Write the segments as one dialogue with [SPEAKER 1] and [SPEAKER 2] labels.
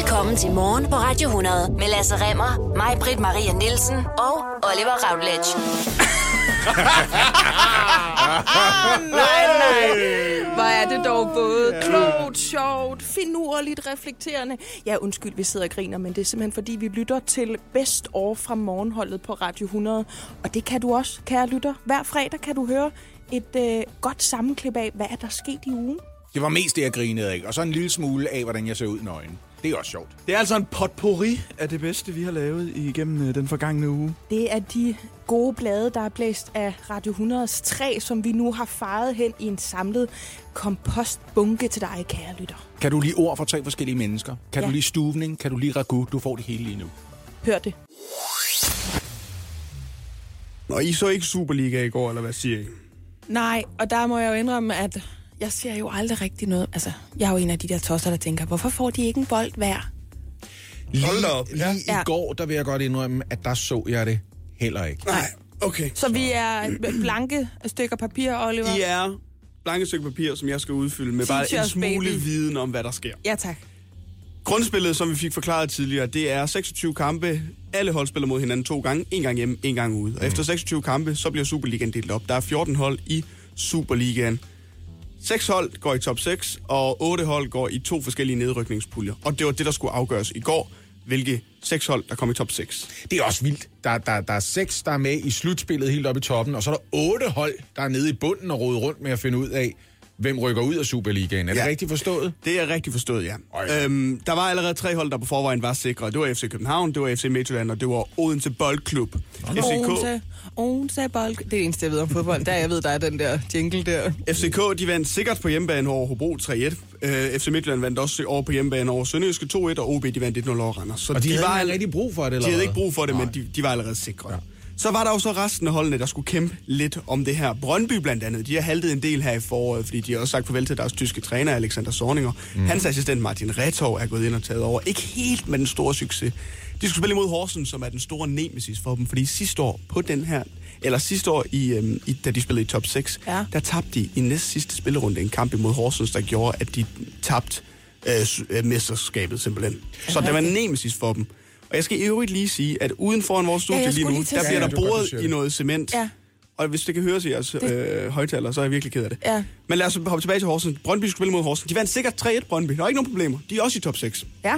[SPEAKER 1] Velkommen til Morgen på Radio 100 med Lasse Remmer, mig, Britt Maria Nielsen og Oliver Routledge.
[SPEAKER 2] Nej, nej. Hvor er det dog både klogt, sjovt, finurligt, reflekterende. Ja, undskyld, vi sidder og griner, men det er simpelthen fordi, vi lytter til Best År fra morgenholdet på Radio 100. Og det kan du også, kære lytter. Hver fredag kan du høre et øh, godt sammenklip af, hvad er der sket i ugen.
[SPEAKER 3] Det var mest det, jeg grinede af. Og så en lille smule af, hvordan jeg ser ud nøgen. Det er også sjovt.
[SPEAKER 4] Det er altså en potpourri af det bedste, vi har lavet igennem øh, den forgangne uge.
[SPEAKER 2] Det er de gode blade, der er blæst af Radio 100's træ, som vi nu har faret hen i en samlet kompostbunke til dig, kære lytter.
[SPEAKER 3] Kan du lige ord for tre forskellige mennesker? Kan
[SPEAKER 2] Ja.
[SPEAKER 3] du lige stuvning? Kan du lige ragu? Du får det hele lige nu.
[SPEAKER 2] Hør det.
[SPEAKER 4] Og I så ikke Superliga i går, eller hvad siger I?
[SPEAKER 2] Nej, og der må jeg jo indrømme, at jeg ser jo aldrig rigtig noget. Altså, jeg er jo en af de der tosser, der tænker, hvorfor får de ikke en bold hver?
[SPEAKER 3] Lige,
[SPEAKER 4] Hold op.
[SPEAKER 3] Lige
[SPEAKER 2] Ja.
[SPEAKER 3] i går, der vil jeg godt indrømme, at der så jeg det heller ikke.
[SPEAKER 4] Nej, okay.
[SPEAKER 2] Så vi er blanke stykker papir, Oliver?
[SPEAKER 4] I er blanke stykke papir, som jeg skal udfylde med bare en smule
[SPEAKER 2] baby.
[SPEAKER 4] viden om, hvad der sker.
[SPEAKER 2] Ja, tak.
[SPEAKER 4] Grundspillet, som vi fik forklaret tidligere, det er 26 kampe. Alle hold spiller mod hinanden to gange. En gang hjemme, en gang ude. Og efter 26 kampe, så bliver Superligaen delt op. Der er 14 hold i Superligaen. Seks hold går i top 6, og otte hold går i to forskellige nedrykningspuljer. Og det var det, der skulle afgøres i går, hvilke seks hold, der kom i top 6.
[SPEAKER 3] Det er også vildt. Der, der, der er seks, der er med i slutspillet helt oppe i toppen, og så er der otte hold, der er nede i bunden og rode rundt med at finde ud af, hvem rykker ud af Superligaen. Er det
[SPEAKER 4] Ja.
[SPEAKER 3] rigtigt forstået?
[SPEAKER 4] Det er rigtigt forstået, ja.
[SPEAKER 3] Ja.
[SPEAKER 4] Øhm, der var allerede tre hold, der på forvejen var sikre. Det var FC København, det var FC Midtjylland, og det var Odense Boldklub. FCK,
[SPEAKER 2] Odense, Odense bold. Det er det eneste, jeg ved om fodbold. Der jeg ved, der er den der jingle der.
[SPEAKER 4] FCK, de vandt sikkert på hjemmebane over Hobro 3-1. Øh, FC Midtjylland vandt også over på hjemmebane over Sønderjyske 2-1, og OB de vandt 1-0 over Randers. Så
[SPEAKER 3] Og de, de havde
[SPEAKER 4] var,
[SPEAKER 3] ikke rigtig brug for det, eller
[SPEAKER 4] de havde
[SPEAKER 3] hvad?
[SPEAKER 4] ikke brug for det,
[SPEAKER 3] Nej.
[SPEAKER 4] men de, de var allerede sikre. Ja. Så var der jo så resten af holdene, der skulle kæmpe lidt om det her. Brøndby blandt andet, de har haltet en del her i foråret, fordi de har også sagt farvel til deres tyske træner, Alexander Sorninger. Mm. Hans assistent Martin Retov er gået ind og taget over. Ikke helt med den store succes. De skulle spille imod Horsens, som er den store nemesis for dem, fordi sidste år på den her, eller sidste år, i, øhm, i, da de spillede i top 6,
[SPEAKER 2] Ja.
[SPEAKER 4] der tabte de i næst sidste spillerunde en kamp imod Horsens, der gjorde, at de tabte øh, øh, mesterskabet simpelthen. Så det var nemesis for dem. Og jeg skal i øvrigt lige sige, at uden foran vores studie
[SPEAKER 2] Ja,
[SPEAKER 4] lige nu,
[SPEAKER 2] lige
[SPEAKER 4] der bliver
[SPEAKER 3] det.
[SPEAKER 4] der
[SPEAKER 3] Ja, det er du
[SPEAKER 4] boret i
[SPEAKER 3] det.
[SPEAKER 4] noget cement.
[SPEAKER 2] Ja.
[SPEAKER 4] Og hvis det kan høres i jeres øh, højtaler, så er jeg virkelig ked af det.
[SPEAKER 2] Ja.
[SPEAKER 4] Men lad os hoppe tilbage til Horsens. Brøndby skulle spille mod Horsens. De vandt sikkert 3-1 Brøndby. Der er ikke nogen problemer. De er også i top 6.
[SPEAKER 2] Ja.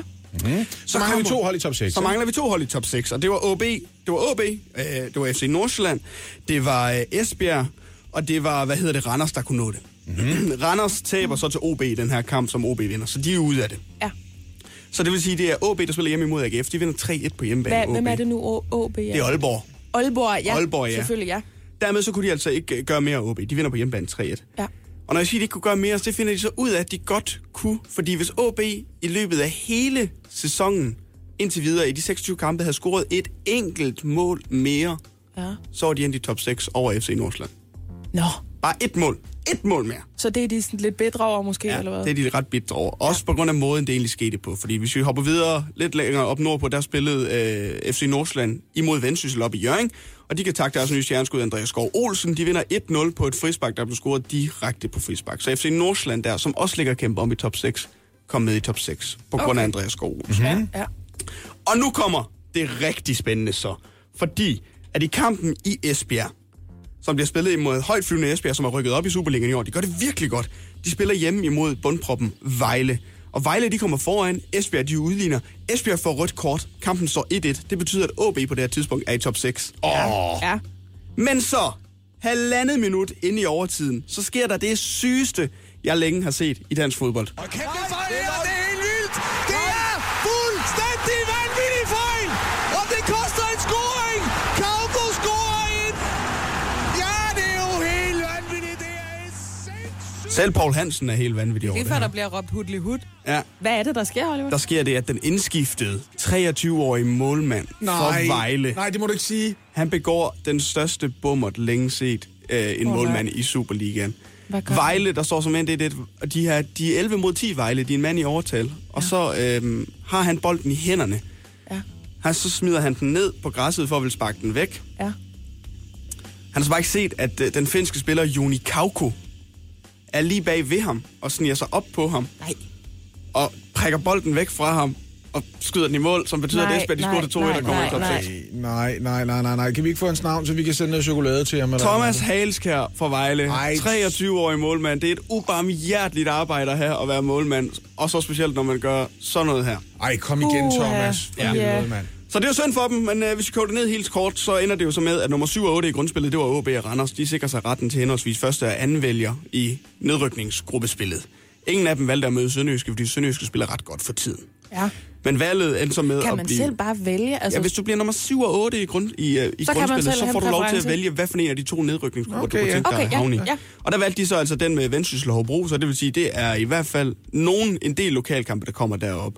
[SPEAKER 3] Så mangler vi to hold i top 6.
[SPEAKER 4] Så mangler vi to hold i top 6, og det var OB, det var OB, øh, det var FC Nordsjælland, det var øh, Esbjerg, og det var, hvad hedder det, Randers, der kunne nå det. Mm-hmm. Randers taber så til OB i den her kamp, som OB vinder, så de er ude af det.
[SPEAKER 2] Ja.
[SPEAKER 4] Så det vil sige, det er OB, der spiller hjemme imod AGF. De vinder 3-1 på hjemmebane.
[SPEAKER 2] Hvad, hvem er det nu? OB, ja.
[SPEAKER 4] Det er Aalborg.
[SPEAKER 2] Aalborg, ja.
[SPEAKER 4] Aalborg, ja.
[SPEAKER 2] Selvfølgelig, ja.
[SPEAKER 4] Dermed så kunne de altså ikke øh, gøre mere OB. De vinder på hjemmebane 3-1.
[SPEAKER 2] Ja.
[SPEAKER 4] Og når jeg siger, at de ikke kunne gøre mere, så finder de så ud af, at de godt kunne. Fordi hvis OB i løbet af hele sæsonen indtil videre i de 26 kampe havde scoret et enkelt mål mere,
[SPEAKER 2] ja.
[SPEAKER 4] så var de endt i top 6 over FC Nordsjælland.
[SPEAKER 2] Nå,
[SPEAKER 4] Bare et mål. Et mål mere.
[SPEAKER 2] så det er de sådan lidt bedre over måske,
[SPEAKER 4] Ja,
[SPEAKER 2] eller hvad?
[SPEAKER 4] det er de ret bitre over. Også på grund af måden, det egentlig skete på. Fordi hvis vi hopper videre lidt længere op nordpå, der spillede øh, FC Nordsjælland imod Vendsyssel op i Jørgen. Og de kan takke deres nye stjerneskud, Andreas Skov Olsen. De vinder 1-0 på et frispark, der blev scoret direkte på frispark. Så FC Nordsjælland der, som også ligger kæmpe om i top 6, kom med i top 6 på grund af
[SPEAKER 2] Okay.
[SPEAKER 4] Andreas Skov Olsen.
[SPEAKER 2] Ja, ja.
[SPEAKER 4] Og nu kommer det rigtig spændende så. Fordi at i kampen i Esbjerg, som bliver spillet imod højt flyvende Esbjerg, som er rykket op i Superligaen i år, de gør det virkelig godt. De spiller hjemme imod bundproppen Vejle. Og Vejle, de kommer foran. Esbjerg, de udligner. Esbjerg får rødt kort. Kampen står 1-1. Det betyder, at OB på det her tidspunkt er i top 6.
[SPEAKER 2] ja.
[SPEAKER 4] Men så, halvandet minut inde i overtiden, så sker der det sygeste, jeg længe har set i dansk fodbold.
[SPEAKER 5] Og kæmpe fejl det er
[SPEAKER 4] Selv Paul Hansen er helt vanvittig over
[SPEAKER 2] Det
[SPEAKER 4] det
[SPEAKER 2] før, der bliver råbt hudlig hud.
[SPEAKER 4] Ja,
[SPEAKER 2] Hvad er det, der sker, Oliver?
[SPEAKER 4] der sker det, at den indskiftede 23-årige målmand for Vejle,
[SPEAKER 3] Nej, det må du ikke sige.
[SPEAKER 4] han begår den største bummert længe set øh, en oh,
[SPEAKER 2] nej.
[SPEAKER 4] målmand i Superligaen. Vejle, der står som en, det, er det, og de, her, de er 11 mod 10 Vejle, de er en mand i overtal. Og så øh, har han bolden i hænderne.
[SPEAKER 2] Ja,
[SPEAKER 4] Han, så smider han den ned på græsset for at vil sparke den væk.
[SPEAKER 2] ja.
[SPEAKER 4] Han har så bare ikke set, at øh, den finske spiller Joni Kauko er lige bag ved ham og sniger sig op på ham
[SPEAKER 2] Nej.
[SPEAKER 4] og prikker bolden væk fra ham og skyder den i mål, som betyder,
[SPEAKER 2] Nej,
[SPEAKER 4] at Esbjerg de
[SPEAKER 2] nej,
[SPEAKER 4] scorer til 2-1 og kommer
[SPEAKER 2] nej,
[SPEAKER 4] i top
[SPEAKER 2] nej.
[SPEAKER 4] 6.
[SPEAKER 3] Nej, nej, nej, nej, nej. Kan vi ikke få hans navn, så vi kan sende noget chokolade til ham? Eller
[SPEAKER 4] Thomas
[SPEAKER 3] noget?
[SPEAKER 4] Halskær fra Vejle,
[SPEAKER 3] Ej.
[SPEAKER 4] 23-årig målmand. Det er et ubarmhjerteligt arbejde at have at være målmand. Og så specielt, når man gør sådan noget her.
[SPEAKER 3] Ej, kom igen,
[SPEAKER 2] Uha.
[SPEAKER 3] Thomas.
[SPEAKER 2] Ja.
[SPEAKER 3] helvede, mand.
[SPEAKER 4] Så det er jo synd for dem, men øh, hvis vi koger det ned helt kort, så ender det jo så med, at nummer 7 og 8 i grundspillet, det var OB og Randers. De sikrer sig retten til henholdsvis første og anden vælger i nedrykningsgruppespillet. Ingen af dem valgte at møde Sønderjyske, fordi Sønderjyske spiller ret godt for tiden.
[SPEAKER 2] Ja.
[SPEAKER 4] Men valget endte så med
[SPEAKER 2] Kan
[SPEAKER 4] at
[SPEAKER 2] man
[SPEAKER 4] blive...
[SPEAKER 2] selv bare vælge? Altså,
[SPEAKER 4] Ja, hvis du bliver nummer 7 og 8 i, grund, i, uh, i
[SPEAKER 2] Så kan man
[SPEAKER 4] grundspillet,
[SPEAKER 2] selv
[SPEAKER 4] så får du lov til at vælge, hvad for en af de to nedrykningsgrupper,
[SPEAKER 3] Okay,
[SPEAKER 4] du
[SPEAKER 3] ja.
[SPEAKER 4] kunne tænke dig
[SPEAKER 2] Okay,
[SPEAKER 4] at
[SPEAKER 2] ja,
[SPEAKER 4] havne i.
[SPEAKER 2] ja.
[SPEAKER 4] Og der valgte de så altså den med Vendsyssel og Hobro, så det vil sige, det er i hvert fald nogen, en del lokalkampe, der kommer derop.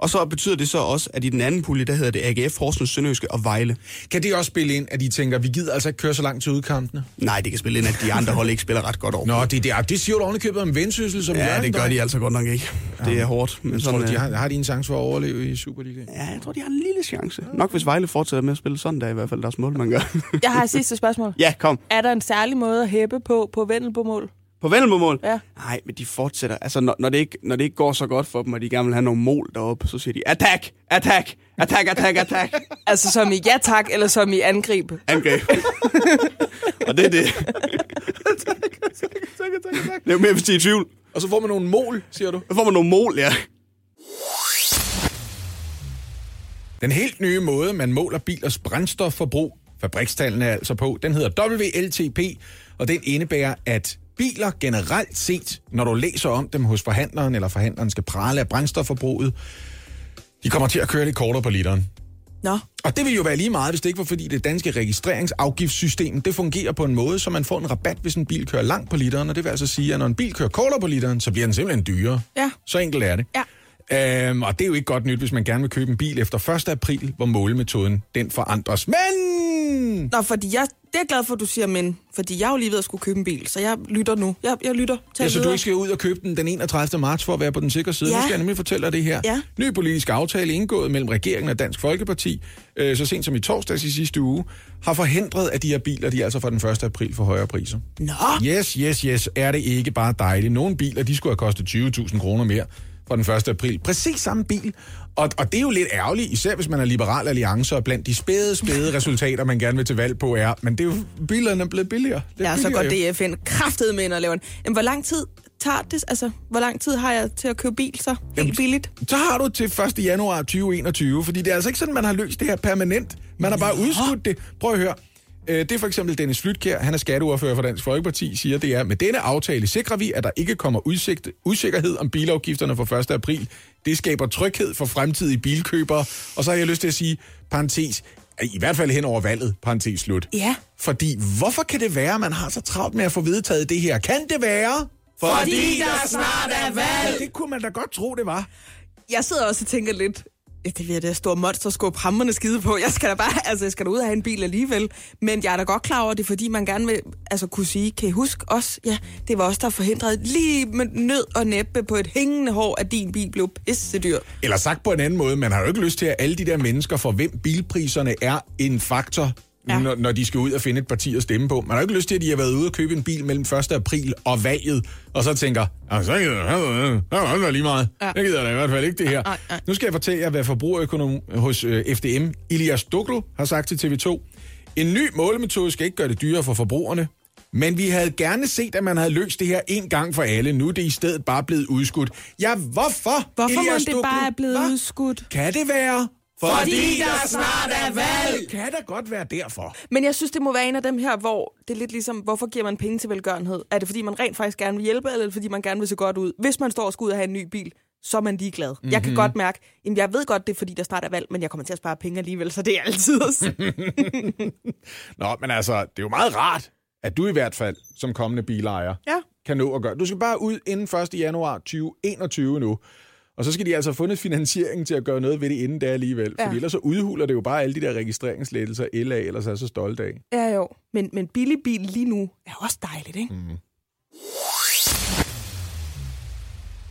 [SPEAKER 4] Og så betyder det så også, at i den anden pulje, der hedder det AGF, Horsens, Sønderjyske og Vejle.
[SPEAKER 3] Kan det også spille ind, at de tænker, vi gider altså ikke køre så langt til udkampene?
[SPEAKER 4] Nej, det kan spille ind, at de andre hold ikke spiller ret godt over.
[SPEAKER 3] Nå, det, det, det siger du ovenikøbet om vendsyssel, som
[SPEAKER 4] Ja, det gør de altså godt nok ikke. Det er hårdt. Men
[SPEAKER 3] Tror
[SPEAKER 4] sådan,
[SPEAKER 3] du, de
[SPEAKER 4] øh,
[SPEAKER 3] har, har de en chance for at overleve i Superligaen?
[SPEAKER 4] Ja, jeg tror, de har en lille chance. Nok hvis Vejle fortsætter med at spille sådan der, i hvert fald deres mål, man gør.
[SPEAKER 2] Jeg har et sidste spørgsmål.
[SPEAKER 4] ja, kom.
[SPEAKER 2] Er der en særlig måde at hæppe på på vendel på mål?
[SPEAKER 4] På Vendelbo-mål?
[SPEAKER 2] Ja.
[SPEAKER 4] Nej, men de fortsætter. Altså, når, når, det ikke, når det ikke går så godt for dem, og de gerne vil have nogle mål deroppe, så siger de, attack, attack, attack, attack, attack,
[SPEAKER 2] Altså som i ja tak, eller som i angreb?
[SPEAKER 4] angreb. og det er det. attack, attack, attack, attack, attack. Det er jo mere, hvis de er i tvivl.
[SPEAKER 3] Og så får man nogle mål, siger du?
[SPEAKER 4] Så får man nogle mål, ja.
[SPEAKER 3] Den helt nye måde, man måler bilers brændstofforbrug, fabrikstallene er altså på, den hedder WLTP, og den indebærer, at biler generelt set, når du læser om dem hos forhandleren, eller forhandleren skal prale af brændstofforbruget, de kommer til at køre lidt kortere på literen.
[SPEAKER 2] Nå,
[SPEAKER 3] Og det vil jo være lige meget, hvis det ikke var fordi det danske registreringsafgiftssystem, det fungerer på en måde, så man får en rabat, hvis en bil kører langt på literen. Og det vil altså sige, at når en bil kører kortere på literen, så bliver den simpelthen dyrere.
[SPEAKER 2] Ja.
[SPEAKER 3] Så enkelt er det.
[SPEAKER 2] Ja.
[SPEAKER 3] Øhm, og det er jo ikke godt nyt, hvis man gerne vil købe en bil efter 1. april, hvor målemetoden den forandres. Men...
[SPEAKER 2] Nå fordi jeg, det er jeg glad for, at du siger men. Fordi jeg er jo lige ved at skulle købe en bil, så jeg lytter nu. Jeg, jeg lytter.
[SPEAKER 3] Ja, så du ikke skal ud og købe den den 31. marts for at være på den sikre side.
[SPEAKER 2] Ja.
[SPEAKER 3] Nu skal jeg nemlig fortælle dig det her.
[SPEAKER 2] Ja.
[SPEAKER 3] Ny politisk aftale indgået mellem regeringen og Dansk Folkeparti, øh, så sent som i torsdags i sidste uge, har forhindret, at de her biler, de altså fra den 1. april for højere priser.
[SPEAKER 2] Nå,
[SPEAKER 3] Yes, yes, yes. Er det ikke bare dejligt? Nogle biler, de skulle have kostet 20.000 kroner mere fra den 1. april. Præcis samme bil. Og, og det er jo lidt ærgerligt, især hvis man er liberal alliance, og blandt de spæde, spæde resultater, man gerne vil til valg på er. Men det er jo, bilerne er blevet billigere. Det
[SPEAKER 2] ja, så
[SPEAKER 3] billigere
[SPEAKER 2] går
[SPEAKER 3] jo.
[SPEAKER 2] DFN kraftet med ind og laver en. Jamen, hvor lang tid tager det? Altså, hvor lang tid har jeg til at købe bil så? Helt
[SPEAKER 3] Jamen,
[SPEAKER 2] billigt?
[SPEAKER 3] Så har du til 1. januar 2021, fordi det er altså ikke sådan, man har løst det her permanent. Man har bare udskudt det. Prøv at høre. Øh, Det er for eksempel Dennis Flytkær, han er skatteordfører for Dansk Folkeparti, siger, det er, med denne aftale sikrer vi, at der ikke kommer udsigt, usikkerhed om bilafgifterne fra 1. april. Det skaber tryghed for fremtidige bilkøbere. Og så har jeg lyst til at sige, parentes, i hvert fald hen over valget, parentes slut.
[SPEAKER 2] Ja.
[SPEAKER 3] Fordi hvorfor kan det være, at man har så travlt med at få vedtaget det her? Kan det være?
[SPEAKER 2] Fordi der snart er valg!
[SPEAKER 3] Det kunne man da godt tro, det var.
[SPEAKER 2] Jeg sidder også og tænker lidt, ja, det bliver det store monster skubbe hammerne skide på. Jeg skal da bare, altså jeg skal da ud og have en bil alligevel. Men jeg er da godt klar over det, fordi man gerne vil altså, kunne sige, kan I huske os? Ja, det var os, der forhindrede lige med nød og næppe på et hængende hår, at din bil blev pissedyr.
[SPEAKER 3] Eller sagt på en anden måde, man har jo ikke lyst til, at alle de der mennesker, for hvem bilpriserne er en faktor,
[SPEAKER 2] Ja.
[SPEAKER 3] ja. når, når de skal ud og finde et parti at stemme på. Man har jo ikke lyst til, at de har været ude og købe en bil mellem 1. april og valget, og så tænker, "Ah, så gider det lige meget.
[SPEAKER 2] Ja.
[SPEAKER 3] Ja. Jeg gider da i hvert fald ikke det her.
[SPEAKER 2] Nej, nej.
[SPEAKER 3] Nu skal jeg fortælle jer, hvad forbrugerøkonom hos øh, FDM, Ilias Duklo, har sagt til TV2. En ny målemetode skal ikke gøre det dyrere for forbrugerne, men vi havde gerne set, at man havde løst det her en gang for alle. Nu er det i stedet bare blevet udskudt. Ja, hvorfor?
[SPEAKER 2] Hvorfor må
[SPEAKER 3] Elias
[SPEAKER 2] det bare er blevet
[SPEAKER 3] Hva?
[SPEAKER 2] udskudt?
[SPEAKER 3] Kan det være?
[SPEAKER 2] Fordi der snart er valg!
[SPEAKER 3] Kan da godt være derfor.
[SPEAKER 2] Men jeg synes, det må være en af dem her, hvor det er lidt ligesom, hvorfor giver man penge til velgørenhed? Er det, fordi man rent faktisk gerne vil hjælpe, eller er det, fordi man gerne vil se godt ud? Hvis man står og skal ud og have en ny bil, så er man ligeglad. Mm-hmm. Jeg kan godt mærke, at jeg ved godt, det er, fordi der snart er valg, men jeg kommer til at spare penge alligevel, så det er altid også.
[SPEAKER 3] Nå, men altså, det er jo meget rart, at du i hvert fald, som kommende bilejer,
[SPEAKER 2] Ja.
[SPEAKER 3] kan nå at gøre. Du skal bare ud inden 1. januar 2021 nu. Og så skal de altså have fundet finansiering til at gøre noget ved det inden da alligevel.
[SPEAKER 2] Ja.
[SPEAKER 3] Fordi ellers så udhuler det jo bare alle de der registreringslettelser, LA ellers er så stolt af.
[SPEAKER 2] ja, jo. Men, men billig bil lige nu er også dejligt, ikke? Mm.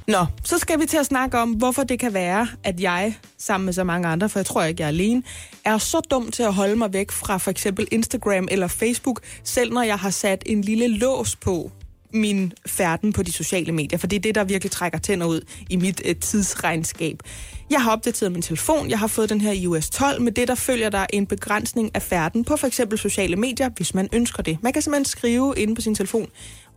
[SPEAKER 2] Nå, så skal vi til at snakke om, hvorfor det kan være, at jeg, sammen med så mange andre, for jeg tror ikke, jeg er alene, er så dum til at holde mig væk fra for eksempel Instagram eller Facebook, selv når jeg har sat en lille lås på min færden på de sociale medier, for det er det, der virkelig trækker tænder ud i mit øh, tidsregnskab. Jeg har opdateret min telefon, jeg har fået den her iOS 12, med det der følger der en begrænsning af færden på for eksempel sociale medier, hvis man ønsker det. Man kan simpelthen skrive inde på sin telefon,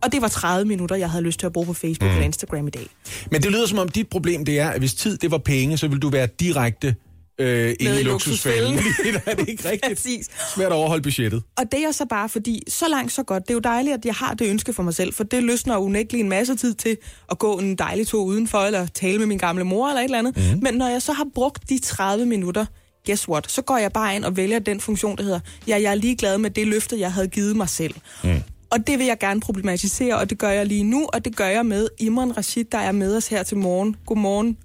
[SPEAKER 2] og det var 30 minutter, jeg havde lyst til at bruge på Facebook mm. eller Instagram i dag.
[SPEAKER 3] Men det lyder som om, dit problem det er, at hvis tid det var penge, så vil du være direkte øh, inde
[SPEAKER 2] i
[SPEAKER 3] luksusfælden.
[SPEAKER 2] luksusfælden.
[SPEAKER 3] er det ikke rigtigt?
[SPEAKER 2] Præcis.
[SPEAKER 3] Svært at overholde budgettet.
[SPEAKER 2] Og det er så bare fordi, så langt så godt. Det er jo dejligt, at jeg har det ønske for mig selv, for det løsner unægteligt en masse tid til at gå en dejlig tur udenfor, eller tale med min gamle mor, eller et eller andet. Mm. Men når jeg så har brugt de 30 minutter, guess what? Så går jeg bare ind og vælger den funktion, der hedder, ja, jeg er ligeglad med det løfte, jeg havde givet mig selv. Mm. Og det vil jeg gerne problematisere, og det gør jeg lige nu, og det gør jeg med Imran Rashid, der er med os her til morgen. Godmorgen.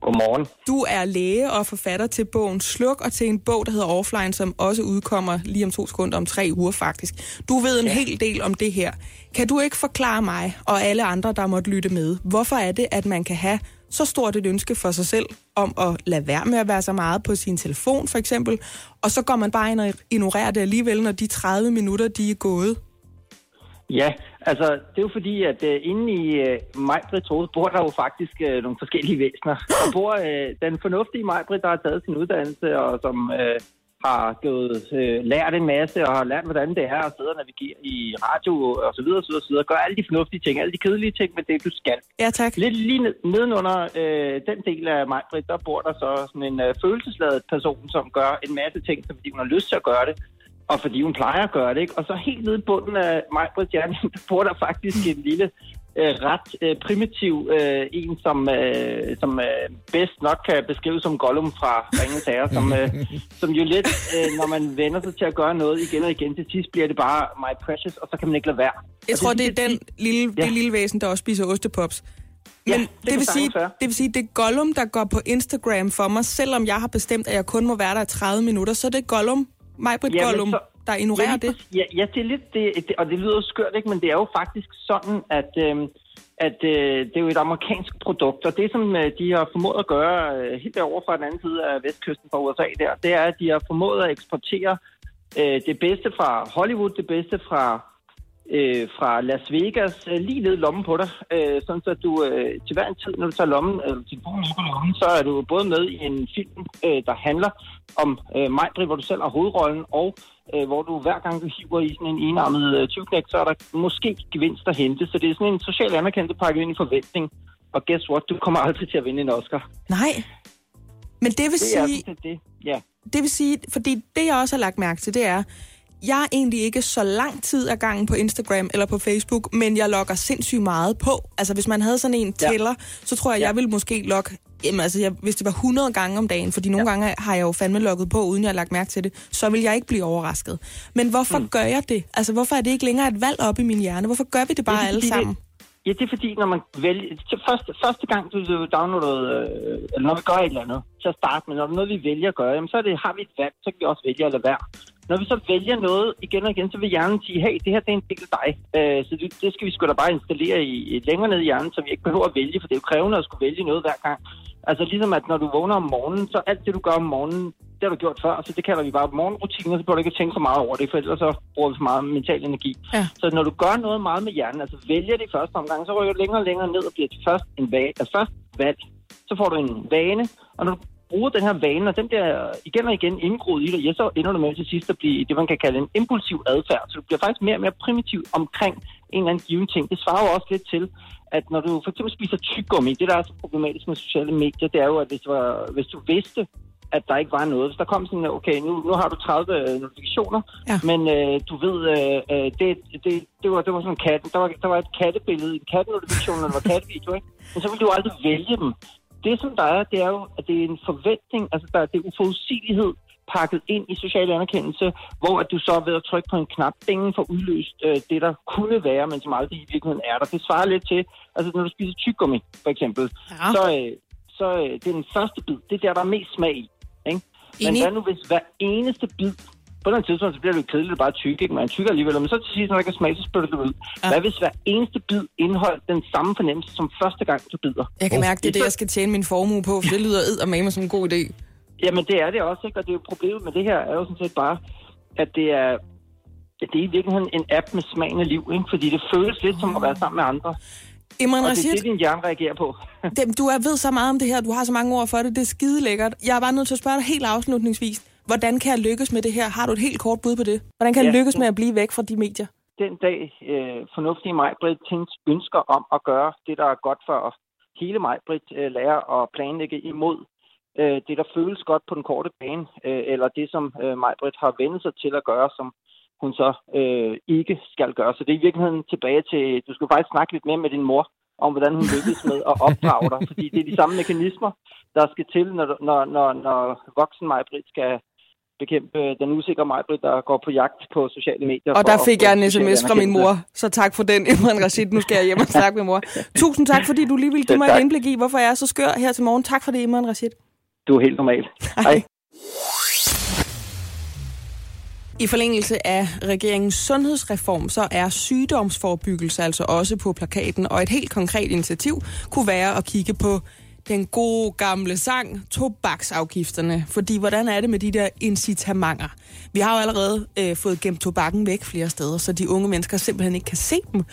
[SPEAKER 6] Godmorgen.
[SPEAKER 2] Du er læge og forfatter til bogen Sluk, og til en bog, der hedder Offline, som også udkommer lige om to sekunder, om tre uger faktisk. Du ved en ja. hel del om det her. Kan du ikke forklare mig og alle andre, der måtte lytte med, hvorfor er det, at man kan have så stort et ønske for sig selv om at lade være med at være så meget på sin telefon for eksempel, og så går man bare ind og ignorerer det alligevel, når de 30 minutter de er gået?
[SPEAKER 6] Ja, altså det er jo fordi, at uh, inde i uh, Majbrit Hoved bor der jo faktisk uh, nogle forskellige væsener. Der bor uh, den fornuftige Majbrit, der har taget sin uddannelse, og som uh, har gået, uh, lært en masse, og har lært, hvordan det er at sidde og navigere i radio, og så videre, og så videre, så videre. Gør alle de fornuftige ting, alle de kedelige ting, men det du skal.
[SPEAKER 2] Ja, tak.
[SPEAKER 6] Lidt lige ned- nedenunder uh, den del af Majbrit, der bor der så sådan en uh, følelsesladet person, som gør en masse ting, fordi hun har lyst til at gøre det og fordi hun plejer at gøre det. Ikke? Og så helt nede i bunden af mig på der bor der faktisk en lille, øh, ret øh, primitiv øh, en, som, øh, som øh, bedst nok kan beskrives som Gollum fra Ringens Herre, som, øh, som jo lidt, øh, når man vender sig til at gøre noget igen og igen, til sidst bliver det bare my precious, og så kan man ikke lade være.
[SPEAKER 2] Jeg
[SPEAKER 6] Og
[SPEAKER 2] tror, det er
[SPEAKER 6] sådan
[SPEAKER 2] den lille,
[SPEAKER 6] Ja.
[SPEAKER 2] det lille væsen, der også spiser ostepops.
[SPEAKER 6] Ja,
[SPEAKER 2] Men
[SPEAKER 6] det
[SPEAKER 2] det,
[SPEAKER 6] kan
[SPEAKER 2] vil sige,
[SPEAKER 6] være.
[SPEAKER 2] det vil sige, det er Gollum, der går på Instagram for mig, selvom jeg har bestemt, at jeg kun må være der i 30 minutter, så er det Gollum, et
[SPEAKER 6] Jamen,
[SPEAKER 2] Gollum,
[SPEAKER 6] så-
[SPEAKER 2] der ignorerer
[SPEAKER 6] ja,
[SPEAKER 2] det.
[SPEAKER 6] Ja, ja, det er lidt det, det, og det lyder skørt, ikke? men det er jo faktisk sådan, at, øhm, at øh, det er jo et amerikansk produkt, og det som øh, de har formået at gøre øh, helt derovre fra den anden side af vestkysten fra USA der, det er, at de har formået at eksportere øh, det bedste fra Hollywood, det bedste fra øh, fra Las Vegas øh, lige ned i lommen på dig, øh, sådan så du øh, til hver en tid, når du tager lommen, øh, telefonen op i lommen, så er du både med i en film, øh, der handler om øh, Majbri, hvor du selv har hovedrollen, og øh, hvor du hver gang du hiver i sådan en enarmet øh, tyvknæk, så er der måske gevinst at hente. Så det er sådan en social anerkendelse pakket ind i forventning. Og guess what? Du kommer aldrig til at vinde en Oscar.
[SPEAKER 2] Nej. Men det vil
[SPEAKER 6] Det er
[SPEAKER 2] sige,
[SPEAKER 6] set det. Ja.
[SPEAKER 2] det vil sige, fordi det jeg også har lagt mærke til, det er, jeg er egentlig ikke så lang tid af gangen på Instagram eller på Facebook, men jeg logger sindssygt meget på. Altså hvis man havde sådan en
[SPEAKER 6] Ja.
[SPEAKER 2] tæller, så tror jeg,
[SPEAKER 6] Ja.
[SPEAKER 2] jeg ville måske logge, jamen altså jeg, hvis det var 100 gange om dagen, fordi nogle
[SPEAKER 6] Ja.
[SPEAKER 2] gange har jeg jo fandme logget på, uden jeg har lagt mærke til det, så vil jeg ikke blive overrasket. Men hvorfor mm. gør jeg det? Altså hvorfor er det ikke længere et valg op i min hjerne? Hvorfor gør vi det bare
[SPEAKER 6] Ja, det
[SPEAKER 2] alle
[SPEAKER 6] fordi,
[SPEAKER 2] sammen?
[SPEAKER 6] Det, ja, det er fordi, når man vælger... Første, første gang, du downloader... Øh, eller når vi gør et eller andet, at starte med, når det er noget, vi vælger at gøre, jamen, så er det, har vi et valg, så kan vi også vælge at lade være. Når vi så vælger noget igen og igen, så vil hjernen sige, hey, det her det er en del af dig. Øh, så det, det skal vi sgu da bare installere i, længere ned i hjernen, så vi ikke behøver at vælge, for det er jo krævende at skulle vælge noget hver gang. Altså ligesom at når du vågner om morgenen, så alt det, du gør om morgenen, det har du gjort før, så det kalder vi bare morgenrutiner, så behøver du ikke tænke så meget over det, for ellers så bruger vi for meget mental energi.
[SPEAKER 2] Ja.
[SPEAKER 6] Så når du gør noget meget med hjernen, altså vælger det i første omgang, så rykker du længere og længere ned og bliver til først en valg, altså først valg. Så får du en vane, og når du bruger den her vane, og den bliver igen og igen indgroet i dig, ja, så ender du med til sidst at blive det, man kan kalde en impulsiv adfærd. Så du bliver faktisk mere og mere primitiv omkring en eller anden given ting. Det svarer jo også lidt til, at når du for eksempel spiser tyggegummi, det der er så problematisk med sociale medier, det er jo, at hvis, du var, hvis du vidste, at der ikke var noget. Hvis der kom sådan, okay, nu, nu har du 30 øh, notifikationer,
[SPEAKER 2] Ja.
[SPEAKER 6] men øh, du ved, øh, øh, det, det, det, var, det var sådan en kat. Der var, der var et kattebillede, en kattenotifikation, der var kattevideo, ikke? Men så vil du aldrig vælge dem. Det, som der er, det er jo, at det er en forventning, altså der er det uforudsigelighed pakket ind i social anerkendelse, hvor at du så ved at trykke på en knap, ingen får udløst øh, det, der kunne være, men som aldrig i virkeligheden er der. Det svarer lidt til, altså når du spiser tyggegummi, for eksempel,
[SPEAKER 2] Ja.
[SPEAKER 6] så, øh, så øh, det er den første bid. Det er der, der er mest smag i. Ikke? Men
[SPEAKER 2] Enig.
[SPEAKER 6] hvad nu, hvis hver eneste bid på den tidspunkt, så bliver det jo kedeligt at bare tykke, ikke? Man tykker alligevel, men så til sidst, når der ikke er smag, så spytter du det ud. Ja. Hvad hvis hver eneste bid indeholdt den samme fornemmelse som første gang, du bider?
[SPEAKER 2] Jeg kan mærke, det er det, jeg skal tjene min formue på, for det lyder eddermame som en god idé.
[SPEAKER 6] Jamen, det er det også, ikke? Og det er jo problemet med det her er jo sådan set bare, at det er det er i virkeligheden en app med smagen af liv, ikke? fordi det føles lidt som at være sammen med andre.
[SPEAKER 2] Imran
[SPEAKER 6] Og det er det, din hjerne reagerer på.
[SPEAKER 2] dem, du er ved så meget om det her, du har så mange ord for det, det er skide lækkert. Jeg er bare nødt til at spørge dig helt afslutningsvis. Hvordan kan jeg lykkes med det her? Har du et helt kort bud på det? Hvordan kan jeg
[SPEAKER 6] Ja.
[SPEAKER 2] lykkes med at blive væk fra de medier?
[SPEAKER 6] Den dag øh, fornuftige Majbrit Tins ønsker om at gøre det, der er godt for hele Majbrit, øh, lærer at planlægge imod øh, det, der føles godt på den korte bane, øh, eller det, som øh, Majbrit har vendt sig til at gøre, som hun så øh, ikke skal gøre. Så det er i virkeligheden tilbage til, du skal faktisk snakke lidt mere med din mor, om hvordan hun lykkes med at opdrage dig, fordi det er de samme mekanismer, der skal til, når, når, når, når voksen Majbrit skal bekæmpe den usikre Majbrit, der går på jagt på sociale medier.
[SPEAKER 2] Og der fik jeg en sms fra min mor, så tak for den, Imran Rashid. Nu skal jeg hjem og snakke med mor. Tusind tak, fordi du lige ville give mig et indblik i, hvorfor jeg er så skør her til morgen. Tak for det, Imran Rashid.
[SPEAKER 6] Du er helt normal. Hej.
[SPEAKER 2] I forlængelse af regeringens sundhedsreform, så er sygdomsforebyggelse altså også på plakaten, og et helt konkret initiativ kunne være at kigge på den gode gamle sang, tobaksafgifterne. Fordi hvordan er det med de der incitamenter? Vi har jo allerede øh, fået gemt tobakken væk flere steder, så de unge mennesker simpelthen ikke kan se dem.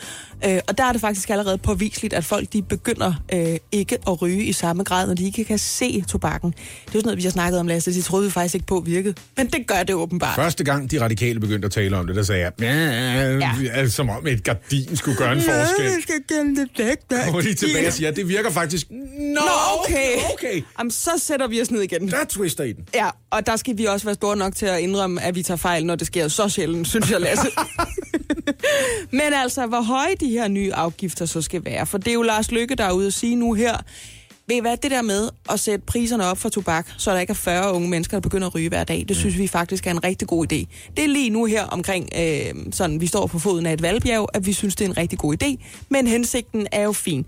[SPEAKER 2] Øh, og der er det faktisk allerede påviseligt, at folk de begynder øh, ikke at ryge i samme grad, når de ikke kan se tobakken. Det er jo sådan noget, vi har snakket om, Lasse. Det troede vi faktisk ikke på virkede. Men det gør det åbenbart.
[SPEAKER 3] Første gang de radikale begyndte at tale om det, der sagde jeg, ja, ja. som om et gardin skulle gøre en forskel.
[SPEAKER 2] Jeg skal gemme det væk. der.
[SPEAKER 3] Og lige tilbage og siger, det virker faktisk... Nå,
[SPEAKER 2] Nå, okay.
[SPEAKER 3] okay.
[SPEAKER 2] Jamen, så sætter vi os ned igen.
[SPEAKER 3] Der er twister i den.
[SPEAKER 2] Ja, og der skal vi også være store nok til at indrømme, at vi tager fejl, når det sker så sjældent, synes jeg, Lasse. Men altså, hvor høje de her nye afgifter så skal være, for det er jo Lars Lykke, der er ude at sige nu her, ved I hvad, det der med at sætte priserne op for tobak, så der ikke er 40 unge mennesker, der begynder at ryge hver dag, det synes vi faktisk er en rigtig god idé. Det er lige nu her omkring, øh, sådan vi står på foden af et valgbjerg, at vi synes, det er en rigtig god idé, men hensigten er jo fin.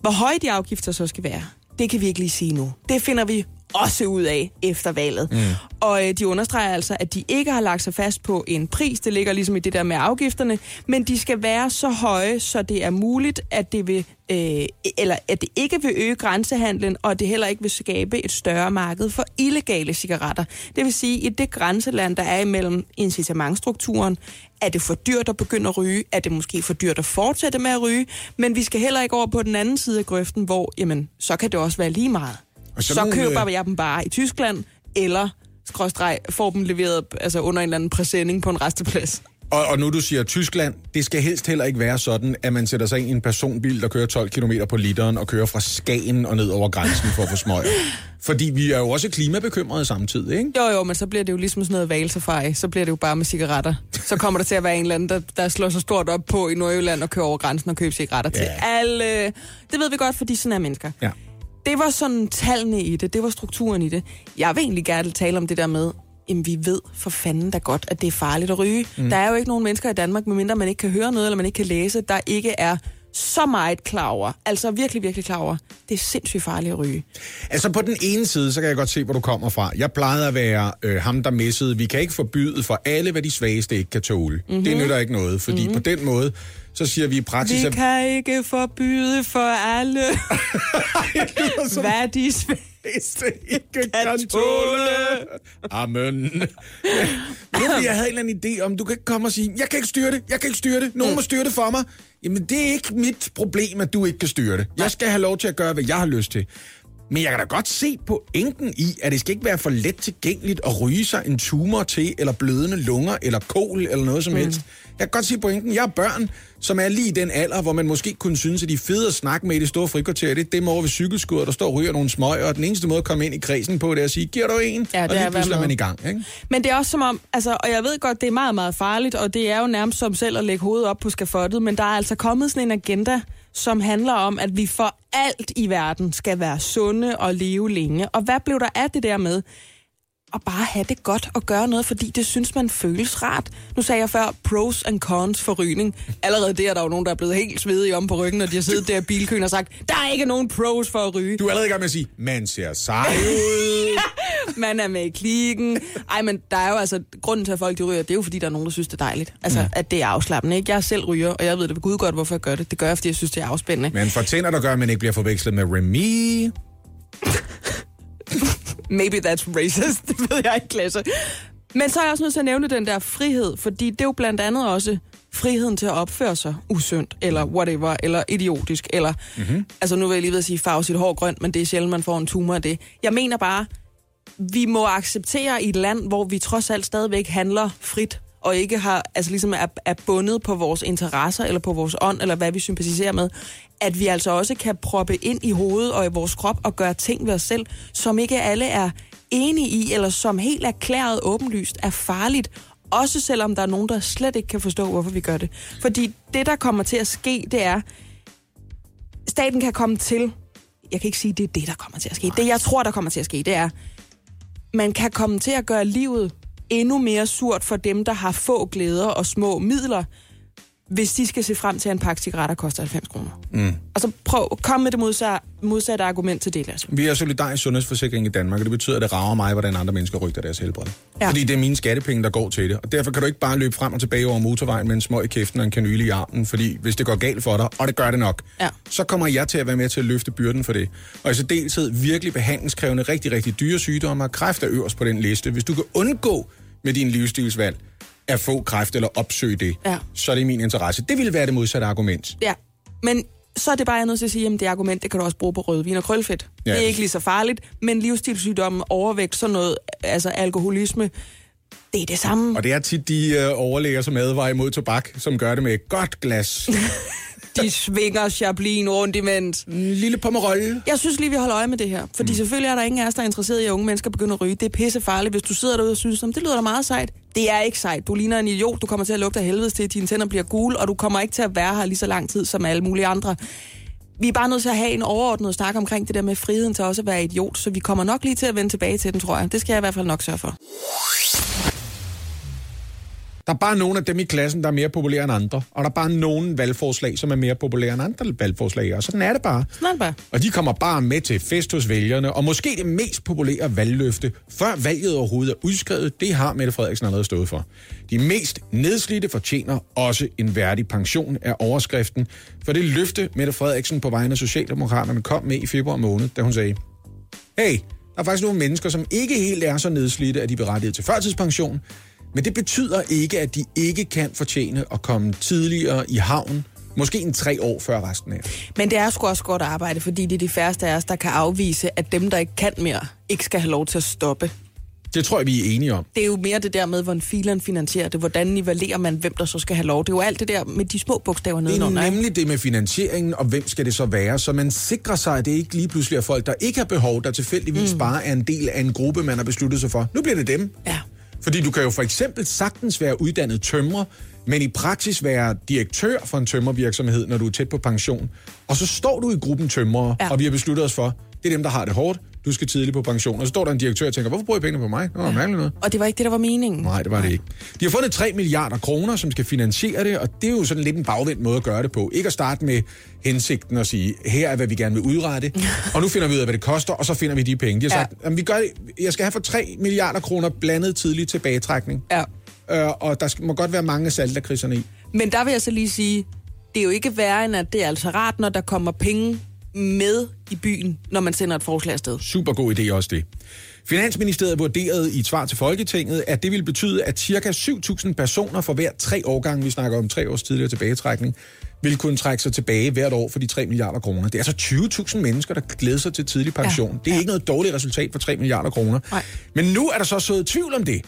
[SPEAKER 2] Hvor høje de afgifter så skal være, det kan vi ikke lige sige nu. Det finder vi også ud af efter valget. Mm. Og øh, de understreger altså, at de ikke har lagt sig fast på en pris. Det ligger ligesom i det der med afgifterne. Men de skal være så høje, så det er muligt, at det vil øh, eller at det ikke vil øge grænsehandlen, og at det heller ikke vil skabe et større marked for illegale cigaretter. Det vil sige, at i det grænseland, der er imellem incitamentstrukturen, er det for dyrt at begynde at ryge, er det måske for dyrt at fortsætte med at ryge, men vi skal heller ikke over på den anden side af grøften, hvor jamen, så kan det også være lige meget.
[SPEAKER 3] Og
[SPEAKER 2] Så,
[SPEAKER 3] nogle,
[SPEAKER 2] køber
[SPEAKER 3] øh,
[SPEAKER 2] jeg dem bare i Tyskland, eller skråstreg, får dem leveret altså under en eller anden præsending på en resteplads.
[SPEAKER 3] Og, og nu du siger Tyskland, det skal helst heller ikke være sådan, at man sætter sig ind i en personbil, der kører 12 km på literen og kører fra Skagen og ned over grænsen for at få smøger. Fordi vi er jo også klimabekymrede samtidig, ikke?
[SPEAKER 2] Jo, jo, men så bliver det jo ligesom sådan noget valsafari. Så bliver det jo bare med cigaretter. Så kommer der til at være en eller anden, der, der slår sig stort op på i Nordjylland og kører over grænsen og køber cigaretter til
[SPEAKER 3] Ja.
[SPEAKER 2] alle. Det ved vi godt, fordi sådan er mennesker.
[SPEAKER 3] Ja.
[SPEAKER 2] Det var sådan tallene i det, det var strukturen i det. Jeg vil egentlig gerne tale om det der med, jamen vi ved for fanden da godt, at det er farligt at ryge. Mm. Der er jo ikke nogen mennesker i Danmark, medmindre man ikke kan høre noget, eller man ikke kan læse, der ikke er så meget klar over, altså virkelig, virkelig klar over, det er sindssygt farligt at ryge.
[SPEAKER 3] Altså på den ene side, så kan jeg godt se, hvor du kommer fra. Jeg plejede at være øh, ham, der missede. Vi kan ikke forbyde for alle, hvad de svageste ikke kan tåle. Mm-hmm. Det nytter ikke noget, fordi mm-hmm. på den måde, så siger vi i praksis,
[SPEAKER 2] Vi kan ikke forbyde for alle, hvad de
[SPEAKER 3] bedste ikke kan tåle. Amen. Nu jeg have en eller anden idé om, du kan ikke komme og sige, jeg kan ikke styre det, jeg kan ikke styre det, nogen må styre det for mig. Jamen, det er ikke mit problem, at du ikke kan styre det. Jeg skal have lov til at gøre, hvad jeg har lyst til. Men jeg kan da godt se pointen i, at det skal ikke være for let tilgængeligt at ryge sig en tumor til, eller blødende lunger, eller kol, eller noget som helst. Jeg kan godt se pointen. Jeg har børn, som er lige i den alder, hvor man måske kunne synes, at de er fede at snakke med i det store frikvarter. Det er dem over ved cykelskuret, der står og ryger nogle smøger, og den eneste måde at komme ind i kredsen på, det er at sige, giver du en?
[SPEAKER 2] Ja,
[SPEAKER 3] og
[SPEAKER 2] det er
[SPEAKER 3] lige pludselig er man i gang. Ikke?
[SPEAKER 2] Men det er også som om, altså, og jeg ved godt, det er meget, meget farligt, og det er jo nærmest som selv at lægge hovedet op på skafottet, men der er altså kommet sådan en agenda, som handler om, at vi for alt i verden skal være sunde og leve længe. Og hvad blev der af det der med at bare have det godt og gøre noget, fordi det synes man føles rart. Nu sagde jeg før pros and cons for rygning. Allerede der er der jo nogen, der er blevet helt svedige om på ryggen, når de har siddet der i bilkøen og sagt, der er ikke nogen pros for at ryge.
[SPEAKER 3] Du er allerede i gang med at sige, man ser sej ud.
[SPEAKER 2] man er med i klikken. Ej, men der er jo altså, grunden til, at folk de ryger, det er jo, fordi der er nogen, der synes, det er dejligt. Altså, at det er afslappende, ikke? Jeg er selv ryger, og jeg ved det ved Gud godt, hvorfor jeg gør det. Det gør jeg, fordi jeg synes, det er afspændende.
[SPEAKER 3] Men for tænder, der gør, at man ikke bliver forvekslet med Remy.
[SPEAKER 2] Maybe that's racist, det ved jeg ikke, Lasse. Men så er jeg også nødt til at nævne den der frihed, fordi det er jo blandt andet også friheden til at opføre sig usundt, eller whatever, eller idiotisk, eller... Mm-hmm. Altså nu vil jeg lige ved at sige, farve sit hår grønt, men det er sjældent, man får en tumor af det. Jeg mener bare, vi må acceptere i et land, hvor vi trods alt stadigvæk handler frit, og ikke har, altså ligesom er, er bundet på vores interesser, eller på vores ånd, eller hvad vi sympatiserer med, at vi altså også kan proppe ind i hovedet og i vores krop og gøre ting ved os selv, som ikke alle er enige i, eller som helt erklæret åbenlyst er farligt, også selvom der er nogen, der slet ikke kan forstå, hvorfor vi gør det. Fordi det, der kommer til at ske, det er, staten kan komme til, jeg kan ikke sige, det er det, der kommer til at ske. Det, jeg tror, der kommer til at ske, det er, man kan komme til at gøre livet endnu mere surt for dem, der har få glæder og små midler, hvis de skal se frem til, at en pakke cigaretter koster 90 kroner. Mm. Og så prøv, kom med det modsatte, modsatte argument til det, Lasse.
[SPEAKER 3] Vi har solidarisk sundhedsforsikring i Danmark, og det betyder, at det rager mig, hvordan andre mennesker rygter deres helbred. Ja. Fordi det er mine skattepenge, der går til det. Og derfor kan du ikke bare løbe frem og tilbage over motorvejen med en smøg i kæften og en kanyle i armen, fordi hvis det går galt for dig, og det gør det nok,
[SPEAKER 2] Ja.
[SPEAKER 3] så kommer jeg til at være med til at løfte byrden for det. Og i særdeleshed virkelig behandlingskrævende, rigtig, rigtig dyre sygdomme, og kræft er øverst på den liste. Hvis du kan undgå med din livsstilsvalg at få kræft eller opsøge det,
[SPEAKER 2] Ja.
[SPEAKER 3] så er det min interesse. Det ville være det modsatte argument.
[SPEAKER 2] Ja, men så er det bare, jeg er nødt til at sige, at det argument, det kan du også bruge på rødvin og krølfedt.
[SPEAKER 3] Ja.
[SPEAKER 2] Det er ikke lige så farligt, men livsstilssygdomme, overvægt, sådan noget, altså alkoholisme, det er det samme.
[SPEAKER 3] Og det er tit de øh, overlæger, som advarer imod tobak, som gør det med et godt glas.
[SPEAKER 2] De svinger chablin rundt imens.
[SPEAKER 3] en lille pommerolle.
[SPEAKER 2] Jeg synes lige, vi holder øje med det her. Fordi mm. selvfølgelig er der ingen af os, der er interesseret i, at unge mennesker begynder at ryge. Det er pisse farligt, hvis du sidder derude og synes, "Nå, det lyder da meget sejt. Det er ikke sejt. Du ligner en idiot. Du kommer til at lugte af helvedes til, dine tænder bliver gule, og du kommer ikke til at være her lige så lang tid som alle mulige andre. Vi er bare nødt til at have en overordnet snak omkring det der med friheden til også at være idiot, så vi kommer nok lige til at vende tilbage til den, tror jeg. Det skal jeg i hvert fald nok sørge for.
[SPEAKER 3] Der er bare nogle af dem i klassen, der er mere populære end andre. Og der er bare nogle valgforslag, som er mere populære end andre valgforslag. Og sådan er det bare.
[SPEAKER 2] Sådan er det bare.
[SPEAKER 3] Og de kommer bare med til fest hos vælgerne. Og måske det mest populære valgløfte, før valget overhovedet er udskrevet, det har Mette Frederiksen allerede stået for. De mest nedslidte fortjener også en værdig pension af overskriften. For det løfte Mette Frederiksen på vegne af Socialdemokraterne kom med i februar måned, da hun sagde, hey, der er faktisk nogle mennesker, som ikke helt er så nedslidte, at de er berettiget til førtidspension. Men det betyder ikke, at de ikke kan fortjene at komme tidligere i havn, måske en tre år før resten af.
[SPEAKER 2] Men det er sgu også godt arbejde, fordi det er de færreste af os, der kan afvise, at dem, der ikke kan mere, ikke skal have lov til at stoppe.
[SPEAKER 3] Det tror jeg, vi er enige om.
[SPEAKER 2] Det er jo mere det der med, hvordan fileren finansierer det. Hvordan nivellerer man, hvem der så skal have lov. Det er jo alt det der med de små bogstaver
[SPEAKER 3] Det er
[SPEAKER 2] nedenunder.
[SPEAKER 3] nemlig det med finansieringen, og hvem skal det så være, så man sikrer sig, at det ikke lige pludselig er folk, der ikke har behov, der tilfældigvis mm. bare er en del af en gruppe, man har besluttet sig for. Nu bliver det dem.
[SPEAKER 2] Ja.
[SPEAKER 3] Fordi du kan jo for eksempel sagtens være uddannet tømrer, men i praksis være direktør for en tømmervirksomhed, når du er tæt på pension. Og så står du i gruppen tømrere, ja.
[SPEAKER 2] Ja.
[SPEAKER 3] og vi har besluttet os for, det er dem, der har det hårdt, du skal tidligt på pension. Og så står der en direktør og tænker, hvorfor bruger I pengene på mig? Det var mærkeligt noget.
[SPEAKER 2] Og det var ikke det, der var meningen.
[SPEAKER 3] Nej, det var det ikke. De har fundet 3 milliarder kroner, som skal finansiere det, og det er jo sådan lidt en bagvendt måde at gøre det på. Ikke at starte med hensigten og sige, her er, hvad vi gerne vil udrette, og nu finder vi ud af, hvad det koster, og så finder vi de penge. De har
[SPEAKER 2] Ja.
[SPEAKER 3] sagt, at vi gør, jeg skal have for 3 milliarder kroner blandet tidlig tilbagetrækning,
[SPEAKER 2] Ja.
[SPEAKER 3] øh, og der skal- må godt være mange saltakriserne i.
[SPEAKER 2] Men der vil jeg så lige sige, det er jo ikke værre end, at det er altså rart, når der kommer penge med i byen, når man sender et forslag afsted.
[SPEAKER 3] Super god idé også det. Finansministeriet vurderede i et svar til Folketinget, at det ville betyde, at ca. 7.000 personer for hver tre årgange, vi snakker om tre års tidligere tilbagetrækning, ville kunne trække sig tilbage hvert år for de 3 milliarder kroner. Det er altså 20.000 mennesker, der glæder sig til tidlig pension. Ja. Det er ikke noget dårligt resultat for 3 milliarder kroner. Men nu er der så sået tvivl om det.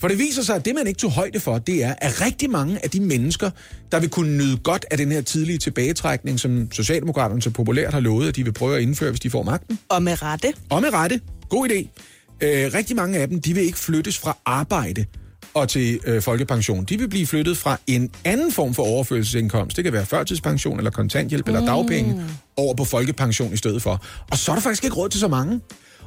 [SPEAKER 3] For det viser sig, at det, man ikke tog højde for, det er, at rigtig mange af de mennesker, der vil kunne nyde godt af den her tidlige tilbagetrækning, som Socialdemokraterne så populært har lovet, at de vil prøve at indføre, hvis de får magten,
[SPEAKER 2] Og med rette.
[SPEAKER 3] og med rette. God idé. Øh, rigtig mange af dem, de vil ikke flyttes fra arbejde og til øh, folkepension. De vil blive flyttet fra en anden form for overførselsindkomst. Det kan være førtidspension eller kontanthjælp mm. eller dagpenge over på folkepension i stedet for. Og så er der faktisk ikke råd til så mange.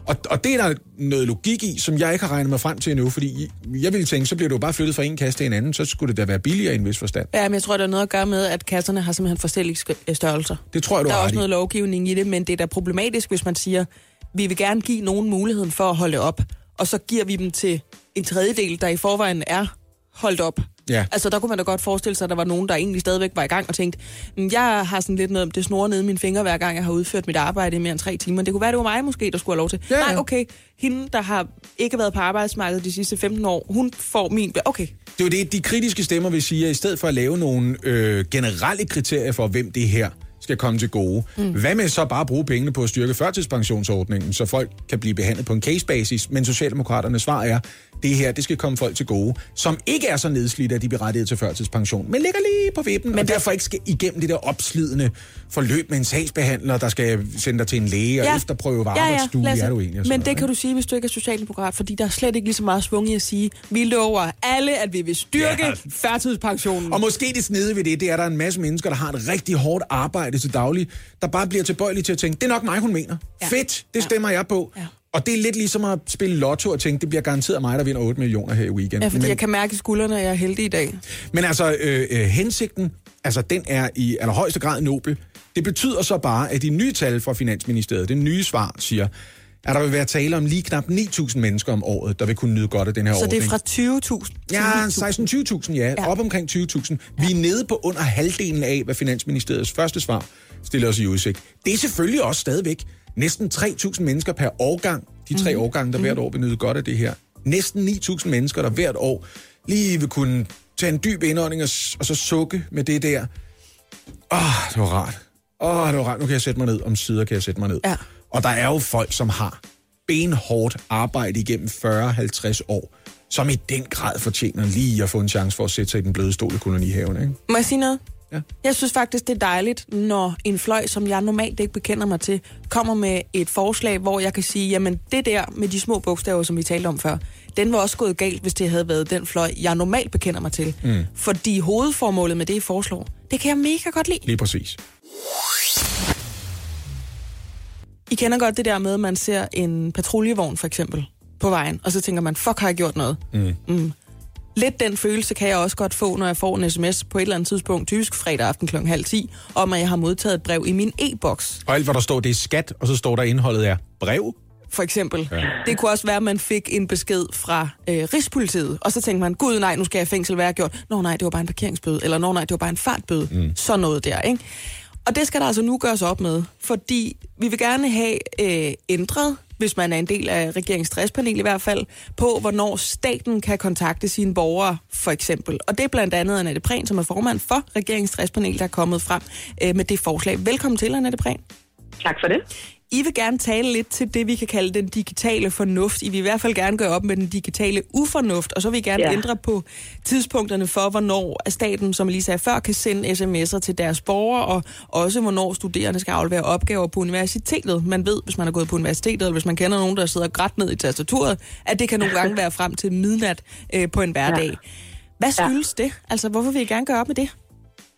[SPEAKER 3] Og, og det er der noget logik i, som jeg ikke har regnet mig frem til endnu, fordi jeg ville tænke, så bliver du bare flyttet fra en kasse til en anden, så skulle det da være billigere i en vis forstand.
[SPEAKER 2] Ja, men jeg tror, der er noget at gøre med, at kasserne har simpelthen forskellige sk- størrelser.
[SPEAKER 3] Det tror jeg, du
[SPEAKER 2] Der er også
[SPEAKER 3] i.
[SPEAKER 2] noget lovgivning i det, men det er da problematisk, hvis man siger, vi vil gerne give nogen muligheden for at holde op, og så giver vi dem til en tredjedel, der i forvejen er holdt op.
[SPEAKER 3] Ja.
[SPEAKER 2] Altså, der kunne man da godt forestille sig, at der var nogen, der egentlig stadigvæk var i gang og tænkte, "Mm, jeg har sådan lidt noget om det snore nede i mine fingre, hver gang jeg har udført mit arbejde i mere end tre timer. Det kunne være, det var mig måske, der skulle have lov til.
[SPEAKER 3] Ja, ja.
[SPEAKER 2] Nej, okay, hende, der har ikke været på arbejdsmarkedet de sidste 15 år, hun får min... Okay,
[SPEAKER 3] Det er jo det, de kritiske stemmer vil sige, at i stedet for at lave nogle øh, generelle kriterier for, hvem det her skal komme til gode. Mm. Hvad med så bare at bruge pengene på at styrke førtidspensionsordningen, så folk kan blive behandlet på en case-basis, men Socialdemokraternes svar er, det her, det skal komme folk til gode, som ikke er så nedslidte, at de bliver rettighed til førtidspension, men ligger lige på vippen, men og derfor ikke skal igennem det der opslidende forløb med en sagsbehandler, der skal sende dig til en læge og ja. efterprøve ved arbejdsstue,
[SPEAKER 2] Lasse.
[SPEAKER 3] er du egentlig?
[SPEAKER 2] Men
[SPEAKER 3] noget,
[SPEAKER 2] det
[SPEAKER 3] ikke?
[SPEAKER 2] kan du sige, hvis du ikke er socialdemokrat, fordi der er slet ikke lige så meget svung i at sige, vi lover alle, at vi vil styrke
[SPEAKER 3] Ja.
[SPEAKER 2] ja. førtidspensionen.
[SPEAKER 3] Og måske det snede ved det, det er, at der er en masse mennesker, der har et rigtig hårdt arbejde til daglig, der bare bliver tilbøjelige til at tænke, det er nok mig, hun mener. Ja.
[SPEAKER 2] Ja.
[SPEAKER 3] Fedt, det stemmer jeg på.
[SPEAKER 2] Ja.
[SPEAKER 3] Og det er lidt ligesom at spille lotto og tænke, det bliver garanteret mig, der vinder 8 millioner her i weekenden.
[SPEAKER 2] Ja, fordi
[SPEAKER 3] men,
[SPEAKER 2] jeg kan mærke i skuldrene, at jeg er heldig i dag.
[SPEAKER 3] men altså, øh, øh, hensigten, altså den er i allerhøjeste grad nobel. Det betyder så bare, at de nye tal fra Finansministeriet, det nye svar, siger, at der vil være tale om lige knap 9.000 mennesker om året, der vil kunne nyde godt af den her
[SPEAKER 2] Så
[SPEAKER 3] ordning.
[SPEAKER 2] det er fra 20.000 til
[SPEAKER 3] Ja,
[SPEAKER 2] 9.000.
[SPEAKER 3] 16-20.000, ja. ja.
[SPEAKER 2] Ja.
[SPEAKER 3] Op omkring 20.000. Vi er nede på under halvdelen af, hvad Finansministeriets første svar stiller os i udsigt. Det er selvfølgelig også stadigvæk næsten 3.000 mennesker per årgang. De tre mm. årgange, der hvert år vil nyde godt af det her. Næsten 9.000 mennesker, der hvert år lige vil kunne tage en dyb indånding og, og så sukke med det der. Åh, oh, det var rart. Åh, oh, det var rart. Nu kan jeg sætte mig ned. Om sider kan jeg sætte mig ned.
[SPEAKER 2] Ja.
[SPEAKER 3] Og der er jo folk, som har benhårdt arbejde igennem 40-50 år, som i den grad fortjener lige at få en chance for at sætte sig i den bløde stol i kolonihaven, ikke?
[SPEAKER 2] Må jeg sige noget?
[SPEAKER 3] Ja.
[SPEAKER 2] Jeg synes faktisk, det er dejligt, når en fløj, som jeg normalt ikke bekender mig til, kommer med et forslag, hvor jeg kan sige, jamen det der med de små bogstaver, som vi talte om før, den var også gået galt, hvis det havde været den fløj, jeg normalt bekender mig til. Mm. Fordi hovedformålet med det, I foreslår, det kan jeg mega godt lide.
[SPEAKER 3] Lige præcis.
[SPEAKER 2] I kender godt det der med, at man ser en patruljevogn for eksempel på vejen, og så tænker man, fuck, har jeg gjort noget? Mm. Mm. Lidt den følelse kan jeg også godt få, når jeg får en sms på et eller andet tidspunkt, typisk fredag aften kl. halv 10, om at jeg har modtaget et brev i min e-boks.
[SPEAKER 3] Og alt, hvad der står, det er skat, og så står der, indholdet er brev.
[SPEAKER 2] for eksempel. Ja. Det kunne også være, at man fik en besked fra øh, Rigspolitiet, og så tænkte man, gud nej, nu skal jeg i fængsel, hvad jeg gjort? Nå nej, det var bare en parkeringsbøde, eller nå nej, det var bare en fartbøde. Mm. Sådan noget der, ikke? Og det skal der altså nu gøres op med, fordi vi vil gerne have øh, ændret, hvis man er en del af regeringens stresspanel i hvert fald, på hvornår staten kan kontakte sine borgere, for eksempel. Og det er blandt andet Annette Prehn, som er formand for regeringens stresspanel, der er kommet frem øh, med det forslag. Velkommen til, Annette Prehn.
[SPEAKER 7] Tak for det.
[SPEAKER 2] I vil gerne tale lidt til det, vi kan kalde den digitale fornuft. I vil i hvert fald gerne gøre op med den digitale ufornuft, og så vil I gerne ja.
[SPEAKER 7] Ja.
[SPEAKER 2] ændre på tidspunkterne for, hvornår staten, som lige sagde før, kan sende sms'er til deres borgere, og også hvornår studerende skal aflevere opgaver på universitetet. Man ved, hvis man har gået på universitetet, eller hvis man kender nogen, der sidder grædt ned i tastaturet, at det kan nogle gange være frem til midnat øh, på en hverdag.
[SPEAKER 7] Ja.
[SPEAKER 2] Hvad skyldes det? Altså, hvorfor vil I gerne gøre op med det?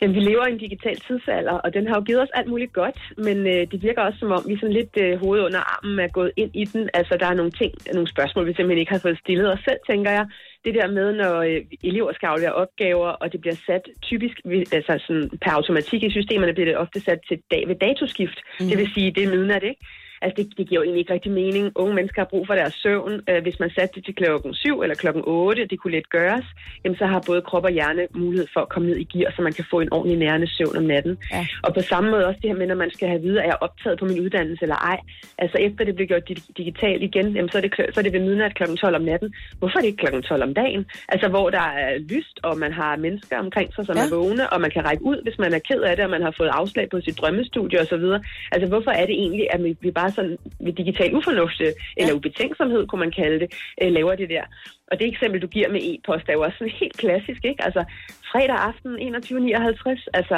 [SPEAKER 7] Jamen, vi lever i en digital tidsalder, og den har jo givet os alt muligt godt, men øh, det virker også som om, vi sådan lidt øh, hovedet under armen er gået ind i den. Altså, der er nogle ting, nogle spørgsmål, vi simpelthen ikke har fået stillet os selv, tænker jeg. Det der med, når øh, elever skal aflevere opgaver, og det bliver sat typisk, altså sådan, per automatik i systemerne, bliver det ofte sat til dag, ved datoskift. Mm. Det vil sige, det er midnat, ikke? Altså, det, det giver jo egentlig ikke rigtig mening. Unge mennesker har brug for deres søvn. Øh, hvis man satte det til klokken 7 eller klokken 8, det kunne let gøres, jamen, så har både krop og hjerne mulighed for at komme ned i gear, så man kan få en ordentlig nærende søvn om natten.
[SPEAKER 2] Ja.
[SPEAKER 7] Og på samme måde også det her med, når man skal have at vide, er jeg optaget på min uddannelse eller ej. Altså efter det bliver gjort dig- digitalt igen, jamen, så, er det, så er det ved midnat klokken 12 om natten. Hvorfor er det ikke klokken 12 om dagen? Altså hvor der er lyst, og man har mennesker omkring sig, som
[SPEAKER 2] Ja.
[SPEAKER 7] er vågne, og man kan række ud, hvis man er ked af det, og man har fået afslag på sit drømmestudie osv. Altså hvorfor er det egentlig, at vi bare sådan ved digital ufornuft, øh, eller ubetænksomhed, kunne man kalde det, øh, laver det der. Og det eksempel, du giver med e-post, er jo også sådan helt klassisk, ikke? Altså, fredag aften 21.59, altså,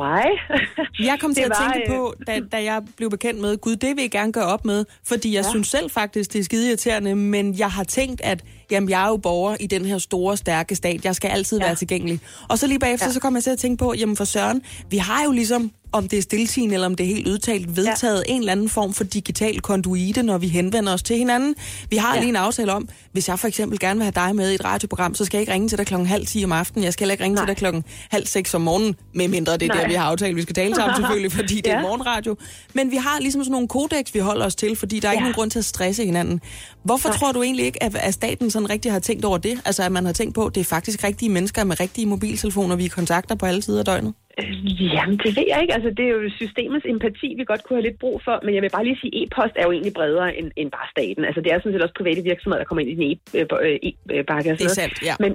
[SPEAKER 7] why?
[SPEAKER 2] Jeg kom til at
[SPEAKER 7] var,
[SPEAKER 2] tænke
[SPEAKER 7] øh,
[SPEAKER 2] på, da, da jeg blev bekendt med, gud, det vil jeg gerne gøre op med, fordi jeg ja.
[SPEAKER 7] Ja.
[SPEAKER 2] synes selv faktisk, det er skide irriterende, men jeg har tænkt, at jamen, jeg er jo borger i den her store, stærke stat, jeg skal altid ja.
[SPEAKER 7] Ja.
[SPEAKER 2] være tilgængelig. Og så lige bagefter, ja.
[SPEAKER 7] Ja.
[SPEAKER 2] så kom jeg til at tænke på, jamen for Søren, vi har jo ligesom, om det er stiltigende eller om det er helt udtalt, vedtaget ja. en eller anden form for digital konduite, når vi henvender os til hinanden. Vi har ja.
[SPEAKER 7] Ja.
[SPEAKER 2] lige en aftale om, hvis jeg for eksempel gerne vil have dig med i et radioprogram, så skal jeg ikke ringe til dig klokken halv 10 om aftenen, jeg skal heller ikke ringe ringe til dig klokken halv seks om morgenen, med mindre det er
[SPEAKER 7] Nej.
[SPEAKER 2] der, vi har aftalt, vi skal tale sammen selvfølgelig, fordi det er
[SPEAKER 7] Ja.
[SPEAKER 2] morgenradio. Men vi har ligesom sådan nogle kodex, vi holder os til, fordi der er ikke
[SPEAKER 7] Ja.
[SPEAKER 2] nogen grund til at stresse hinanden. Hvorfor
[SPEAKER 7] Nej.
[SPEAKER 2] tror du egentlig ikke, at, at staten sådan rigtig har tænkt over det? Altså, at man har tænkt på, at det er faktisk rigtige mennesker med rigtige mobiltelefoner, vi kontakter på alle sider af døgnet?
[SPEAKER 7] Øh, Jamen, det ved jeg ikke. Altså, det er jo systemets empati, vi godt kunne have lidt brug for. Men jeg vil bare lige sige, e-post er jo egentlig bredere end, end bare staten. Altså, det er sådan set også private virksomheder, der kommer ind i den e-bakke.
[SPEAKER 2] Det er sandt, ja.
[SPEAKER 7] Men,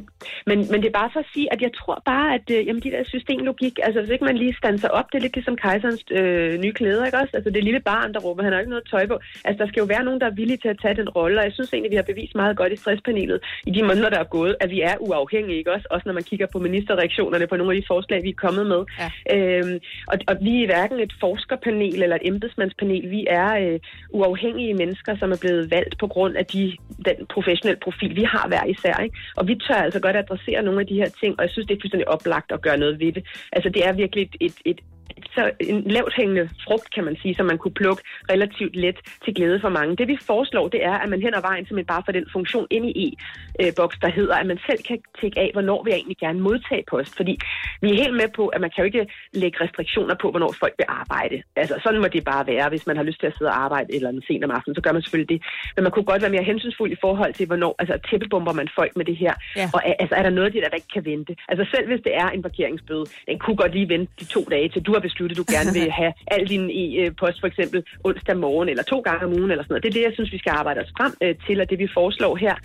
[SPEAKER 7] men, men det er bare for at sige, at jeg tror bare, at øh, jamen, de der systemlogik, altså hvis ikke man lige standser op, det er lidt ligesom kejserens øh, nye klæder, ikke også? Altså det lille barn, der råber, han har ikke noget tøj på. Altså der skal jo være nogen, der er villige til at tage den rolle, og jeg synes egentlig, vi har bevist meget godt i stresspanelet i de måneder, der er gået, at vi er uafhængige, ikke også? Også når man kigger på ministerreaktionerne på nogle af de forslag, vi er kommet med.
[SPEAKER 2] Ja.
[SPEAKER 7] Øhm, og, og vi er hverken et forskerpanel eller et embedsmandspanel. Vi er øh, uafhængige mennesker, som er blevet valgt på grund af de, den professionelle profil, vi har hver især. Ikke? Og vi tør altså godt adressere nogle af de her ting, og jeg synes, det er fuldstændig oplagt at gøre noget ved det. Altså, det er virkelig et, et, et så en lavt hængende frugt, kan man sige, som man kunne plukke relativt let til glæde for mange. Det vi foreslår, det er, at man hen ad vejen simpelthen bare får den funktion ind i e-boks, der hedder, at man selv kan tjekke af, hvornår jeg egentlig gerne modtage post. Fordi vi er helt med på, at man kan jo ikke lægge restriktioner på, hvornår folk vil arbejde. Altså sådan må det bare være. Hvis man har lyst til at sidde og arbejde eller andet sent om aftenen, så gør man selvfølgelig det. Men man kunne godt være mere hensynsfuld i forhold til, hvornår, altså tæppebomber man folk med det her.
[SPEAKER 2] Ja.
[SPEAKER 7] Og altså, er der noget af det, der, der ikke kan vente? Altså selv hvis det er en parkeringsbøde, den kunne godt lige vente de to dage til, du har besluttet, du gerne vil have al din e-post for eksempel onsdag morgen eller to gange om ugen eller sådan noget. Det er det, jeg synes, vi skal arbejde os frem øh, til, og det vi foreslår her.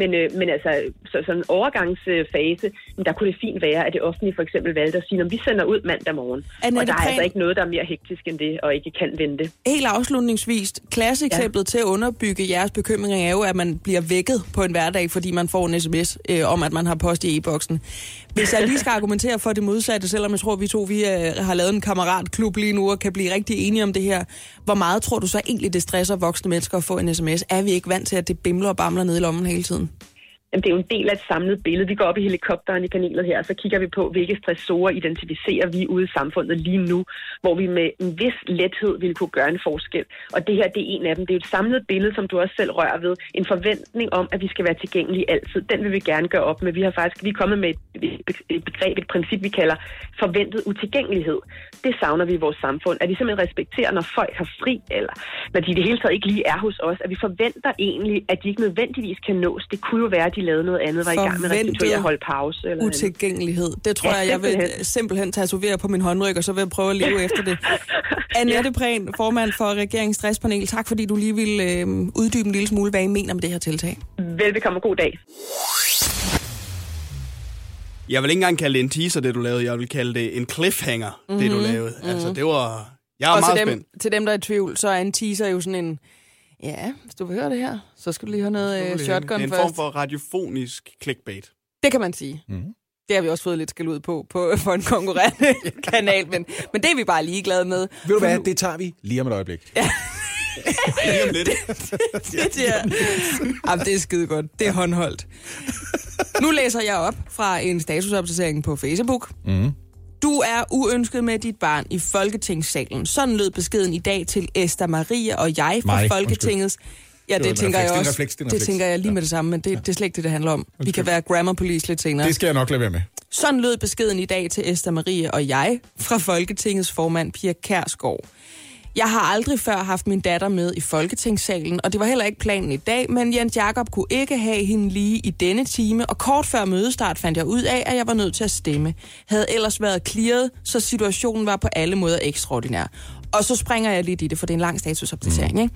[SPEAKER 7] Men, øh, men altså, så, sådan en overgangsfase, men der kunne det fint være, at det offentlige for eksempel valgte at sige, at vi sender ud mandag morgen.
[SPEAKER 2] Annette
[SPEAKER 7] og der er
[SPEAKER 2] Prehn-
[SPEAKER 7] altså ikke noget, der er mere hektisk end det, og ikke kan vente.
[SPEAKER 2] Helt afslutningsvis, klasseeksemplet ja. til at underbygge jeres bekymring er jo, at man bliver vækket på en hverdag, fordi man får en sms øh, om, at man har post i e-boksen. Hvis jeg lige skal argumentere for det modsatte, selvom jeg tror, vi to vi, øh, har lavet en kammeratklub lige nu og kan blive rigtig enige om det her, hvor meget tror du så egentlig, det stresser voksne mennesker at få en sms? Er vi ikke vant til, at det bimler og bamler ned i lommen hele tiden?
[SPEAKER 7] Jamen, det er jo en del af et samlet billede. Vi går op i helikopteren i panelet her, og så kigger vi på, hvilke stressorer identificerer vi ude i samfundet lige nu, hvor vi med en vis lethed ville kunne gøre en forskel. Og det her, det er en af dem. Det er et samlet billede, som du også selv rører ved. En forventning om, at vi skal være tilgængelige altid. Den vil vi gerne gøre op med. Vi har faktisk vi er kommet med et, et begreb, et princip, vi kalder forventet utilgængelighed. Det savner vi i vores samfund. At vi simpelthen respekterer, når folk har fri, eller når de i det hele taget ikke lige er hos os. At vi forventer egentlig, at de ikke nødvendigvis kan nås. Det kunne jo være, at de lavede noget andet, var i gang med at restituere, holde pause. Eller andet.
[SPEAKER 2] Utilgængelighed. Det tror
[SPEAKER 7] Ja,
[SPEAKER 2] jeg, jeg vil
[SPEAKER 7] simpelthen.
[SPEAKER 2] simpelthen tatovere på min håndryg, og så vil jeg prøve at leve efter det. Annette Prehn, formand for Regeringens Stresspanel. Tak fordi du lige ville øh, uddybe en lille smule, hvad I mener med det her tiltag.
[SPEAKER 7] Velbekomme og god dag.
[SPEAKER 4] Jeg vil ikke engang kalde det en teaser, det du lavede. Jeg vil kalde det en cliffhanger, mm-hmm. det du lavede. Altså, det var... Jeg er
[SPEAKER 2] og
[SPEAKER 4] meget
[SPEAKER 2] til
[SPEAKER 4] spændt.
[SPEAKER 2] dem, til dem, der er i tvivl, så er en teaser jo sådan en... Ja, hvis du vil høre det her, så skal du lige høre noget
[SPEAKER 4] Det
[SPEAKER 2] shotgun
[SPEAKER 4] er en
[SPEAKER 2] først.
[SPEAKER 4] form for radiofonisk clickbait.
[SPEAKER 2] Det kan man sige. Mm. Det har vi også fået lidt skæld ud på, på for en konkurrerende kanal, men, men det er vi bare ligeglade med.
[SPEAKER 3] Ved du hvad, det tager vi lige om et øjeblik. Ja.
[SPEAKER 4] Lige om lidt.
[SPEAKER 2] det, der. Jamen, det er skide godt. Det er håndholdt. Nu læser jeg op fra en statusopdatering på Facebook. Mm. Du er uønsket med dit barn i Folketingssalen. Sådan lød beskeden i dag til Esther Maria og jeg fra
[SPEAKER 3] Mig,
[SPEAKER 2] Folketingets... Ja, det,
[SPEAKER 3] Det
[SPEAKER 2] tænker
[SPEAKER 3] refleks.
[SPEAKER 2] jeg
[SPEAKER 3] Det
[SPEAKER 2] også.
[SPEAKER 3] refleks, det en
[SPEAKER 2] det
[SPEAKER 3] refleks.
[SPEAKER 2] tænker jeg lige med det samme, men det, det er slet ikke det, det handler om. Vi kan være grammar police lidt senere.
[SPEAKER 3] Det skal jeg nok lade være med.
[SPEAKER 2] Sådan lød beskeden i dag til Esther Marie og jeg fra Folketingets formand Pia Kærsgaard. Jeg har aldrig før haft min datter med i Folketingssalen, og det var heller ikke planen i dag, men Jens Jakob kunne ikke have hende lige i denne time, og kort før mødestart fandt jeg ud af, at jeg var nødt til at stemme. Havde ellers været clearet, så situationen var på alle måder ekstraordinær. Og så springer jeg lidt i det, for det er en lang statusopdatering, mm. ikke?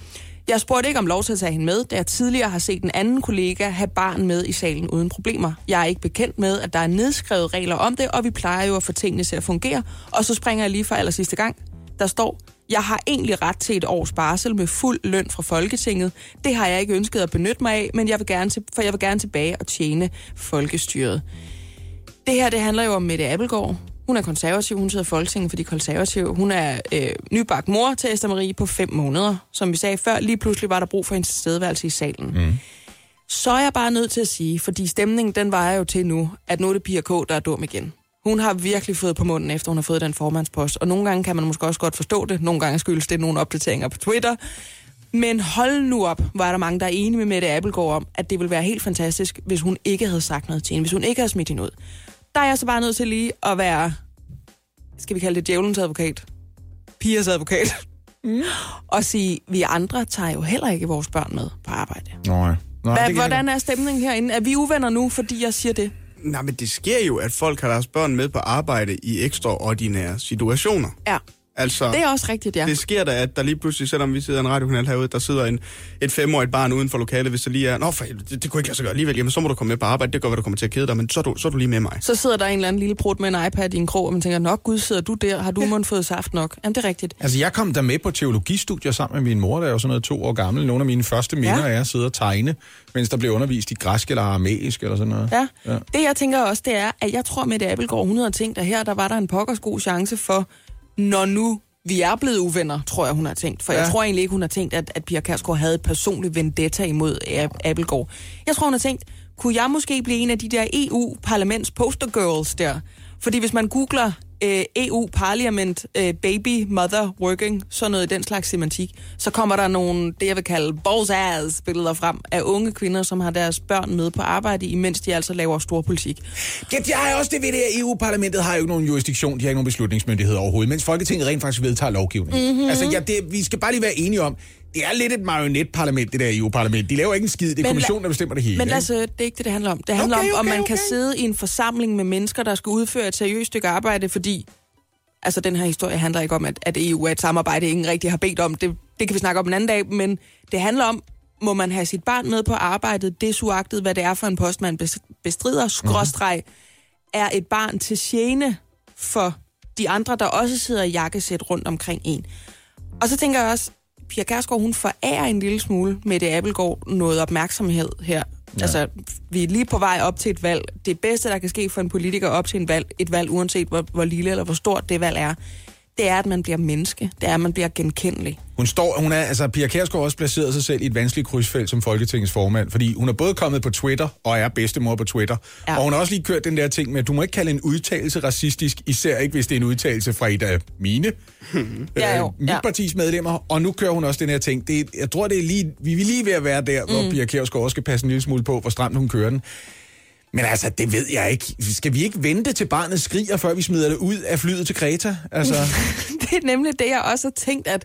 [SPEAKER 2] Jeg spurgte ikke om lov til at tage hende med, da jeg tidligere har set en anden kollega have barn med i salen uden problemer. Jeg er ikke bekendt med, at der er nedskrevet regler om det, og vi plejer jo at få tingene til at fungere. Og så springer jeg lige for aller sidste gang. Der står, jeg har egentlig ret til et års barsel med fuld løn fra Folketinget. Det har jeg ikke ønsket at benytte mig af, men jeg vil gerne til, for jeg vil gerne tilbage og tjene folkestyret. Det her, det handler jo om Mette Appelgaard. Hun er konservativ, hun sidder i Folketinget for de konservative. Hun er øh, nybagt mor til Esther Marie på fem måneder. Som vi sagde før, lige pludselig var der brug for en tilstedeværelse i salen. Mm. Så er jeg bare nødt til at sige, fordi stemningen den vejer jo til nu, at nu er det Pia K., der er dum igen. Hun har virkelig fået på munden, efter hun har fået den formandspost. Og nogle gange kan man måske også godt forstå det. Nogle gange skyldes det nogle opdateringer på Twitter. Men hold nu op, var der mange, der er enige med Mette Appelgaard om, at det ville være helt fantastisk, hvis hun ikke havde sagt noget til hende, hvis hun ikke havde smidt hende ud. Der er jeg så bare nødt til lige at være, skal vi kalde det djævelens advokat? Pias advokat. Mm. Og sige, vi andre tager jo heller ikke vores børn med på arbejde.
[SPEAKER 3] Nej. Nå,
[SPEAKER 2] Hvad, hvordan er stemningen herinde? Er vi uvenner nu, fordi jeg siger det?
[SPEAKER 4] Nej, men det sker jo, at folk har deres børn med på arbejde i ekstraordinære situationer.
[SPEAKER 2] Ja,
[SPEAKER 4] Altså,
[SPEAKER 2] det er også rigtigt, ja.
[SPEAKER 4] det sker da, at der lige pludselig, selvom vi sidder i en radiokanal herude, der sidder en, et femårigt barn uden for lokalet, hvis der lige er, nå, for, helvede, det, det kunne ikke lade sig gøre alligevel, jamen så må du komme med på arbejde, det går, hvad du kommer til at kede dig, men så er du, så er du lige med mig.
[SPEAKER 2] Så sidder der en eller anden lille brud med en iPad i en krog, og man tænker, nok gud, sidder du der? Har du ja. fået saft nok? Jamen, det er rigtigt.
[SPEAKER 3] Altså, jeg kom der med på teologistudier sammen med min mor, der er jo sådan noget to år gammel. Nogle af mine første minder
[SPEAKER 2] Ja.
[SPEAKER 3] er at sidde og tegne, mens der blev undervist i græsk eller aramæisk eller sådan noget.
[SPEAKER 2] Ja.
[SPEAKER 3] Ja.
[SPEAKER 2] Det, jeg tænker også, det er, at jeg tror, Mette Abelgaard, hun havde tænkt, at her der var der en pokkers god chance for, når nu vi er blevet uvenner, tror jeg, hun har tænkt. For ja. Jeg tror egentlig ikke, hun har tænkt, at, at Pia Kærsgaard havde et personligt vendetta imod Ab- Abelgaard. Jeg tror, hun har tænkt, kunne jeg måske blive en af de der EU-parlaments poster girls der? Fordi hvis man googler øh, EU-parlament, øh, baby, mother, working, sådan noget den slags semantik, så kommer der nogle, det jeg vil kalde balls billeder frem af unge kvinder, som har deres børn med på arbejde, imens de altså laver stor politik.
[SPEAKER 3] Ja, det har også det ved det her. EU-parlamentet har jo ikke nogen jurisdiktion, de har ikke nogen beslutningsmyndighed overhovedet, mens Folketinget rent faktisk vedtager lovgivning.
[SPEAKER 2] Mhm.
[SPEAKER 3] Mm-hmm. Altså, ja, det, vi skal bare lige være enige om, det er lidt et marionetparlament, det der EU-parlament. De laver ikke en skid, det er
[SPEAKER 2] Men
[SPEAKER 3] kommissionen, der bestemmer det hele.
[SPEAKER 2] Men altså, det er ikke det, det handler om. Det handler
[SPEAKER 3] Okay,
[SPEAKER 2] om, om
[SPEAKER 3] okay,
[SPEAKER 2] man kan
[SPEAKER 3] okay.
[SPEAKER 2] sidde i en forsamling med mennesker, der skal udføre et seriøst stykke arbejde, fordi altså, den her historie handler ikke om, at, at EU er et samarbejde, ingen rigtig har bedt om. Det, det kan vi snakke om en anden dag, men det handler om, må man have sit barn med på arbejdet, desuagtet, hvad det er for en post, man bes- bestrider, skråstreg, er et barn til tjene for de andre, der også sidder i jakkesæt rundt omkring en. Og så tænker jeg også, Pia Kærsgaard, hun forærer en lille smule med det Appelgaard noget opmærksomhed her. Ja. Altså, vi er lige på vej op til et valg. Det bedste, der kan ske for en politiker op til en valg, et valg, uanset hvor, hvor lille eller hvor stort det valg er, det er, at man bliver menneske. Det er, at man bliver genkendelig.
[SPEAKER 3] Hun står, hun er, altså Pia Kjærsgaard har også placeret sig selv i et vanskeligt krydsfelt som Folketingets formand, fordi hun er både kommet på Twitter og er bedstemor på Twitter.
[SPEAKER 2] Ja.
[SPEAKER 3] Og hun har også lige kørt den der ting med, at du må ikke kalde en udtalelse racistisk, især ikke hvis det er en udtalelse fra et af mine,
[SPEAKER 2] Ja, jo.
[SPEAKER 3] øh, mit
[SPEAKER 2] Ja.
[SPEAKER 3] partis medlemmer. Og nu kører hun også den her ting. Det, jeg tror, det er lige, vi er lige ved at være der, mm. hvor Pia Kjærsgaard også skal passe en lille smule på, hvor stramt hun kører den. Men altså, det ved jeg ikke. Skal vi ikke vente til barnet skriger, før vi smider det ud af flyet til Kreta? Altså,
[SPEAKER 2] det er nemlig det, jeg også har tænkt, at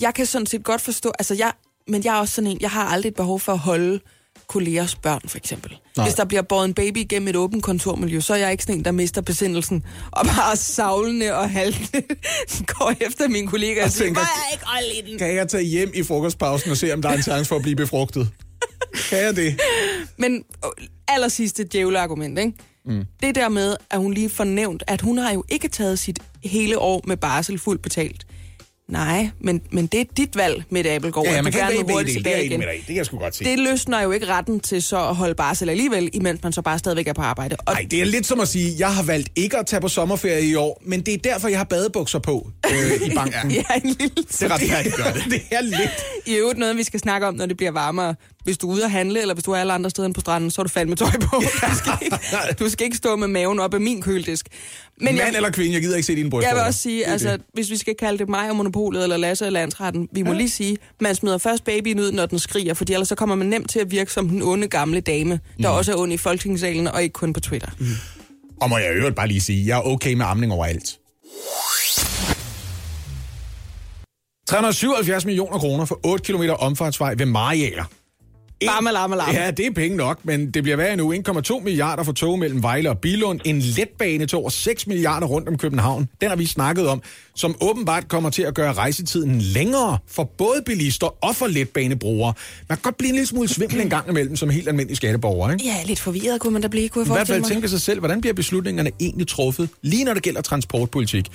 [SPEAKER 2] jeg kan sådan set godt forstå, altså jeg, men jeg er også sådan en, jeg har aldrig et behov for at holde kollegers børn, for eksempel. Nej. Hvis der bliver båret en baby gennem et åbent kontormiljø, så er jeg ikke sådan en, der mister besindelsen, og bare savlende og halvende går efter mine kollegaer og,
[SPEAKER 3] Og
[SPEAKER 2] siger,
[SPEAKER 3] tænker,
[SPEAKER 2] "Må jeg ikke holde i den?
[SPEAKER 3] kan jeg tage hjem i frokostpausen og se, om der er en chance for at blive befrugtet? Kan jeg det?
[SPEAKER 2] Men øh, allersidste djævleargument, ikke? Mm. Det der med, at hun lige fornævnt, at hun har jo ikke taget sit hele år med barsel fuldt betalt. Nej, men, men det er dit valg, Mette Abelgaard.
[SPEAKER 3] Ja, ja man kan
[SPEAKER 2] gerne vil hurtigt
[SPEAKER 3] det. Det er
[SPEAKER 2] tilbage igen.
[SPEAKER 3] med. Det kan jeg sgu godt se.
[SPEAKER 2] Det løsner jo ikke retten til så at holde barsel alligevel, imens man så bare stadigvæk er på arbejde. Og
[SPEAKER 3] Nej, det er lidt som at sige, jeg har valgt ikke at tage på sommerferie i år, men det er derfor, jeg har badebukser på øh, i banken.
[SPEAKER 2] ja, en lille
[SPEAKER 4] Det retfærdiggør det.
[SPEAKER 3] det er lidt...
[SPEAKER 2] I øvrigt noget, vi skal snakke om, når det bliver varmere. Hvis du er ude at handle, eller hvis du er alle andre steder end på stranden, så er du fandme tøj på. Du skal ikke, du skal ikke stå med maven op af min køleddisk. Men
[SPEAKER 3] Mand eller kvinde, jeg gider ikke se dine bryster.
[SPEAKER 2] Jeg vil også sige, altså, hvis vi skal kalde det mig og monopolet, eller Lasse og landsretten, vi må ja. lige sige, man smider først babyen ud, når den skriger, fordi ellers så kommer man nemt til at virke som den onde gamle dame, der
[SPEAKER 3] Mm.
[SPEAKER 2] også er ond i folketingssalen, og ikke kun på Twitter. Mm.
[SPEAKER 3] Og må jeg øvrigt bare lige sige, jeg er okay med amning overalt. 377 millioner kroner for 8 km omfartsvej ved Mariager.
[SPEAKER 2] Bam, alarm, alarm.
[SPEAKER 3] Ja, det er penge nok, men det bliver værre nu. 1,2 milliarder for tog mellem Vejle og Bilund. En letbane til over 6 milliarder rundt om København. Den har vi snakket om, som åbenbart kommer til at gøre rejsetiden længere for både bilister og for letbanebrugere. Man kan godt blive en lille smule svimmel en gang imellem som helt almindelig skatteborger, ikke?
[SPEAKER 2] Ja, lidt forvirret kunne man da blive, kunne jeg
[SPEAKER 3] I hvert fald tænke sig selv, hvordan bliver beslutningerne egentlig truffet, lige når det gælder transportpolitik.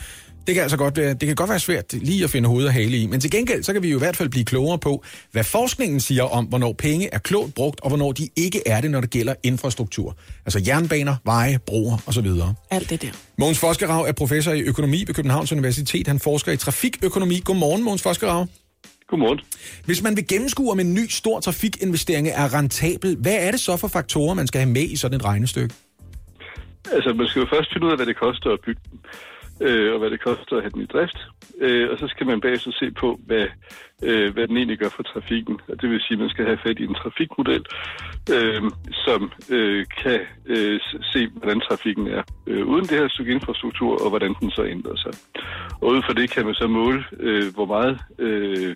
[SPEAKER 3] Det kan altså godt være, det kan godt være svært lige at finde hoved og hale i, men til gengæld så kan vi jo i hvert fald blive klogere på, hvad forskningen siger om, hvornår penge er klogt brugt, og hvornår de ikke er det, når det gælder infrastruktur. Altså jernbaner, veje, broer osv.
[SPEAKER 2] Alt det der.
[SPEAKER 3] Mogens Foskerav er professor i økonomi ved Københavns Universitet. Han forsker i trafikøkonomi. Godmorgen, Mogens Foskerav.
[SPEAKER 8] Godmorgen.
[SPEAKER 3] Hvis man vil gennemskue, om en ny stor trafikinvestering er rentabel, hvad er det så for faktorer, man skal have med i sådan et regnestykke?
[SPEAKER 8] Altså, man skal jo først finde ud af, hvad det koster at bygge den øh, og hvad det koster at have den i drift. Øh, og så skal man bagefter se på, hvad, øh, hvad den egentlig gør for trafikken. Og det vil sige, at man skal have fat i en trafikmodel, øh, som øh, kan øh, se, hvordan trafikken er øh, uden det her stykke infrastruktur, og hvordan den så ændrer sig. Og ud fra det kan man så måle, øh, hvor meget øh,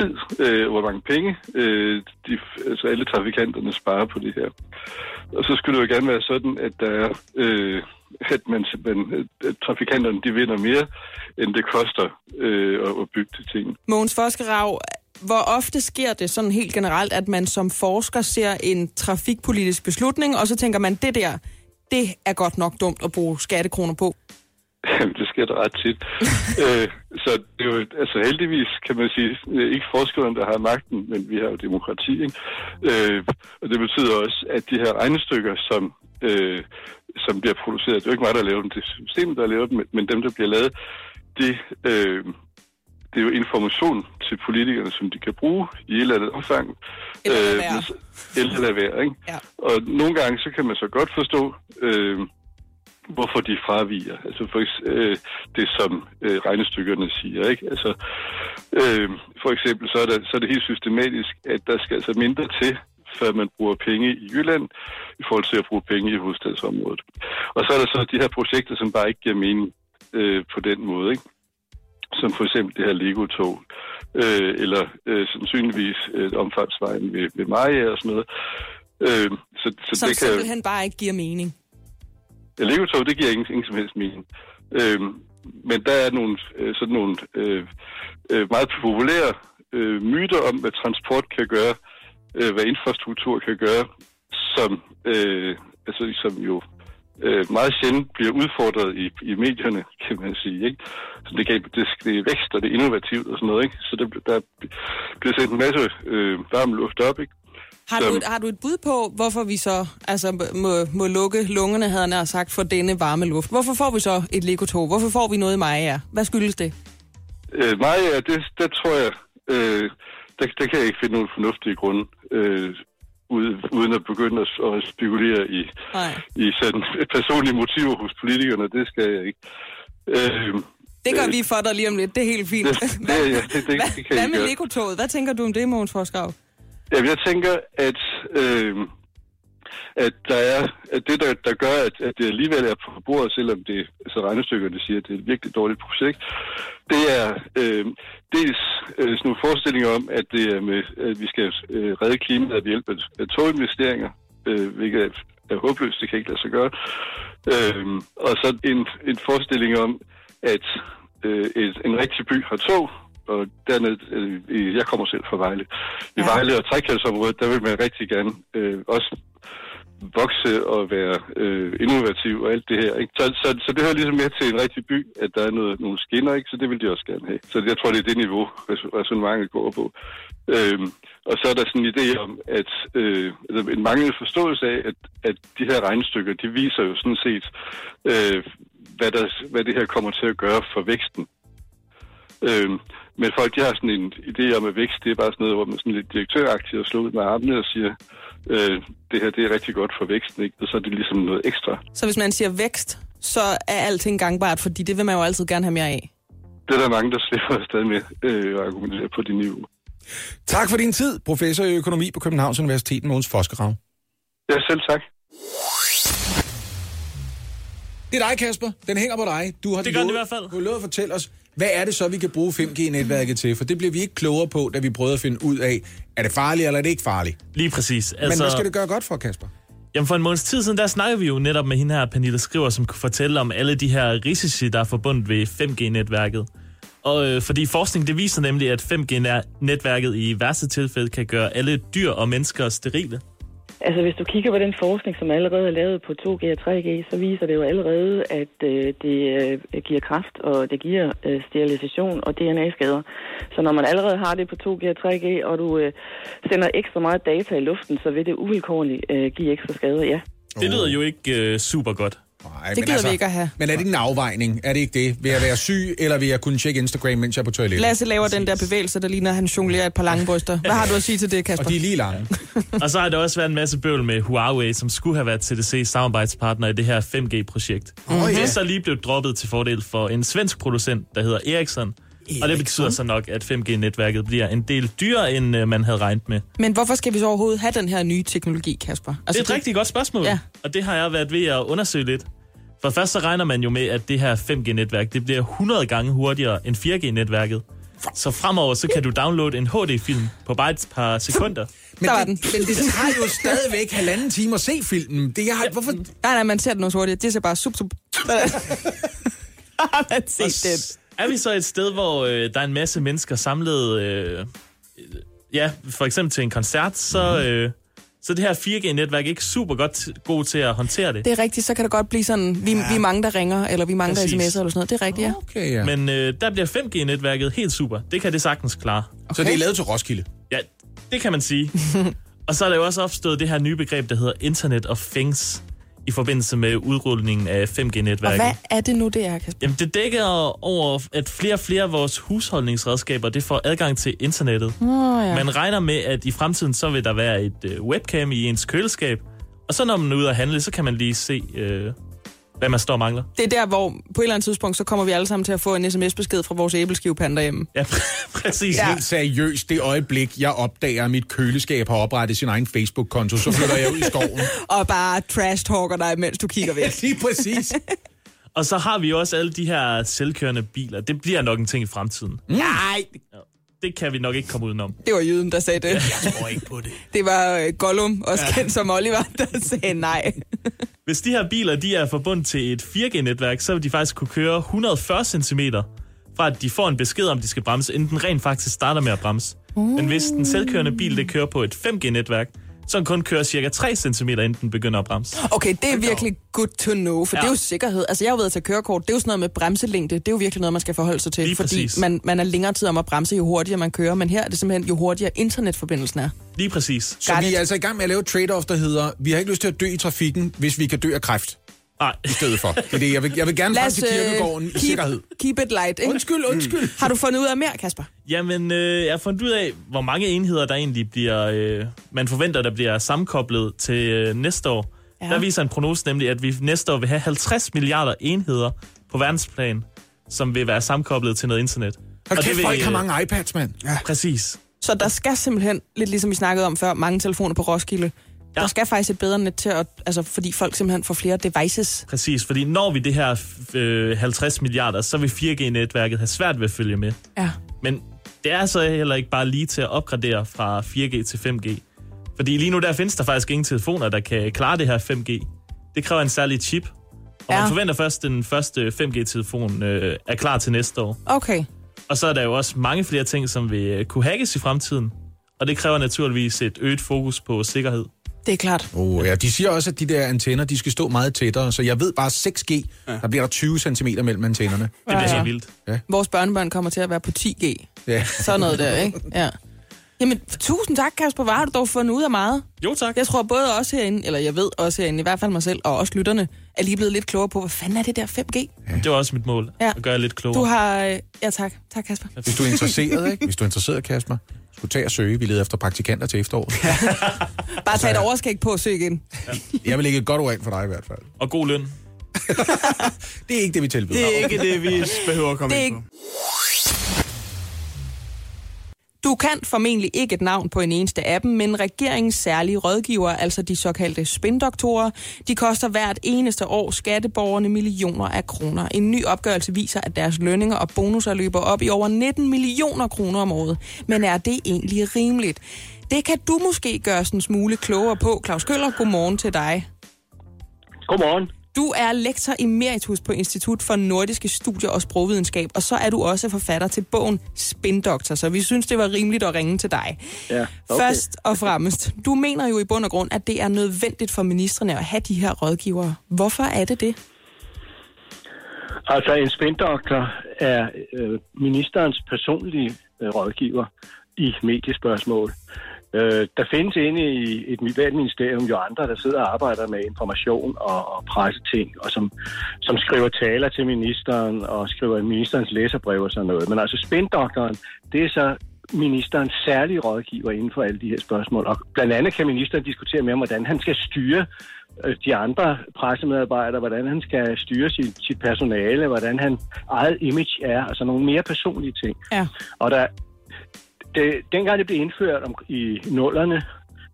[SPEAKER 8] tid, øh, hvor mange penge øh, de, altså alle trafikanterne sparer på det her. Og så skulle det jo gerne være sådan, at der er, øh, at, man, simpelthen- at trafikanterne de vinder mere, end det koster øh, at, at bygge de ting.
[SPEAKER 2] Mogens Foskerav, hvor ofte sker det sådan helt generelt, at man som forsker ser en trafikpolitisk beslutning, og så tænker man, det der, det er godt nok dumt at bruge skattekroner på.
[SPEAKER 8] Jamen, det sker da ret tit. øh, så det er jo, altså heldigvis kan man sige, øh, ikke forskerne, der har magten, men vi har jo demokrati, ikke? Øh, og det betyder også, at de her regnestykker, som, øh, som bliver produceret, det er jo ikke mig, der laver dem, det er systemet, der laver dem, men- dem, der bliver lavet, det, øh, det er jo information til politikerne, som de kan bruge i et eller andet omfang.
[SPEAKER 2] Eller lade være.
[SPEAKER 8] Eller lade være, ikke?
[SPEAKER 2] Ja.
[SPEAKER 8] Og nogle gange, så kan man så godt forstå, øh, hvorfor de fraviger. Altså for øh, det, som øh, regnestykkerne siger. Ikke? Altså, øh, for eksempel så er, det, så er det helt systematisk, at der skal altså mindre til, før man bruger penge i Jylland, i forhold til at bruge penge i hovedstadsområdet. Og så er der så de her projekter, som bare ikke giver mening øh, på den måde. Ikke? Som for eksempel det her Lego-tog, øh, eller øh, sandsynligvis øh, omfartsvejen ved, ved Maja og sådan noget. Øh, så, så
[SPEAKER 2] Som
[SPEAKER 8] det kan,
[SPEAKER 2] simpelthen bare ikke giver mening.
[SPEAKER 8] Ja, Lego-tog, det giver ingen, ingen som helst mening. Øhm, men der er nogle, øh, sådan nogle øh, øh, meget populære øh, myter om, hvad transport kan gøre, øh, hvad infrastruktur kan gøre, som, øh, altså, som jo øh, meget sjældent bliver udfordret i, i medierne, kan man sige. Ikke? Så det, kan, det, det er vækst, og det er innovativt og sådan noget. Ikke? Så der, der bliver sendt en masse øh, varm luft op. Ikke?
[SPEAKER 2] Har du, et, har du et bud på, hvorfor vi så altså, må, må lukke lungerne, havde han sagt, for denne varme luft? Hvorfor får vi så et Lego-tog? Hvorfor får vi noget i Maja? Hvad skyldes det?
[SPEAKER 8] Øh, mig, ja, det, det tror jeg, øh, der, der kan jeg ikke finde nogen fornuftige grunde, øh, uden, uden at begynde at, at spekulere i,
[SPEAKER 2] Nej.
[SPEAKER 8] i sådan personlige motiver hos politikerne. Det skal jeg ikke. Øh,
[SPEAKER 2] Det gør
[SPEAKER 8] øh,
[SPEAKER 2] vi for dig lige om lidt. Det er helt fint.
[SPEAKER 8] Det, det, ja, det, det, det,
[SPEAKER 2] hvad,
[SPEAKER 8] det kan
[SPEAKER 2] hvad med. Lego-toget? Hvad tænker du om det, Mogens Forsgaard?
[SPEAKER 8] Jamen, jeg tænker, at, øh, at, der er, at det, der, der gør, at, at det alligevel er på bordet, selvom det, altså regnestykkerne siger, at det er et virkelig dårligt projekt, det er øh, dels øh, sådan nogle forestillinger om, at, det er med, at vi skal øh, redde klimaet ved hjælp af, af toginvesteringer, øh, hvilket er, er håbløst, det kan ikke lade sig gøre. Øh, og så en, en forestilling om, at øh, et, en rigtig by har tog, og dernede, øh, jeg kommer selv fra Vejle. I
[SPEAKER 2] Ja.
[SPEAKER 8] Vejle og trækældsområdet, der vil man rigtig gerne øh, også vokse og være øh, innovativ og alt det her. Ikke? Så, så, så det hører ligesom med til en rigtig by, at der er noget, nogle skinner, ikke? så det vil de også gerne have. Så jeg tror, det er det niveau, res- resonemanget går på. Øhm, og så er der sådan en idé om, at øh, altså en manglende forståelse af, at, at de her regnestykker, de viser jo sådan set, øh, hvad, der, hvad det her kommer til at gøre for væksten. Øhm, men folk de har sådan en idé om, at vækst det er bare sådan noget, hvor man sådan lidt direktøragtigt og slår ud med armene og siger, øh, det her det er rigtig godt for væksten, ikke? og så er det ligesom noget ekstra.
[SPEAKER 2] Så hvis man siger vækst, så er alting gangbart, fordi det vil man jo altid gerne have mere af.
[SPEAKER 8] Det er der mange, der slipper stadig med øh, at argumentere på det niveau.
[SPEAKER 3] Tak for din tid, professor i økonomi på Københavns Universitet, Mogens Foskerav.
[SPEAKER 8] Ja, selv tak.
[SPEAKER 3] Det er dig, Kasper. Den hænger på dig. Du har
[SPEAKER 9] Det gør den i
[SPEAKER 3] lovet-
[SPEAKER 9] hvert fald.
[SPEAKER 3] Du har lovet at fortælle os, hvad er det så, vi kan bruge 5G-netværket til? For det bliver vi ikke klogere på, da vi prøvede at finde ud af, er det farligt eller er det ikke farligt?
[SPEAKER 9] Lige præcis.
[SPEAKER 3] Altså... Men hvad skal det gøre godt for, Kasper?
[SPEAKER 9] Jamen for en måneds tid siden, der snakkede vi jo netop med hende her, Pernille Skriver, som kunne fortælle om alle de her risici, der er forbundet ved 5G-netværket. Og øh, fordi forskning, det viser nemlig, at 5G-netværket i værste tilfælde kan gøre alle dyr og mennesker sterile.
[SPEAKER 10] Altså, hvis du kigger på den forskning, som allerede er lavet på 2G og 3G, så viser det jo allerede, at øh, det øh, giver kraft, og det giver øh, sterilisation og DNA-skader. Så når man allerede har det på 2G og 3G, og du øh, sender ekstra meget data i luften, så vil det uvilkårligt øh, give ekstra skader, ja.
[SPEAKER 9] Det lyder jo ikke øh, super godt.
[SPEAKER 3] Nej,
[SPEAKER 2] Det gider vi ikke at have.
[SPEAKER 3] Men er det ikke en afvejning? Er det ikke det? Vil jeg være syg, eller vil jeg kunne tjekke Instagram, mens jeg er på toilettet?
[SPEAKER 2] Lasse laver den der bevægelse, der ligner, at han jonglerer et par lange bryster. Hvad har du at sige til det, Kasper?
[SPEAKER 3] Og de er lige lange.
[SPEAKER 9] Og så har der også været en masse bøvl med Huawei, som skulle have været TDC samarbejdspartner i det her 5G-projekt.
[SPEAKER 3] Åh,
[SPEAKER 9] Det
[SPEAKER 3] ja.
[SPEAKER 9] er så lige blevet droppet til fordel for en svensk producent, der hedder Ericsson. Og det betyder så nok, at 5G-netværket bliver en del dyrere, end øh, man havde regnet med.
[SPEAKER 2] Men hvorfor skal vi så overhovedet have den her nye teknologi, Kasper?
[SPEAKER 9] Altså, det er et rigtig godt spørgsmål,
[SPEAKER 2] ja.
[SPEAKER 9] og det har jeg været ved at undersøge lidt. For først så regner man jo med, at det her 5G-netværk, det bliver 100 gange hurtigere end 4G-netværket. Så fremover så kan du downloade en HD-film på bare et par sekunder.
[SPEAKER 3] Men, det, men det tager jo stadigvæk halvanden time at se filmen. Det jeg har, hvorfor?
[SPEAKER 2] Nej, nej, man ser den også hurtigt. Det ser bare sup, sup. Har man set det?
[SPEAKER 9] Er vi så et sted, hvor øh, der er en masse mennesker samlet, øh, øh, ja, for eksempel til en koncert, så,
[SPEAKER 2] Mhm.
[SPEAKER 9] øh, så det her 4G-netværk ikke super godt god til at håndtere det.
[SPEAKER 2] Det er rigtigt, så kan det godt blive sådan, vi, ja. vi er mange, der ringer, eller vi er mange, der
[SPEAKER 9] Præcis.
[SPEAKER 2] sms'er, eller sådan noget. Det er rigtigt, ja.
[SPEAKER 3] Okay, ja.
[SPEAKER 9] Men øh, der bliver 5G-netværket helt super. Det kan det sagtens klare.
[SPEAKER 3] Så det er lavet til Roskilde?
[SPEAKER 9] Ja, det kan man sige. og så er der jo også opstået det her nye begreb, der hedder Internet of Things, i forbindelse med udrulningen af
[SPEAKER 2] Og
[SPEAKER 9] 5G-netværket.
[SPEAKER 2] hvad er det nu, det er, Kasper?
[SPEAKER 9] Jamen, det dækker over, at flere og flere af vores husholdningsredskaber, det får adgang til internettet.
[SPEAKER 2] Nå, ja.
[SPEAKER 9] Man regner med, at i fremtiden, så vil der være et øh, webcam i ens køleskab, og så når man er ude at handle, så kan man lige se, øh, hvad man står og mangler.
[SPEAKER 2] Det er der, hvor på et eller andet tidspunkt, så kommer vi alle sammen til at få en sms-besked fra vores æbleskivepanda hjemme.
[SPEAKER 9] Ja, præcis.
[SPEAKER 3] Ja. Helt seriøst, det øjeblik, jeg opdager, at mit køleskab har oprettet sin egen Facebook-konto, så flytter jeg ud i skoven.
[SPEAKER 2] Og bare trash-talker dig, mens du kigger væk.
[SPEAKER 3] Lige præcis.
[SPEAKER 9] Og så har vi også alle de her selvkørende biler. Det bliver nok en ting i fremtiden.
[SPEAKER 2] Nej,
[SPEAKER 9] Det kan vi nok ikke komme udenom.
[SPEAKER 2] det var jøden, der sagde det.
[SPEAKER 4] Jeg tror ikke på det.
[SPEAKER 2] Det var øh, Gollum, også ja. kendt som Oliver, der sagde nej.
[SPEAKER 9] Hvis de her biler de er forbundet til et 4G-netværk, så vil de faktisk kunne køre 140 cm fra at de får en besked om, de skal bremse, inden den rent faktisk starter med at bremse. Uh. Men hvis den selvkørende bil det kører på et 5G-netværk, så den kun kører cirka 3 cm, inden den begynder at bremse.
[SPEAKER 2] Okay, det er virkelig good to know, for ja. Det er jo sikkerhed. Altså, jeg har jo været til kørekort. Det er jo sådan noget med bremselængde. Det er jo virkelig noget, man skal forholde sig til,
[SPEAKER 9] Lige
[SPEAKER 2] fordi
[SPEAKER 9] præcis.
[SPEAKER 2] man, man er længere tid om at bremse, jo hurtigere man kører. Men her er det simpelthen, jo hurtigere internetforbindelsen er.
[SPEAKER 9] Lige præcis.
[SPEAKER 3] Så vi er altså i gang med at lave trade-off, der hedder, vi har ikke lyst til at dø i trafikken, hvis vi kan dø af kræft.
[SPEAKER 9] Nej.
[SPEAKER 3] I stedet for. Fordi jeg vil, jeg vil gerne frem til kirkegården i
[SPEAKER 2] keep,
[SPEAKER 3] sikkerhed.
[SPEAKER 2] keep it light, ikke?
[SPEAKER 3] Undskyld, undskyld.
[SPEAKER 2] Har du fundet ud af mere, Kasper?
[SPEAKER 9] Jamen, øh, jeg har fundet ud af, hvor mange enheder, der egentlig bliver, øh, man forventer, der bliver sammenkoblet til øh, næste år.
[SPEAKER 2] Ja.
[SPEAKER 9] Der viser en prognose nemlig, at vi næste år vil have 50 milliarder enheder på verdensplan, som vil være sammenkoblet til noget internet.
[SPEAKER 3] Hold
[SPEAKER 9] Og det
[SPEAKER 3] kæft,
[SPEAKER 9] vil,
[SPEAKER 3] folk har
[SPEAKER 9] øh,
[SPEAKER 3] mange iPads, mand. Ja.
[SPEAKER 9] Præcis.
[SPEAKER 2] Så der skal simpelthen, lidt ligesom vi snakkede om før, mange telefoner på Roskilde. Ja. Der skal faktisk et bedre net til, at, altså, fordi folk simpelthen får flere devices.
[SPEAKER 9] Præcis, fordi når vi det her øh, 50 milliarder, så vil 4G-netværket have svært ved at følge med.
[SPEAKER 2] Ja.
[SPEAKER 9] Men det er så heller ikke bare lige til at opgradere fra 4G til 5G. Fordi lige nu der findes der faktisk ingen telefoner, der kan klare det her 5G. Det kræver en særlig chip. Og
[SPEAKER 2] Ja.
[SPEAKER 9] man forventer først, at den første 5G-telefon øh, er klar til næste år.
[SPEAKER 2] Okay.
[SPEAKER 9] Og så er der jo også mange flere ting, som vil øh, kunne hackes i fremtiden. Og det kræver naturligvis et øget fokus på sikkerhed.
[SPEAKER 2] Det er klart.
[SPEAKER 3] Oh, ja, de siger også, at de der antenner, de skal stå meget tættere, så jeg ved bare 6G, ja. der bliver der 20 cm mellem antennerne.
[SPEAKER 9] Det bliver
[SPEAKER 2] Ja, ja.
[SPEAKER 9] helt vildt.
[SPEAKER 2] Vores børnebørn kommer til at være på 10G.
[SPEAKER 3] Ja.
[SPEAKER 2] Sådan noget der, ikke? Ja. Jamen, tusind tak, Kasper. Hvor har du dog fundet ud af meget?
[SPEAKER 9] Jo, tak.
[SPEAKER 2] Jeg tror både os herinde, eller jeg ved også herinde, i hvert fald mig selv, og også lytterne, er lige blevet lidt klogere på, hvad fanden er det der 5G?
[SPEAKER 9] Det var også mit mål,
[SPEAKER 2] Ja.
[SPEAKER 9] at gøre jer lidt klogere.
[SPEAKER 2] Du har... øh, Ja, tak. Tak, Kasper.
[SPEAKER 3] Hvis du er interesseret, ikke? Hvis du er interesseret, Kasper, skulle tage og søge. Vi leder efter praktikanter til efteråret.
[SPEAKER 2] Bare tag et overskæg på og søg igen.
[SPEAKER 3] Jeg vil lægge et godt ord ind for dig i hvert fald.
[SPEAKER 9] Og god løn.
[SPEAKER 3] Det er ikke det, vi tilbyder.
[SPEAKER 4] Det er ikke det, vi behøver at komme
[SPEAKER 2] Det er
[SPEAKER 4] ind
[SPEAKER 2] ikke-
[SPEAKER 4] på.
[SPEAKER 2] Du kan formentlig ikke et navn på en eneste af dem, men regeringens særlige rådgiver, altså de såkaldte spindoktorer, de koster hvert eneste år skatteborgerne millioner af kroner. En ny opgørelse viser, at deres lønninger og bonusser løber op i over 19 millioner kroner om året. Men er det egentlig rimeligt? Det kan du måske gøre sådan en smule klogere på. Claus Køller, godmorgen til dig.
[SPEAKER 11] Godmorgen.
[SPEAKER 2] Du er lektor emeritus på Institut for Nordiske Studier og Sprogvidenskab, og så er du også forfatter til bogen Spindoktor, så vi synes, det var rimeligt at ringe til dig.
[SPEAKER 11] Ja,
[SPEAKER 2] Okay. Først og fremmest, du mener jo i bund og grund, at det er nødvendigt for ministerne at have de her rådgivere. Hvorfor er det det?
[SPEAKER 11] Altså, en spindoktor er øh, ministerens personlige øh, rådgiver i mediespørgsmål. Øh, der findes inde i et hvert ministerium jo andre, der sidder og arbejder med information og, og presseting, og som, som skriver taler til ministeren og skriver ministerens læserbrev og sådan noget. Men altså spindoktoren, det er så ministerens særlige rådgiver inden for alle de her spørgsmål. Og blandt andet kan ministeren diskutere med om, hvordan han skal styre øh, de andre pressemedarbejdere, hvordan han skal styre sit, sit personale, hvordan han eget image er, altså nogle mere personlige ting.
[SPEAKER 2] Ja.
[SPEAKER 11] Og der, det, dengang det blev indført om, i nullerne,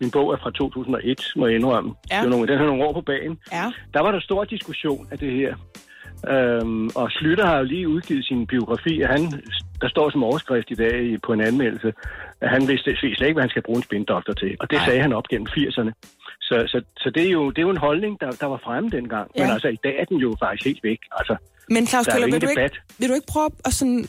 [SPEAKER 11] min bog er fra 2001, må jeg indrømme.
[SPEAKER 2] Ja.
[SPEAKER 11] Det er nogle, den har nogle år på banen.
[SPEAKER 2] Ja.
[SPEAKER 11] Der var der stor diskussion af det her. Øhm, og Slytter har jo lige udgivet sin biografi, og han, der står som overskrift i dag på en anmeldelse, at han vidste slet ikke, hvad han skal bruge en spindoktor til. Og det
[SPEAKER 2] Nej.
[SPEAKER 11] sagde han op gennem 80'erne. Så, så, så det, er jo, det er jo en holdning, der, der var fremme dengang.
[SPEAKER 2] Ja.
[SPEAKER 11] Men altså, i dag er den jo faktisk helt væk. Altså,
[SPEAKER 2] Men Claus
[SPEAKER 11] er
[SPEAKER 2] Køller, vil du, ikke, vil du ikke prøve at sådan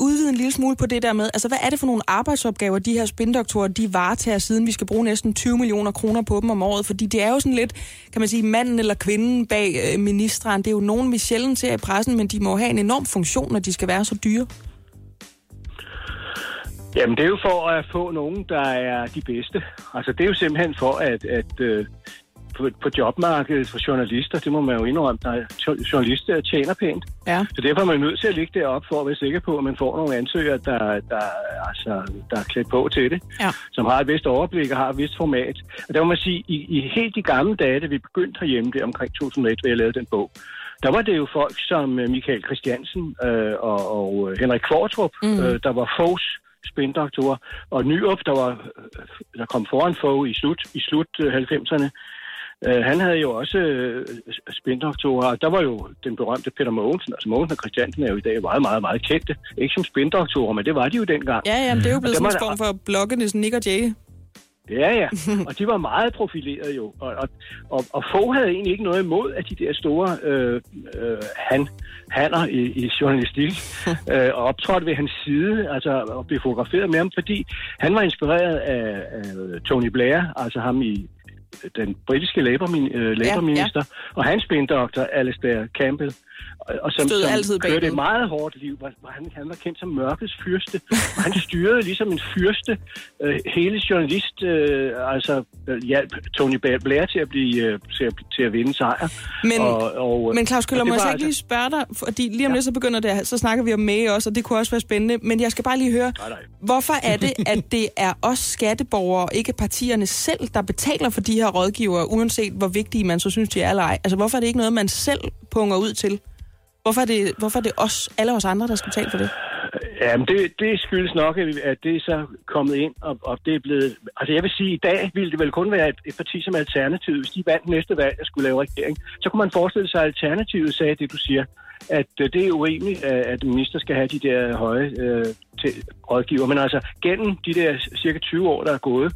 [SPEAKER 2] udvide en lille smule på det der med, altså hvad er det for nogle arbejdsopgaver, de her spindoktorer, de varetager, siden vi skal bruge næsten 20 millioner kroner på dem om året? Fordi det er jo sådan lidt, kan man sige, manden eller kvinden bag øh, ministeren. Det er jo nogen, vi sjældent ser i pressen, men de må have en enorm funktion, når de skal være så dyre.
[SPEAKER 11] Jamen, det er jo for at få nogen, der er de bedste. Altså, det er jo simpelthen for, at, at øh, på, på jobmarkedet for journalister, det må man jo indrømme, der er jo- journalister tjener pænt.
[SPEAKER 2] Ja.
[SPEAKER 11] Så derfor er man nødt til at ligge deroppe for at være sikker på, at man får nogle ansøgere, der, der, altså, der er klædt på til det,
[SPEAKER 2] Ja.
[SPEAKER 11] som har et vist overblik og har et vist format. Og der må man sige, i, i helt de gamle dage, da vi begyndte herhjemme, det omkring 2001, hvor jeg lavede den bog, der var det jo folk som øh, Michael Christiansen øh, og, og øh, Henrik Kvartrup, mm. øh, der var Fogs spindoktorer, og Nyrup, der, var, øh, der kom foran Fogh i slut, i slut øh, 90'erne. Øh, han havde jo også øh, spindoktorer, og der var jo den berømte Peter Mogensen. Altså Mogensen og Christiansen er jo i dag meget, meget, meget kendte. Ikke som spindoktorer, men det var de jo dengang.
[SPEAKER 2] Ja, ja, men det er jo blevet sådan en form for bloggenes Nick og Jay.
[SPEAKER 11] Ja, ja. Og de var meget profilerede jo. Og, og, og, og Fogh havde egentlig ikke noget imod, at de der store øh, øh, han, hanner i, i journalistik øh, og optrådte ved hans side, altså og blev fotograferet med ham, fordi han var inspireret af, af Tony Blair, altså ham i den britiske Labour-min- øh, Labour-minister, og hans spindoktor, Alistair Campbell, og, og som,
[SPEAKER 2] Stod
[SPEAKER 11] som
[SPEAKER 2] altid
[SPEAKER 11] kørte et meget hårdt liv, hvor, hvor han, han var kendt som mørkets fyrste, og han styrede ligesom en fyrste øh, hele journalist, øh, altså øh, hjalp Tony Blair til at, blive, øh, til, at, til at vinde sejr.
[SPEAKER 2] Men,
[SPEAKER 11] og, og,
[SPEAKER 2] men Claus Køller, må jeg
[SPEAKER 11] var
[SPEAKER 2] så ikke lige spørge dig, fordi lige om lidt så begynder det, så snakker vi om May også, og det kunne også være spændende, men jeg skal bare lige høre,
[SPEAKER 11] Nej, nej.
[SPEAKER 2] hvorfor er det, at det er os skatteborgere, ikke partierne selv, der betaler for de her rådgivere, uanset hvor vigtige man så synes, de er eller ej? Altså, hvorfor er det ikke noget, man selv punger ud til? Hvorfor er det, hvorfor er det os, alle os andre, der skal betale for det?
[SPEAKER 11] Jamen, det, det skyldes nok, at det er så kommet ind, og, og det er blevet... Altså, jeg vil sige, i dag ville det vel kun være et, et parti som Alternativet. Hvis de vandt næste valg og skulle lave regering, så kunne man forestille sig, at Alternativet sagde det, du siger, at øh, det er urimeligt, øh, at minister skal have de der øh, høje øh, til rådgiver. Men altså, gennem de der cirka 20 år, der er gået,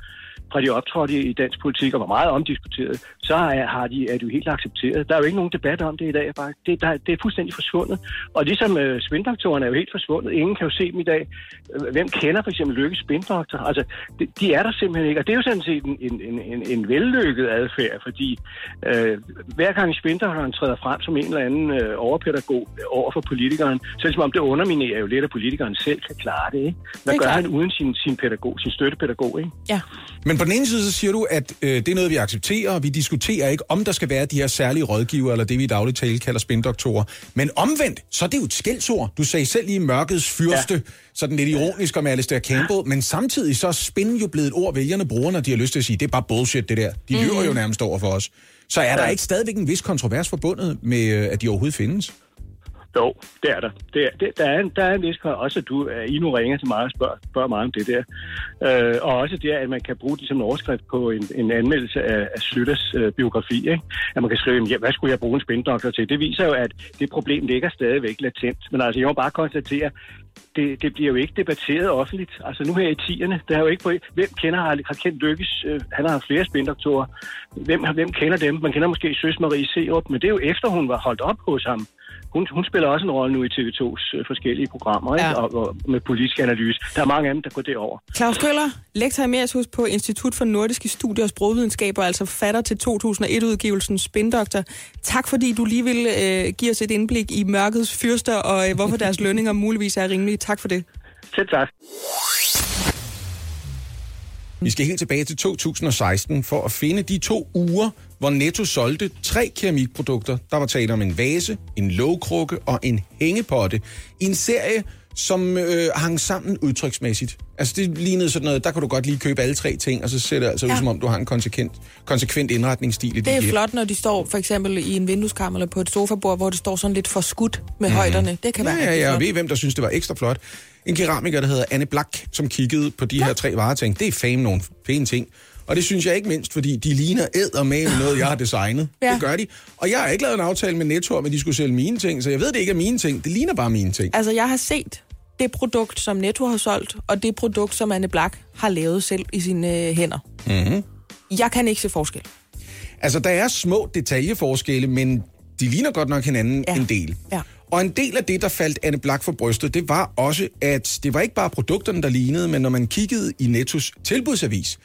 [SPEAKER 11] fra de optrådte i dansk politik og var meget omdiskuteret, så er, har de, er det jo helt accepteret. Der er jo ikke nogen debat om det i dag. Bare. Det, der, det er fuldstændig forsvundet. Og ligesom øh, spindoktorerne er jo helt forsvundet. Ingen kan jo se dem i dag. Øh, Hvem kender for eksempel Lykkes spindoktor? Altså, de, de er der simpelthen ikke. Og det er jo sådan set en, en, en, en, en vellykket adfærd, fordi øh, hver gang spindoktoren træder frem som en eller anden øh, overpædagog over for politikeren, så er det som om det underminerer jo lidt, at politikeren selv kan klare det. Ikke? Hvad
[SPEAKER 2] Det
[SPEAKER 11] gør
[SPEAKER 2] klart.
[SPEAKER 11] han uden sin, sin pædagog, sin støttepædagog? Ikke?
[SPEAKER 2] Ja.
[SPEAKER 3] Men på den ene side, så siger du, at øh, det er noget, vi accepterer, og vi diskuterer ikke, om der skal være de her særlige rådgiver, eller det, vi i daglig tale kalder spindoktorer. Men omvendt, så er det jo et skældsord. Du sagde selv lige mørkets fyrste, ja. sådan lidt ironisk om Alistair Campbell, men samtidig så er spin jo blevet et ord, vælgerne bruger, når de har lyst til at sige, det er bare bullshit, det der. De lyver jo nærmest over for os. Så er der ikke stadigvæk en vis kontrovers forbundet med, øh, at de overhovedet findes?
[SPEAKER 11] Jo, det er der. Det er, det, der, er en, der er en vis også at du øh, I nu ringer til mig og spørger, spørger meget om det der. Øh, og også det, at man kan bruge det som en overskrift på en, en anmeldelse af, af Slytters øh, biografi. Ikke? At man kan skrive, ja, hvad skulle jeg bruge en spindoktor til? Det viser jo, at det problem ligger stadigvæk latent. Men altså, jeg må bare konstatere, det, det bliver jo ikke debatteret offentligt. Altså nu her i tierne, der er jo ikke på, hvem kender har, har kendt Lykkes, øh, han har haft flere spindoktorer. Hvem, hvem kender dem? Man kender måske Søs Marie Serup, men det er jo efter, hun var holdt op hos ham. Hun, hun spiller også en rolle nu i TV2's øh, forskellige programmer ikke?
[SPEAKER 2] Ja.
[SPEAKER 11] Og, og med politisk analyse. Der er mange af dem, der går derover.
[SPEAKER 2] Claus Køller, lektor emeritus på Institut for Nordiske Studier og Sprogvidenskaber, altså forfatter til 2001-udgivelsen Spindoktor. Tak fordi du lige vil øh, give os et indblik i mørkets fyrster, og øh, hvorfor deres lønninger muligvis er rimelige. Tak for det.
[SPEAKER 11] Selv tak.
[SPEAKER 3] Vi skal helt tilbage til 2016 for at finde de to uger, hvor Netto solgte tre keramikprodukter. Der var tale om en vase, en lågkrukke og en hængepotte i en serie, som øh, hang sammen udtryksmæssigt. Altså det lignede sådan noget, der kan du godt lige købe alle tre ting, og så ser det altså ja. ud som om, du har en konsekvent, konsekvent indretningsstil i
[SPEAKER 2] Det er
[SPEAKER 3] dit hjem.
[SPEAKER 2] flot, når de står for eksempel i en vindueskarm eller på et sofabord, hvor det står sådan lidt for skudt med mm. højderne. Det kan være.
[SPEAKER 3] Ja, ja,
[SPEAKER 2] rigtig
[SPEAKER 3] ja, og
[SPEAKER 2] flot.
[SPEAKER 3] ved hvem der synes, det var ekstra flot? En keramiker, der hedder Anne Black, som kiggede på de ja. her tre varer, tænkte, det er fame nogle pæne ting. Og det synes jeg ikke mindst, fordi de ligner æder med noget, jeg har designet.
[SPEAKER 2] Ja.
[SPEAKER 3] Det gør de. Og jeg har ikke lavet en aftale med Netto om, at de skulle sælge mine ting, så jeg ved, det ikke er mine ting. Det ligner bare mine ting.
[SPEAKER 2] Altså, jeg har set det produkt, som Netto har solgt, og det produkt, som Anne Black har lavet selv i sine øh, hænder.
[SPEAKER 3] Mm-hmm.
[SPEAKER 2] Jeg kan ikke se forskel.
[SPEAKER 3] Altså, der er små detaljeforskelle, men de ligner godt nok hinanden ja. en del.
[SPEAKER 2] Ja.
[SPEAKER 3] Og en del af det, der faldt Anne Black for brystet, det var også, at det var ikke bare produkterne, der lignede, men når man kiggede i Nettos tilbudsavis,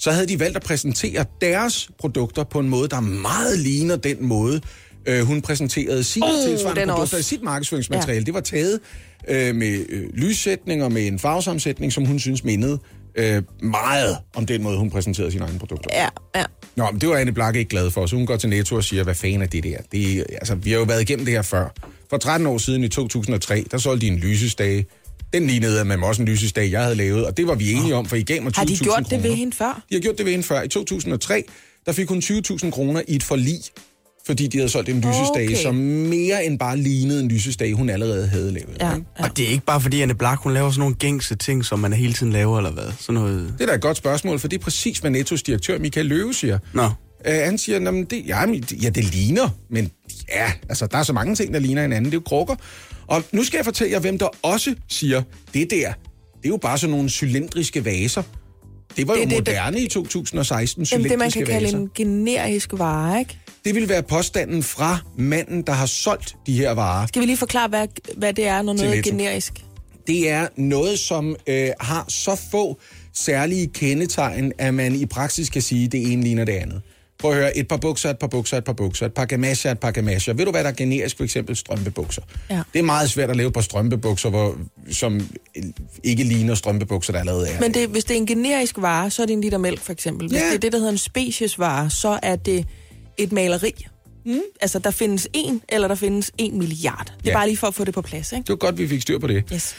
[SPEAKER 3] så havde de valgt at præsentere deres produkter på en måde, der meget ligner den måde, øh, hun præsenterede sine
[SPEAKER 2] Oh,
[SPEAKER 3] tilsvarende
[SPEAKER 2] er
[SPEAKER 3] produkter
[SPEAKER 2] også-
[SPEAKER 3] i sit markedsføringsmateriale.
[SPEAKER 2] Ja.
[SPEAKER 3] Det var taget øh, med øh, lyssætning og med en farvesammensætning, som hun synes mindede øh, meget om den måde, hun præsenterede sine egne produkter.
[SPEAKER 2] Ja, ja.
[SPEAKER 3] Nå, men det var Anne Blakke ikke glad for, så hun går til Netto og siger, hvad fanden er det der? Det altså, vi har jo været igennem det her før. For 13 år siden i 2003, der solgte de en lysestage. Den lignede med også en lysestage, jeg havde lavet, og det var vi enige om, for I gav mig 20.000
[SPEAKER 2] Har de gjort det ved
[SPEAKER 3] kroner.
[SPEAKER 2] hende før?
[SPEAKER 3] De har gjort det ved hende før. I 2003, der fik hun 20.000 kroner i et forlig, fordi de havde solgt en lysestage,
[SPEAKER 4] Okay.
[SPEAKER 3] som mere end bare lignede en lysestage, hun allerede havde lavet.
[SPEAKER 2] Ja.
[SPEAKER 3] ikke?
[SPEAKER 4] Og det er ikke bare fordi Anne Black, hun laver sådan nogle gængse ting, som man hele tiden laver, eller hvad? Sådan noget...
[SPEAKER 3] Det er da et godt spørgsmål, for det er præcis, hvad Nettos direktør Michael Løve siger.
[SPEAKER 4] Nå.
[SPEAKER 3] Uh, han siger, at det, ja, ja, det ligner, men ja, altså, der er så mange ting, der ligner hinanden. Det er jo krukker. Og nu skal jeg fortælle jer, hvem der også siger, det der, det er jo bare sådan nogle cylindriske vaser. Det var
[SPEAKER 2] Det
[SPEAKER 3] jo
[SPEAKER 2] det, der-
[SPEAKER 3] moderne i 2016,
[SPEAKER 2] Jamen, det, man
[SPEAKER 3] cylindriske
[SPEAKER 2] kan kalde
[SPEAKER 3] vaser.
[SPEAKER 2] en generisk vare, ikke?
[SPEAKER 3] Det vil være påstanden fra manden, der har solgt de her varer.
[SPEAKER 2] Skal vi lige forklare, hvad, hvad det er, når noget er generisk?
[SPEAKER 3] Det er noget, som øh, har så få særlige kendetegn, at man i praksis kan sige, at det ene ligner det andet. Prøv at høre, et par bukser, et par bukser, et par bukser, et par gamasjer, et par gamasjer. Ved du, hvad der er generisk? For eksempel strømpebukser.
[SPEAKER 2] Ja.
[SPEAKER 3] Det er meget svært at lave par strømpebukser, hvor, som ikke ligner strømpebukser, der allerede er.
[SPEAKER 2] Men det, hvis det er en generisk vare, så er det en liter mælk, for eksempel. Hvis
[SPEAKER 3] Ja.
[SPEAKER 2] det er det, der hedder en speciesvare, så er det et maleri. Mm. Altså, der findes en, eller der findes en milliard. Det er
[SPEAKER 3] Ja.
[SPEAKER 2] bare lige for at få det på plads, ikke?
[SPEAKER 3] Det var godt, vi fik styr på det.
[SPEAKER 2] Yes.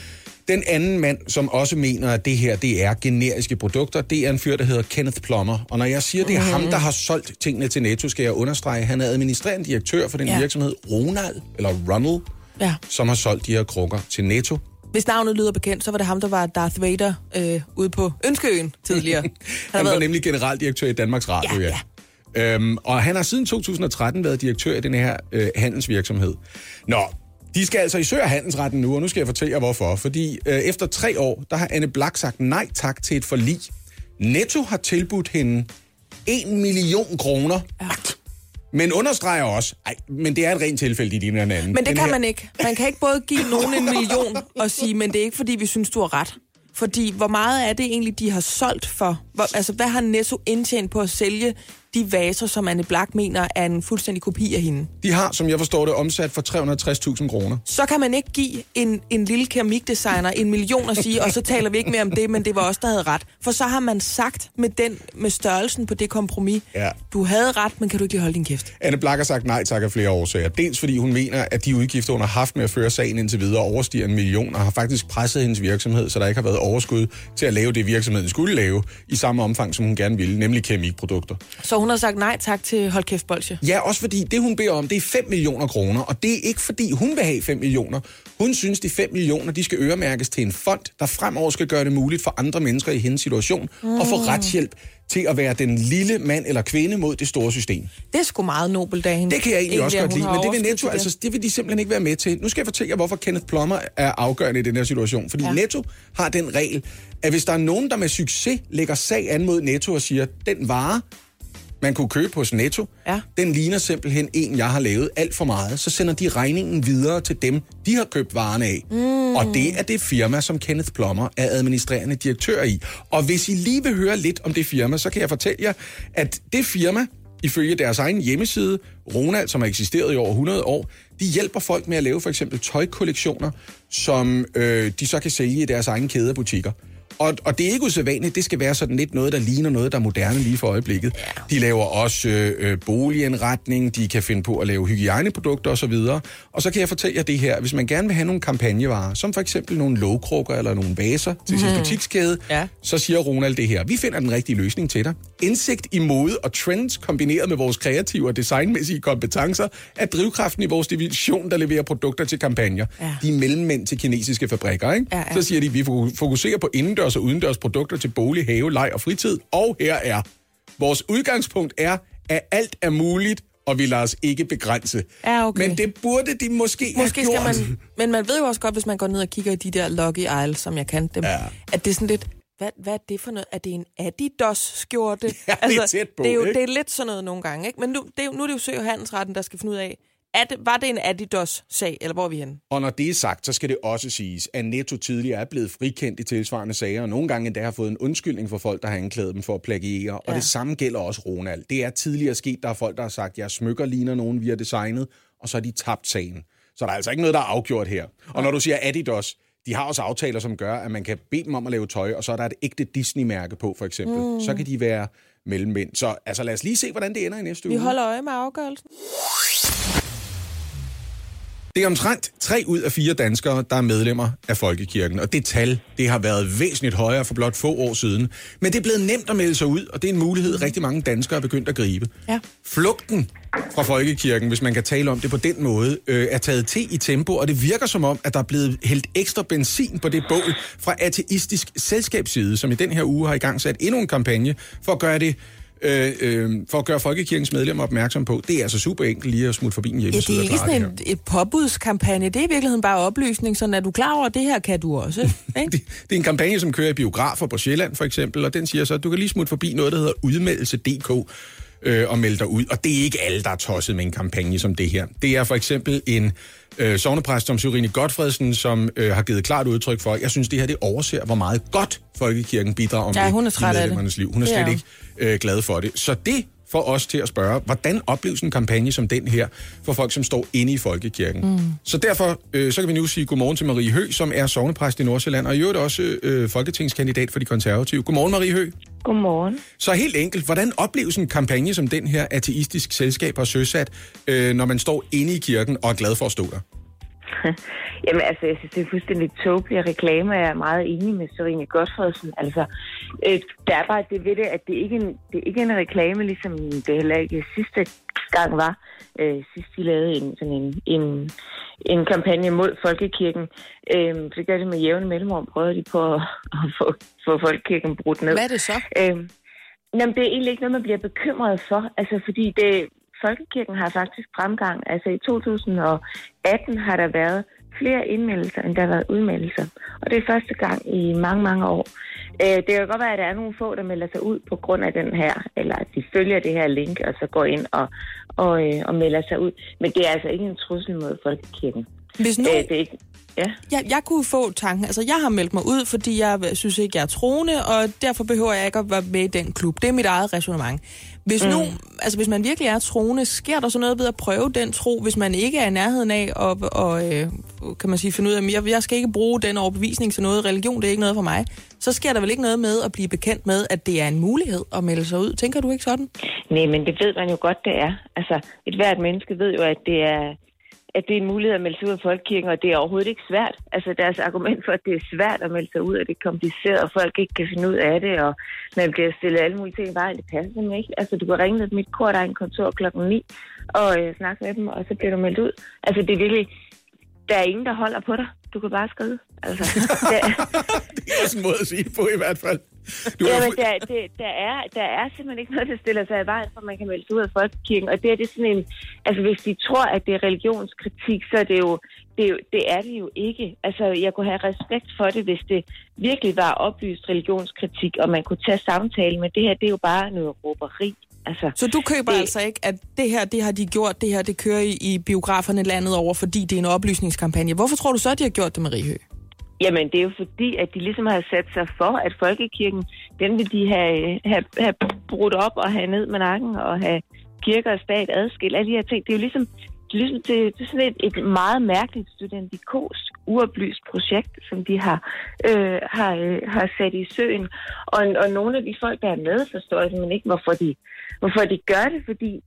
[SPEAKER 3] Den anden mand, som også mener, at det her det er generiske produkter, det er en fyr, der hedder Kenneth Plummer. Og når jeg siger, det er ham, der har solgt tingene til Netto, skal jeg understrege, han er administrerende direktør for den
[SPEAKER 2] Ja.
[SPEAKER 3] virksomhed Ronald, eller Ronald,
[SPEAKER 2] Ja.
[SPEAKER 3] som har solgt de her krukker til Netto.
[SPEAKER 2] Hvis navnet lyder bekendt, så var det ham, der var Darth Vader øh, ude på Ønskeøen tidligere.
[SPEAKER 3] Han var nemlig generaldirektør i Danmarks Radio,
[SPEAKER 2] Ja,
[SPEAKER 3] ja. ja. Øhm, og han har siden 2013 været direktør i den her øh, handelsvirksomhed. Nå, de skal altså i søger handelsretten nu, og nu skal jeg fortælle jer hvorfor. Fordi øh, efter tre år, der har Anne Black sagt nej tak til et forlig. Netto har tilbudt hende 1 million kroner. Ja. Men understreger også, ej, men det er et rent tilfælde, de ligner hinanden.
[SPEAKER 2] Men det
[SPEAKER 3] Den
[SPEAKER 2] kan
[SPEAKER 3] her-
[SPEAKER 2] man ikke. Man kan ikke både give nogen en million og sige, men det er ikke, fordi vi synes, du har ret. Fordi hvor meget er det egentlig, de har solgt for? Hvor, altså, hvad har Netto indtjent på at sælge de vaser, som Anne Black mener er en fuldstændig kopi af hende?
[SPEAKER 3] De har, som jeg forstår det, omsat for 360.000 kroner.
[SPEAKER 2] Så kan man ikke give en, en lille keramikdesigner en million og sige, og så taler vi ikke mere om det, men det var os, der havde ret. For så har man sagt med, den, med størrelsen på det kompromis,
[SPEAKER 3] Ja.
[SPEAKER 2] du havde ret, men kan du ikke lige holde din kæft?
[SPEAKER 3] Anne Black har sagt nej tak af flere årsager. Dels fordi hun mener, at de udgifter, hun har haft med at føre sagen indtil videre, overstiger en million, og har faktisk presset hendes virksomhed, så der ikke har været overskud til at lave det, virksomheden skulle lave, i samme omfang, som hun gerne ville, nemlig keramikprodukter.
[SPEAKER 2] Så hun har sagt nej tak til hold kæft bolsje.
[SPEAKER 3] Ja, også fordi det, hun beder om, det er 5 millioner kroner, og det er ikke fordi, hun vil have 5 millioner. Hun synes, de 5 millioner, de skal øremærkes til en fond, der fremover skal gøre det muligt for andre mennesker i hendes situation mm. at få retshjælp til at være den lille mand eller kvinde mod det store system.
[SPEAKER 2] Det er sgu meget nobelt af hende.
[SPEAKER 3] Det kan jeg egentlig også
[SPEAKER 2] at
[SPEAKER 3] godt lide, men det vil Netto,
[SPEAKER 2] til det.
[SPEAKER 3] altså, det vil de simpelthen ikke være med til. Nu skal jeg fortælle jer, hvorfor Kenneth Plummer er afgørende i den her situation. Fordi
[SPEAKER 2] ja.
[SPEAKER 3] Netto har den regel, at hvis der er nogen, der med succes lægger sag an mod Netto og siger, den vare, man kunne købe hos Netto,
[SPEAKER 2] Ja.
[SPEAKER 3] den ligner simpelthen en, jeg har lavet alt for meget, så sender de regningen videre til dem, de har købt varen af. Mm. Og det er det firma, som Kenneth Plummer er administrerende direktør i. Og hvis I lige vil høre lidt om det firma, så kan jeg fortælle jer, at det firma, ifølge deres egen hjemmeside, Ronald, som har eksisteret i over 100 år, de hjælper folk med at lave for eksempel tøjkollektioner, som øh, de så kan sælge i deres egen kæde af butikker. Og, og det er ikke usædvanligt, det skal være sådan lidt noget, der ligner noget, der er moderne lige for øjeblikket. De laver også øh, øh, boligindretning, de kan finde på at lave hygiejneprodukter osv. Og så kan jeg fortælle jer det her, hvis man gerne vil have nogle kampagnevarer, som for eksempel nogle lågkrukker eller nogle vaser til sin
[SPEAKER 2] Mhm.
[SPEAKER 3] butikskæde,
[SPEAKER 2] Ja.
[SPEAKER 3] så siger Ronald det her. Vi finder den rigtige løsning til dig. Indsigt i mode og trends kombineret med vores kreative og designmæssige kompetencer er drivkraften i vores division, der leverer produkter til kampagner.
[SPEAKER 2] Ja.
[SPEAKER 3] De er mellemmænd til kinesiske fabrikker, ikke?
[SPEAKER 2] Ja, ja.
[SPEAKER 3] Så siger de, vi fo- fokuserer på indendørs og udendørs produkter til bolig, have, leg og fritid. Og her er, vores udgangspunkt er, at alt er muligt, og vi lader os ikke begrænse.
[SPEAKER 2] Ja, okay.
[SPEAKER 3] Men det burde de måske,
[SPEAKER 2] Måske
[SPEAKER 3] have
[SPEAKER 2] skal
[SPEAKER 3] gjort.
[SPEAKER 2] man... Men man ved jo også godt, hvis man går ned og kigger i de der Lucky Isles, som jeg kan dem, ja. at det er sådan lidt... Hvad, hvad er det for noget? Er det en Adidas-skjorte?
[SPEAKER 3] Ja, det er tæt på,
[SPEAKER 2] det er, jo,
[SPEAKER 3] ikke?
[SPEAKER 2] det er lidt sådan noget nogle gange, ikke? Men nu, det er, nu er det jo Sø og Handelsretten, der skal finde ud af, er det, var det en Adidas-sag, eller hvor er vi henne?
[SPEAKER 3] Og når det er sagt, så skal det også siges, at Netto tidligere er blevet frikendt i tilsvarende sager, og nogle gange endda har fået en undskyldning for folk, der har anklaget dem for at plagiere. Og det samme gælder også Ronald. Det er tidligere sket, der er folk, der har sagt, at jeg smykker ligner nogen, vi har designet, og så har de tabt sagen. Så der er altså ikke noget, der er afgjort her. Og når du siger Adidas, de har også aftaler, som gør, at man kan bede dem om at lave tøj, og så er der et ægte Disney-mærke på, for eksempel.
[SPEAKER 2] Mm.
[SPEAKER 3] Så kan de være mellemmænd. Så altså, lad os lige se, hvordan det ender i næste
[SPEAKER 2] Vi
[SPEAKER 3] uge.
[SPEAKER 2] holder øje med afgørelsen.
[SPEAKER 3] Det er omtrent 3 ud af 4 danskere, der er medlemmer af Folkekirken, og det tal det har været væsentligt højere for blot få år siden. Men det er blevet nemt at melde sig ud, og det er en mulighed, rigtig mange danskere er begyndt at gribe.
[SPEAKER 2] Ja.
[SPEAKER 3] Flugten fra Folkekirken, hvis man kan tale om det på den måde, øh, er taget til i tempo, og det virker som om, at der er blevet hældt ekstra benzin på det bål fra ateistisk selskabsside, som i den her uge har i gang sat endnu en kampagne for at gøre det øh, øh, for at gøre Folkekirkens medlemmer opmærksom på. Det er altså super enkelt lige at smutte forbi en
[SPEAKER 2] Ja,
[SPEAKER 3] hjemmeside
[SPEAKER 2] det er ikke
[SPEAKER 3] det
[SPEAKER 2] sådan
[SPEAKER 3] her.
[SPEAKER 2] et, påbudskampagne. Det er i virkeligheden bare oplysning, sådan at du er klar over, at det her kan du også. Ikke?
[SPEAKER 3] Det er en kampagne, som kører i biografer på Sjælland for eksempel, og den siger så, at du kan lige smutte forbi noget, der hedder udmeldelse.dk øh, og melde dig ud. Og det er ikke alle, der er tosset med en kampagne som det her. Det er for eksempel en øh, sovnepræst som Syrine Godfredsen, som øh, har givet klart udtryk for, jeg synes, det her det overser, hvor meget godt Folkekirken bidrager
[SPEAKER 2] Ja,
[SPEAKER 3] med
[SPEAKER 2] hun er
[SPEAKER 3] i
[SPEAKER 2] træt af det.
[SPEAKER 3] medlemmernes liv. Hun er
[SPEAKER 2] Det er
[SPEAKER 3] slet
[SPEAKER 2] hun.
[SPEAKER 3] ikke øh, glad for det. Så det får os til at spørge, hvordan opleves en kampagne som den her for folk, som står inde i Folkekirken?
[SPEAKER 2] Mm.
[SPEAKER 3] Så derfor øh, så kan vi nu sige godmorgen til Marie Hø, som er sovnepræst i Nordsjælland, og i øvrigt også øh, folketingskandidat for de konservative. Godmorgen, Marie Hø.
[SPEAKER 12] Godmorgen.
[SPEAKER 3] Så helt enkelt, hvordan opleves en kampagne som den her, ateistisk selskab har søsat, øh, når man står inde i kirken og er glad for at stå der?
[SPEAKER 12] Jamen altså, jeg synes, det er fuldstændig tåbelige reklamer. Jeg er meget enig med Serine Godfredsen. Altså, øh, der er bare det ved det, at det ikke er en, det er ikke en reklame, ligesom det heller ikke sidste gang var. Øh, sidst de lavede en, sådan en, en, en kampagne mod Folkekirken. Øh, det gør det med jævne mellemrum. Prøver de på at, at få, få Folkekirken brudt ned.
[SPEAKER 2] Hvad er det så?
[SPEAKER 12] Øh, jamen, det er egentlig ikke noget, man bliver bekymret for. Altså, fordi det, Folkekirken har faktisk fremgang. Altså, i 2018 har der været flere indmeldelser, end der har været udmeldelser. Og det er første gang i mange, mange år. Øh, det kan godt være, at der er nogle få, der melder sig ud på grund af den her, eller at de følger det her link, og så går ind og, og, øh, og melder sig ud. Men det er altså ikke en trussel mod Folkekirken.
[SPEAKER 2] Hvis nu...
[SPEAKER 12] Øh, det er ikke, ja.
[SPEAKER 2] Jeg, jeg kunne få tanken, altså jeg har meldt mig ud, fordi jeg synes ikke, jeg er troende, og derfor behøver jeg ikke at være med i den klub. Det er mit eget resonemang. Hvis nu, altså hvis man virkelig er troende, sker der så noget ved at prøve den tro, hvis man ikke er i nærheden af og, og øh, kan man sige, finde ud af, at jeg, jeg skal ikke bruge den overbevisning til noget, religion det er ikke noget for mig, så sker der vel ikke noget med at blive bekendt med, at det er en mulighed at melde sig ud. Tænker du ikke sådan?
[SPEAKER 12] Nej, men det ved man jo godt, det er. Altså, et hvert menneske ved jo, at det er, at det er en mulighed at melde sig ud af folkekirken, og det er overhovedet ikke svært. Altså, deres argument for, at det er svært at melde sig ud, at det er kompliceret, og folk ikke kan finde ud af det, og man bliver stillet alle mulige ting vejen, det passer simpelthen ikke. Altså, du kan ringe til mit kor, der er en kontor klokken 9, og øh, snakke med dem, og så bliver du meldt ud. Altså, det er virkelig... Der er ingen, der holder på dig. Du kan bare skrive. Altså, det,
[SPEAKER 3] Det er også en måde at sige på i hvert fald. Du
[SPEAKER 12] ja,
[SPEAKER 3] har
[SPEAKER 12] men der, det, der, er, der er simpelthen ikke noget, der stiller sig i vejen, for at man kan melde sig ud af folkekirken. Og det er det sådan en... Altså, hvis de tror, at det er religionskritik, så er det jo... Det er, jo, det er det jo ikke. Altså, jeg kunne have respekt for det, hvis det virkelig var oplyst religionskritik, og man kunne tage samtale, men det her, det er jo bare noget råberi. Altså,
[SPEAKER 2] Så du køber det... altså ikke, at det her, det har de gjort, det her, det kører i, i biograferne landet over, fordi det er en oplysningskampagne. Hvorfor tror du så, de har gjort det, Marie Høgh?
[SPEAKER 12] Jamen, det er jo fordi, at de ligesom har sat sig for, at folkekirken, den vil de have, have, have brudt op og have ned med nakken og have kirker og stat adskilt. Alle de her ting, det er jo ligesom, det er, ligesom, det, det er sådan et, et meget mærkeligt studentikosk uoplyst projekt, som de har, øh, har, øh, har sat i søen. Og, og nogle af de folk, der er med, forstår jeg simpelthen ikke, hvorfor de, hvorfor de gør det, fordi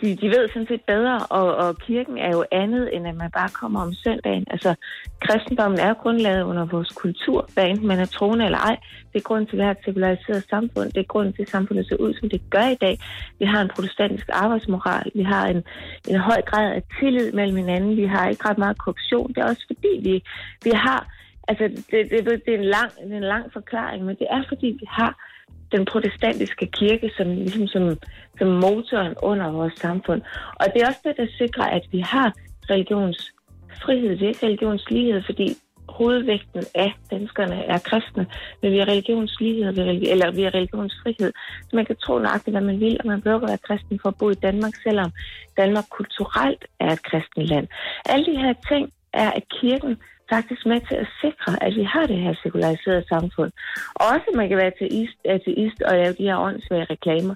[SPEAKER 12] de, de ved sådan set bedre, og, og kirken er jo andet, end at man bare kommer om søndagen. Altså, kristendommen er grundlaget under vores kultur, hvad enten man er troende eller ej. Det er grunden til, at vi har et sekulariseret samfund. Det er grunden til, at samfundet ser ud, som det gør i dag. Vi har en protestantisk arbejdsmoral. Vi har en, en høj grad af tillid mellem hinanden. Vi har ikke ret meget korruption. Det er også fordi, vi, vi har... Altså, det, det, det, er en lang, det er en lang forklaring, men det er fordi, vi har den protestantiske kirke som, ligesom som, som motoren under vores samfund. Og det er også det, der sikrer, at vi har religionsfrihed. Det er ikke religionslighed, fordi hovedvægten af danskerne er kristne, men vi har religionslighed, vi eller vi har religionsfrihed. Så man kan tro nøjagtigt, hvad man vil, og man behøver at være kristen for at bo i Danmark, selvom Danmark kulturelt er et kristen land. Alle de her ting er, at kirken faktisk med til at sikre, at vi har det her sekulariserede samfund. Også man kan være ateist, ateist og lave de her åndssvage reklamer.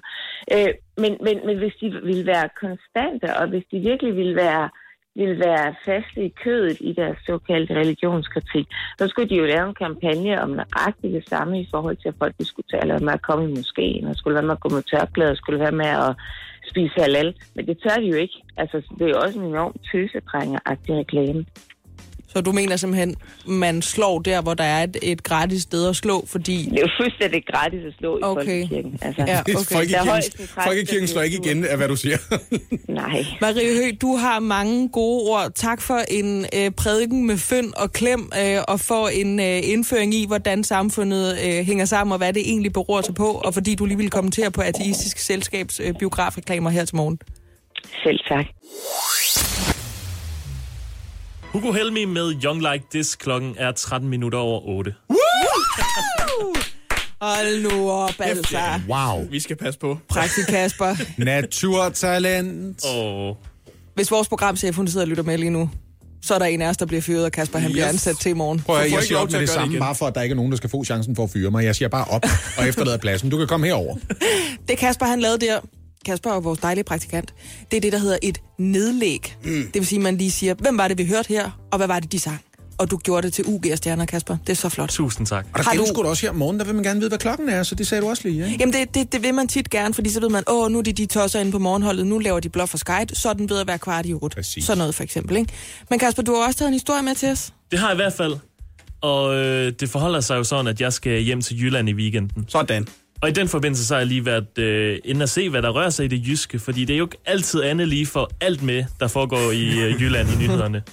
[SPEAKER 12] Øh, men, men, men hvis de ville være konstante, og hvis de virkelig ville være ville være faste i kødet i deres såkaldte religionskritik, så skulle de jo lave en kampagne om nøjagtigt det samme i forhold til, at folk skulle tale om at komme i moskeen, og skulle være med at gå med tørklæder, og skulle være med at spise halal. Men det tør de jo ikke. Altså, det er jo også en enorm tøsedrenger-agtig reklame.
[SPEAKER 2] Så du mener simpelthen, man slår der, hvor der er et, et gratis sted at slå, fordi...
[SPEAKER 12] Det er jo fuldstændig gratis at slå okay. i Folkekirken. Altså,
[SPEAKER 2] ja, okay.
[SPEAKER 3] Folkekirken, Folkekirken slår ikke igen af, hvad du siger.
[SPEAKER 12] Nej.
[SPEAKER 2] Marie Høgh, du har mange gode ord. Tak for en øh, prædiken med fynd og klem, øh, og for en øh, indføring i, hvordan samfundet øh, hænger sammen, og hvad det egentlig beror sig på, og fordi du lige vil kommentere på Ateistisk Selskabs øh, biografreklamer her til morgen.
[SPEAKER 12] Selv tak.
[SPEAKER 9] Hugo Helmi med Young Like This. Klokken er 13 minutter over 8.
[SPEAKER 2] Hold nu op, altså.
[SPEAKER 3] Wow.
[SPEAKER 4] Vi skal passe på.
[SPEAKER 2] Praktik Kasper.
[SPEAKER 3] Naturtalent.
[SPEAKER 9] Oh.
[SPEAKER 2] Hvis vores programchef, hun sidder og lytter med lige nu, så er der en af os, der bliver fyret, og Kasper han yes. bliver ansat til i morgen.
[SPEAKER 3] Prøv at, jeg
[SPEAKER 4] ikke
[SPEAKER 3] siger op
[SPEAKER 4] til
[SPEAKER 3] med det
[SPEAKER 4] det
[SPEAKER 3] samme,
[SPEAKER 4] igen.
[SPEAKER 3] bare for at der ikke er nogen, der skal få chancen for at fyre mig. Jeg siger bare op og efterlader pladsen. Du kan komme herover.
[SPEAKER 2] Det Kasper han lavede der, Kasper er vores dejlige praktikant, det er det, der hedder et nedlæg. Mm. Det vil sige, at man lige siger, hvem var det, vi hørte her, og hvad var det, de sang? Og du gjorde det til UG-stjerner, Kasper. Det er så flot.
[SPEAKER 9] Tusind tak.
[SPEAKER 3] Og der
[SPEAKER 2] Har
[SPEAKER 3] gælder
[SPEAKER 2] du-
[SPEAKER 3] også her om morgenen, der vil man gerne vide, hvad klokken er, så det sagde du også lige, ikke?
[SPEAKER 2] Jamen, det, det, det vil man tit gerne, fordi så ved man, åh, nu er de de tosser inde på morgenholdet, nu laver de blot for Skype, så er den ved at være kvart i otte.
[SPEAKER 3] Præcis.
[SPEAKER 2] Sådan noget for eksempel, ikke? Men Kasper, du har også taget en historie med til os.
[SPEAKER 9] Det har jeg i hvert fald. Og øh, det forholder sig jo sådan, at jeg skal hjem til Jylland i weekenden.
[SPEAKER 4] Sådan.
[SPEAKER 9] Og i den forbindelse så har jeg lige været øh, inde og se, hvad der rører sig i det jyske. Fordi det er jo ikke altid andet lige for alt med, der foregår i øh, Jylland i nyhederne.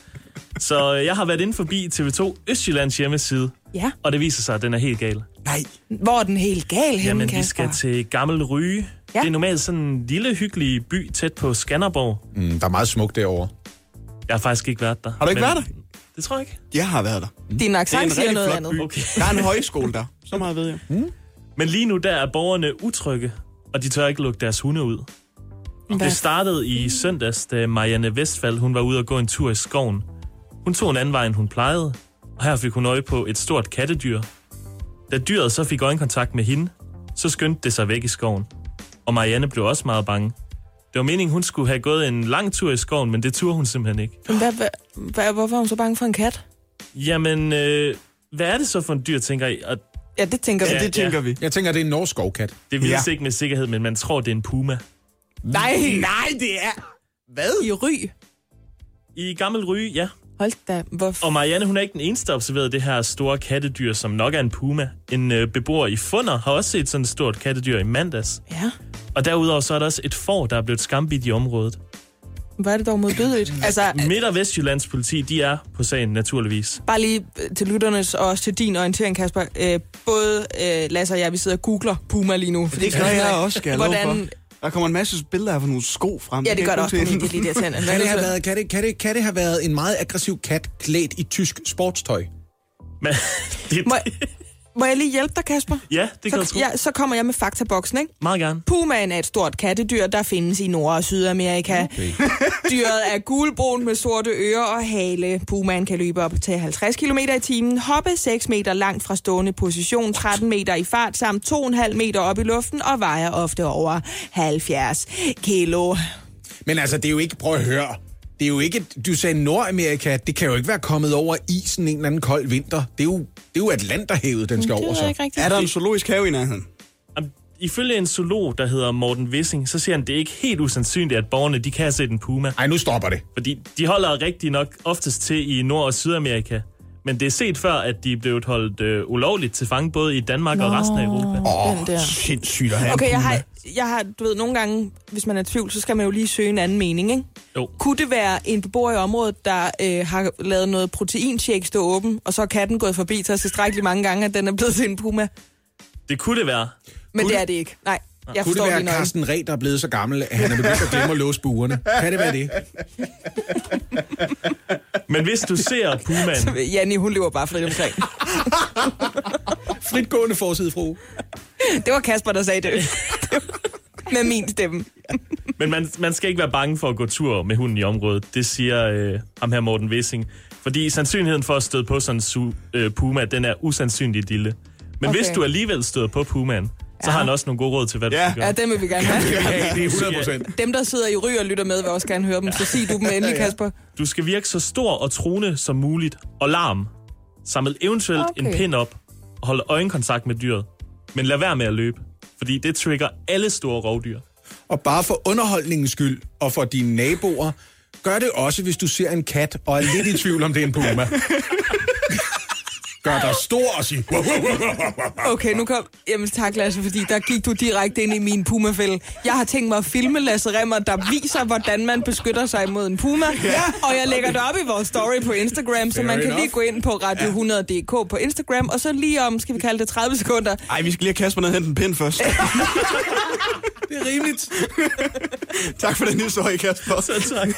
[SPEAKER 9] Så øh, jeg har været inde forbi TV2 Østjyllands hjemmeside.
[SPEAKER 2] Ja.
[SPEAKER 9] Og det viser sig, at den er helt gal.
[SPEAKER 3] Nej.
[SPEAKER 2] Hvor er den helt gal henne,
[SPEAKER 9] Jamen, vi
[SPEAKER 2] Kasper?
[SPEAKER 9] skal til Gammel Ryge.
[SPEAKER 2] Ja.
[SPEAKER 9] Det er normalt sådan en lille, hyggelig by tæt på Skanderborg.
[SPEAKER 3] Mm, der er meget smukt derovre.
[SPEAKER 9] Jeg har faktisk ikke været der.
[SPEAKER 4] Har du ikke været der?
[SPEAKER 9] Det tror jeg ikke.
[SPEAKER 4] Jeg har været der.
[SPEAKER 2] Din
[SPEAKER 4] Det er
[SPEAKER 2] accent
[SPEAKER 4] en
[SPEAKER 2] siger
[SPEAKER 4] rigtig
[SPEAKER 2] noget
[SPEAKER 4] flot
[SPEAKER 2] andet.
[SPEAKER 4] by.
[SPEAKER 9] Okay.
[SPEAKER 4] Der er en højskole der. Så meget ved jeg.
[SPEAKER 9] Men lige nu der er borgerne utrygge, og de tør ikke lukke deres hunde ud.
[SPEAKER 2] Hvad?
[SPEAKER 9] Det startede i søndags, da Marianne Vestfald hun var ude og gå en tur i skoven. Hun tog en anden vej, end hun plejede, og her fik hun øje på et stort kattedyr. Da dyret så fik øjenkontakt med hende, så skyndte det sig væk i skoven. Og Marianne blev også meget bange. Det var meningen, hun skulle have gået en lang tur i skoven, men det turde hun simpelthen ikke.
[SPEAKER 2] Men Hvad, hvad, hvad, hvorfor er hun så bange for en kat?
[SPEAKER 9] Jamen, øh, hvad er det så for en dyr, tænker I? Og
[SPEAKER 2] Ja, det tænker vi.
[SPEAKER 9] Ja,
[SPEAKER 4] Det tænker
[SPEAKER 9] ja.
[SPEAKER 4] vi.
[SPEAKER 3] Jeg tænker, det er en norsk skovkat.
[SPEAKER 9] det vides
[SPEAKER 4] Ja.
[SPEAKER 9] ikke med sikkerhed, men man tror, det er en puma.
[SPEAKER 2] Nej,
[SPEAKER 4] Nej, det er... Hvad?
[SPEAKER 2] i ry.
[SPEAKER 9] I Gammel Ryge, ja.
[SPEAKER 2] Hold da, hvorfor?
[SPEAKER 9] Og Marianne, hun er ikke den eneste, der observerede det her store kattedyr, som nok er en puma. En øh, beboer i Funder har også set sådan et stort kattedyr i mandags.
[SPEAKER 2] Ja,
[SPEAKER 9] Og derudover så er der også et får, der er blevet skambidt i området.
[SPEAKER 2] Hvad er det dog modbydeligt? Altså,
[SPEAKER 9] Midt- og Vestjyllands politi, de er på sagen naturligvis.
[SPEAKER 2] bare lige øh, til lytternes og også til din orientering, Kasper. Øh, både øh, Lasse og jeg, vi sidder og googler Puma lige nu.
[SPEAKER 4] Det gør jeg også, skal jeg
[SPEAKER 2] Hvordan...
[SPEAKER 4] Der kommer en masse billeder af nogle sko frem.
[SPEAKER 2] Ja, det
[SPEAKER 4] kan
[SPEAKER 2] gør det også
[SPEAKER 4] bruge
[SPEAKER 2] mediet,
[SPEAKER 4] til.
[SPEAKER 2] lige irriterende.
[SPEAKER 3] Kan det, have været, kan, det, kan, det, kan det have været en meget aggressiv kat klædt i tysk sportstøj?
[SPEAKER 9] Men, det,
[SPEAKER 2] Må, må jeg lige hjælpe dig, Kasper?
[SPEAKER 9] ja, det kan du
[SPEAKER 2] Så,
[SPEAKER 9] tro.
[SPEAKER 2] ja, så kommer jeg med faktaboksen, ikke?
[SPEAKER 9] Meget gerne.
[SPEAKER 2] Pumaen er et stort kattedyr, der findes i Nord- og Sydamerika. Okay. Dyret er gulbrun med sorte ører og hale. Pumaen kan løbe op til 50 km i timen, hoppe 6 meter langt fra stående position, 13 meter i fart samt 2,5 meter op i luften og vejer ofte over 70 kilo.
[SPEAKER 3] Men altså, det er jo ikke... Prøv at høre. Det er jo ikke, du sagde Nordamerika, det kan jo ikke være kommet over isen en eller anden kold vinter. Det er jo, det er jo Atlanterhavet, den skal over så.
[SPEAKER 4] Er der en zoologisk have i nærheden?
[SPEAKER 9] Ifølge en zoolog, der hedder Morten Wissing, så siger han, det er ikke helt usandsynligt, at borgerne de kan have set en puma.
[SPEAKER 3] Ej, nu stopper det.
[SPEAKER 9] Fordi de holder rigtig nok oftest til i Nord- og Sydamerika. Men det er set før, at de er blevet holdt øh, ulovligt til fange, både i Danmark Nå, og resten af Europa.
[SPEAKER 3] Åh,
[SPEAKER 2] Den der.
[SPEAKER 3] sindssygt at have
[SPEAKER 2] Okay,
[SPEAKER 3] en
[SPEAKER 2] jeg har, jeg har, du ved, nogle gange, hvis man er i tvivl, så skal man jo lige søge en anden mening, ikke?
[SPEAKER 9] Jo.
[SPEAKER 2] Kunne det være en beboer i området, der øh, har lavet noget proteinshake stå åben, og så er katten gået forbi så tilstrækkeligt mange gange, at den er blevet til en puma?
[SPEAKER 9] Det kunne det være.
[SPEAKER 2] Men det er det ikke. Nej, jeg
[SPEAKER 3] Kunne det være. Carsten Reh, der er blevet så gammel, at han er begyndt at glemme at låse buerne? Kan det være det?
[SPEAKER 9] Men hvis du ser pumaen,
[SPEAKER 2] Så Janni, hun lever bare frit omkring.
[SPEAKER 3] Fritgående forsidefru.
[SPEAKER 2] Det var Kasper, der sagde det. Med min stemme.
[SPEAKER 9] men man, man skal ikke være bange for at gå tur med hunden i området. Det siger øh, ham her Morten Wissing. Fordi sandsynligheden for at støde på sådan en su- øh, puma, den er usandsynligt lille. Men okay. hvis du alligevel støder på pumaen, så
[SPEAKER 2] Ja.
[SPEAKER 9] har han også nogle gode råd til, hvad du
[SPEAKER 4] Ja.
[SPEAKER 9] skal gøre.
[SPEAKER 2] Ja, dem vil vi gerne have.
[SPEAKER 3] Ja, det er 100 procent.
[SPEAKER 2] Dem, der sidder i ry og lytter med, vil også gerne høre dem. Så sig du dem endelig, Kasper.
[SPEAKER 9] Du skal virke så stor og truende som muligt, og larm. Samle eventuelt okay. en pind op, og holde øjenkontakt med dyret. Men lad være med at løbe, fordi det trigger alle store rovdyr.
[SPEAKER 3] Og bare for underholdningens skyld, og for dine naboer, gør det også, hvis du ser en kat, og er lidt i tvivl om, det er en puma. Gør dig stor og sig...
[SPEAKER 2] Okay, nu kom... Jamen tak, Lasse, fordi der gik du direkte ind i min pumafælde. Jeg har tænkt mig at filme Lasse Remmer, der viser, hvordan man beskytter sig mod en puma. Ja. Og jeg lægger det op i vores story på Instagram, så
[SPEAKER 3] Fair
[SPEAKER 2] man kan
[SPEAKER 3] enough.
[SPEAKER 2] lige gå ind på radio100.dk på Instagram, og så lige om, skal vi kalde det 30 sekunder,
[SPEAKER 4] Ej, vi skal lige have Kasper ned og hente en pind først.
[SPEAKER 3] Det er rimeligt.
[SPEAKER 4] tak for den historie, Kasper.
[SPEAKER 9] Så tak.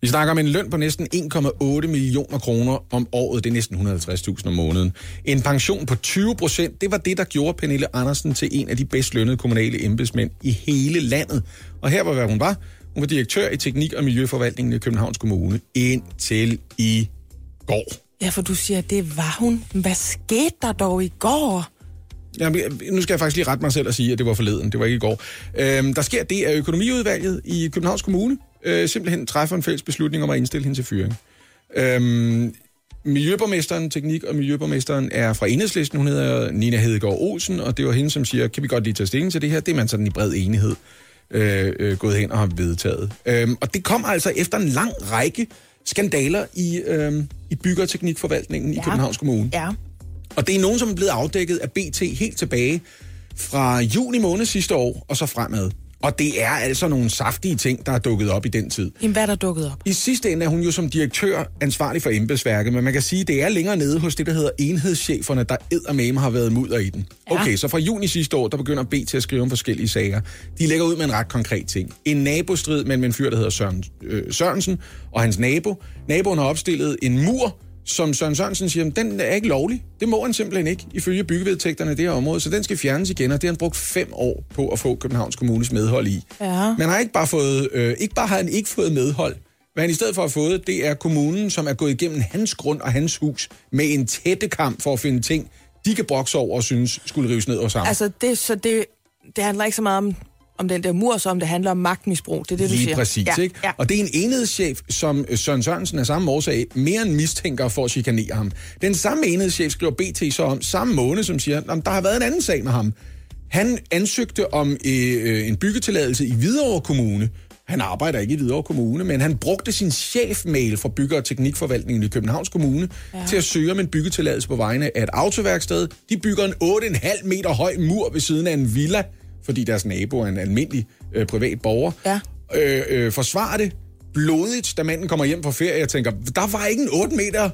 [SPEAKER 3] Vi snakker om en løn på næsten 1,8 millioner kroner om året. Det er næsten 150.000 om måneden. En pension på 20 procent, det var det, der gjorde Pernille Andersen til en af de bedst lønnede kommunale embedsmænd i hele landet. Og her var, hvad hun var. Hun var direktør i Teknik- og Miljøforvaltningen i Københavns Kommune indtil i går.
[SPEAKER 2] Ja, for du siger, det var hun. Hvad skete der dog i går?
[SPEAKER 3] Jamen, nu skal jeg faktisk lige rette mig selv og sige, at det var forleden. Det var ikke i går. Øhm, der sker det, at økonomiudvalget i Københavns Kommune øh, simpelthen træffer en fælles beslutning om at indstille hende til fyring. Øhm, Miljøborgmesteren, teknik- og miljøborgmesteren er fra enhedslisten. Hun hedder Nina Hedegaard Olsen, og det var hende, som siger, kan vi godt lige tage stilling til det her? Det er man sådan i bred enighed øh, øh, gået hen og har vedtaget. Øhm, og det kom altså efter en lang række skandaler i, øh, i bygge- og teknikforvaltningen ja. i Københavns Kommune.
[SPEAKER 2] Ja.
[SPEAKER 3] Og det er nogen, som er blevet afdækket af BT helt tilbage fra juni måned sidste år og så fremad. Og det er altså nogle saftige ting, der er dukket op i den tid.
[SPEAKER 2] Jamen, hvad er der dukket op?
[SPEAKER 3] I sidste ende er hun jo som direktør ansvarlig for embedsværket, men man kan sige, at det er længere nede hos det, der hedder enhedscheferne, der eddermame har været mudder i den.
[SPEAKER 2] Ja.
[SPEAKER 3] Okay, så fra juni sidste år, der begynder BT at skrive om forskellige sager. De lægger ud med en ret konkret ting. En nabostrid mellem en fyr, der hedder Søren, øh, Sørensen, og hans nabo. Naboen har opstillet en mur, som Søren Sørensen siger, den er ikke lovlig. Det må han simpelthen ikke, ifølge byggevedtægterne i det her område. Så den skal fjernes igen, og det har han brugt fem år på at få Københavns Kommunes medhold i.
[SPEAKER 2] Ja.
[SPEAKER 3] Men har ikke bare fået, øh, ikke bare har han ikke fået medhold. Hvad han i stedet for har fået, det er kommunen, som er gået igennem hans grund og hans hus med en tætte kamp for at finde ting, de kan brokse over og synes skulle rives ned og sammen.
[SPEAKER 2] Altså, det, så det, det handler ikke så meget om, om den der mur, som det handler om magtmisbrug. Det er det, du
[SPEAKER 3] Lige
[SPEAKER 2] siger.
[SPEAKER 3] præcis,
[SPEAKER 2] ja.
[SPEAKER 3] ikke?
[SPEAKER 2] Ja.
[SPEAKER 3] Og det er en enhedschef, som Søren Sørensen af samme årsag mere end mistænker for at chikanere ham. Den samme enhedschef skriver BT så om samme måned, som siger, at der har været en anden sag med ham. Han ansøgte om øh, en byggetilladelse i Hvidovre Kommune. Han arbejder ikke i Hvidovre Kommune, men han brugte sin chefmail fra Bygge- og Teknikforvaltningen i Københavns Kommune ja. til at søge om en byggetilladelse på vegne af et autoværksted. De bygger en 8,5 meter høj mur ved siden af en villa, fordi deres nabo er en almindelig øh, privat borger.
[SPEAKER 2] Ja.
[SPEAKER 3] Øh, øh, forsvarer det blodigt, da manden kommer hjem fra ferie. Jeg tænker, der var ikke en 8 meter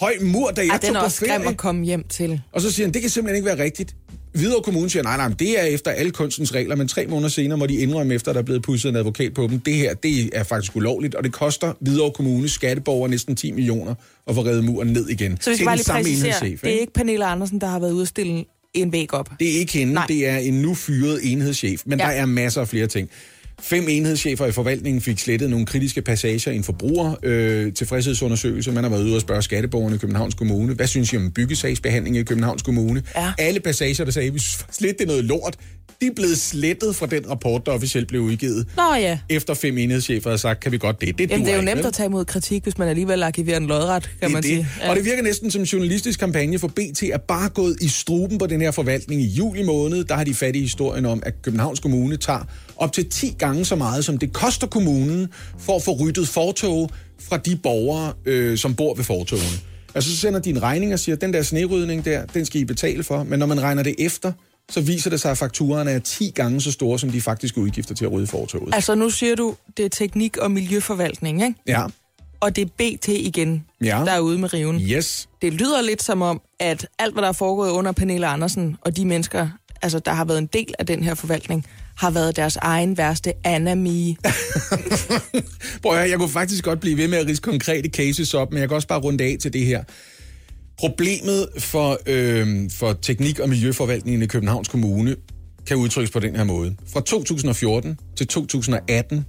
[SPEAKER 3] høj mur, da jeg
[SPEAKER 2] Ej,
[SPEAKER 3] tog
[SPEAKER 2] den er
[SPEAKER 3] på
[SPEAKER 2] også
[SPEAKER 3] ferie.
[SPEAKER 2] grim at komme hjem til.
[SPEAKER 3] Og så siger han, det kan simpelthen ikke være rigtigt. Hvidovre Kommune siger, nej, nej, det er efter alle kunstens regler, men tre måneder senere må de indrømme, efter der er blevet pudset en advokat på dem. Det her, det er faktisk ulovligt, og det koster Hvidovre Kommune skatteborger næsten 10 millioner at få reddet muren ned igen.
[SPEAKER 2] Så vi
[SPEAKER 3] Det
[SPEAKER 2] skal
[SPEAKER 3] er
[SPEAKER 2] bare lige præcisere, det er
[SPEAKER 3] ikke?
[SPEAKER 2] ikke Pernille Andersen, der har været ude at stille en væg op.
[SPEAKER 3] Det er ikke hende,
[SPEAKER 2] Nej.
[SPEAKER 3] det er en nu fyret enhedschef, men
[SPEAKER 2] Ja.
[SPEAKER 3] der er masser af flere ting. Fem enhedschefer i forvaltningen fik slettet nogle kritiske passager i en forbruger øh, tilfredshedsundersøgelse. Man har været ude og spørge skatteborgerne i Københavns Kommune. Hvad synes I om byggesagsbehandling i Københavns Kommune?
[SPEAKER 2] Ja.
[SPEAKER 3] Alle passager, der sagde, at vi lidt, det er noget lort, de er blevet slettet fra den rapport, der officielt blev udgivet.
[SPEAKER 2] Nå ja.
[SPEAKER 3] Efter fem enhedschefer havde sagt, kan vi godt det. Det,
[SPEAKER 2] Jamen, det er jo nemt at tage imod kritik, hvis man alligevel arkiverer en lodret, kan
[SPEAKER 3] det
[SPEAKER 2] man
[SPEAKER 3] det.
[SPEAKER 2] sige.
[SPEAKER 3] Ja. Og det virker næsten som journalistisk kampagne for BT er bare gået i struben på den her forvaltning i juli måned. Der har de fat i historien om, at Københavns Kommune tager op til 10 gange så meget, som det koster kommunen for at få ryddet fortog fra de borgere, øh, som bor ved fortogene. Altså så sender de en regning og siger, den der snerydning der, den skal I betale for. Men når man regner det efter, så viser det sig, at fakturerne er 10 gange så store, som de faktiske udgifter til at rydde fortoget.
[SPEAKER 2] Altså, nu siger du, det er teknik- og miljøforvaltning, ikke?
[SPEAKER 3] Ja.
[SPEAKER 2] Og det er BT igen,
[SPEAKER 3] Ja.
[SPEAKER 2] der er ude med riven.
[SPEAKER 3] Yes.
[SPEAKER 2] Det lyder lidt som om, at alt, hvad der er foregået under Pernille Andersen, og de mennesker, altså, der har været en del af den her forvaltning, har været deres egen værste anami.
[SPEAKER 3] Prøv at jeg kunne faktisk godt blive ved med at rise konkrete cases op, men jeg kan også bare runde af til det her. Problemet for, øh, for teknik- og miljøforvaltningen i Københavns Kommune kan udtrykkes på den her måde. Fra 2014 til 2018,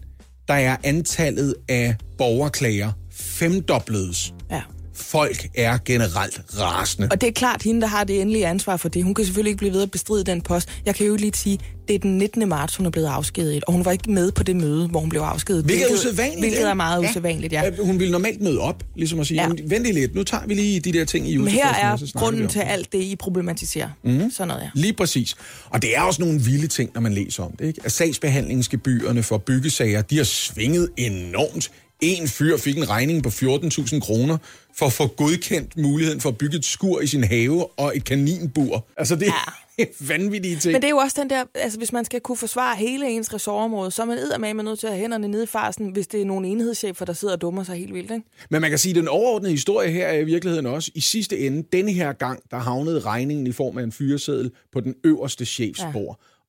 [SPEAKER 3] der er antallet af borgerklager femdobledes.
[SPEAKER 2] Ja.
[SPEAKER 3] Folk er generelt rasende.
[SPEAKER 2] Og det er klart, hende, der har det endelige ansvar for det. Hun kan selvfølgelig ikke blive ved at bestride den post. Jeg kan jo lige sige, det er den 19. marts, hun er blevet afskediget, og hun var ikke med på det møde, hvor hun blev afskediget.
[SPEAKER 3] Hvilket er usædvanligt.
[SPEAKER 2] Hvilket er meget usædvanligt, ja.
[SPEAKER 3] Hun ville normalt møde op, ligesom at sige,
[SPEAKER 2] Ja.
[SPEAKER 3] ja. vent lige lidt, nu tager vi lige de der ting i
[SPEAKER 2] Men her er
[SPEAKER 3] så
[SPEAKER 2] grunden til alt det, I problematiserer.
[SPEAKER 3] Mhm.
[SPEAKER 2] Sådan noget, ja.
[SPEAKER 3] Lige præcis. Og det er også nogle vilde ting, når man læser om det. Ikke? At sagsbehandlingsgebyrerne for byggesager, de har svinget enormt. En fyr fik en regning på 14.000 kroner for at få godkendt muligheden for at bygge et skur i sin have og et kaninbur. Altså det er vanvittige ting.
[SPEAKER 2] Men det er jo også den der, altså hvis man skal kunne forsvare hele ens ressortområde, så er man eddermame nødt til at have hænderne nede i farsen, hvis det er nogle enhedschefer, der sidder og dummer sig helt vildt, ikke?
[SPEAKER 3] Men man kan sige, at den overordnede historie her er i virkeligheden også, i sidste ende, denne her gang, der havnede regningen i form af en fyreseddel på den øverste chefs
[SPEAKER 2] Ja.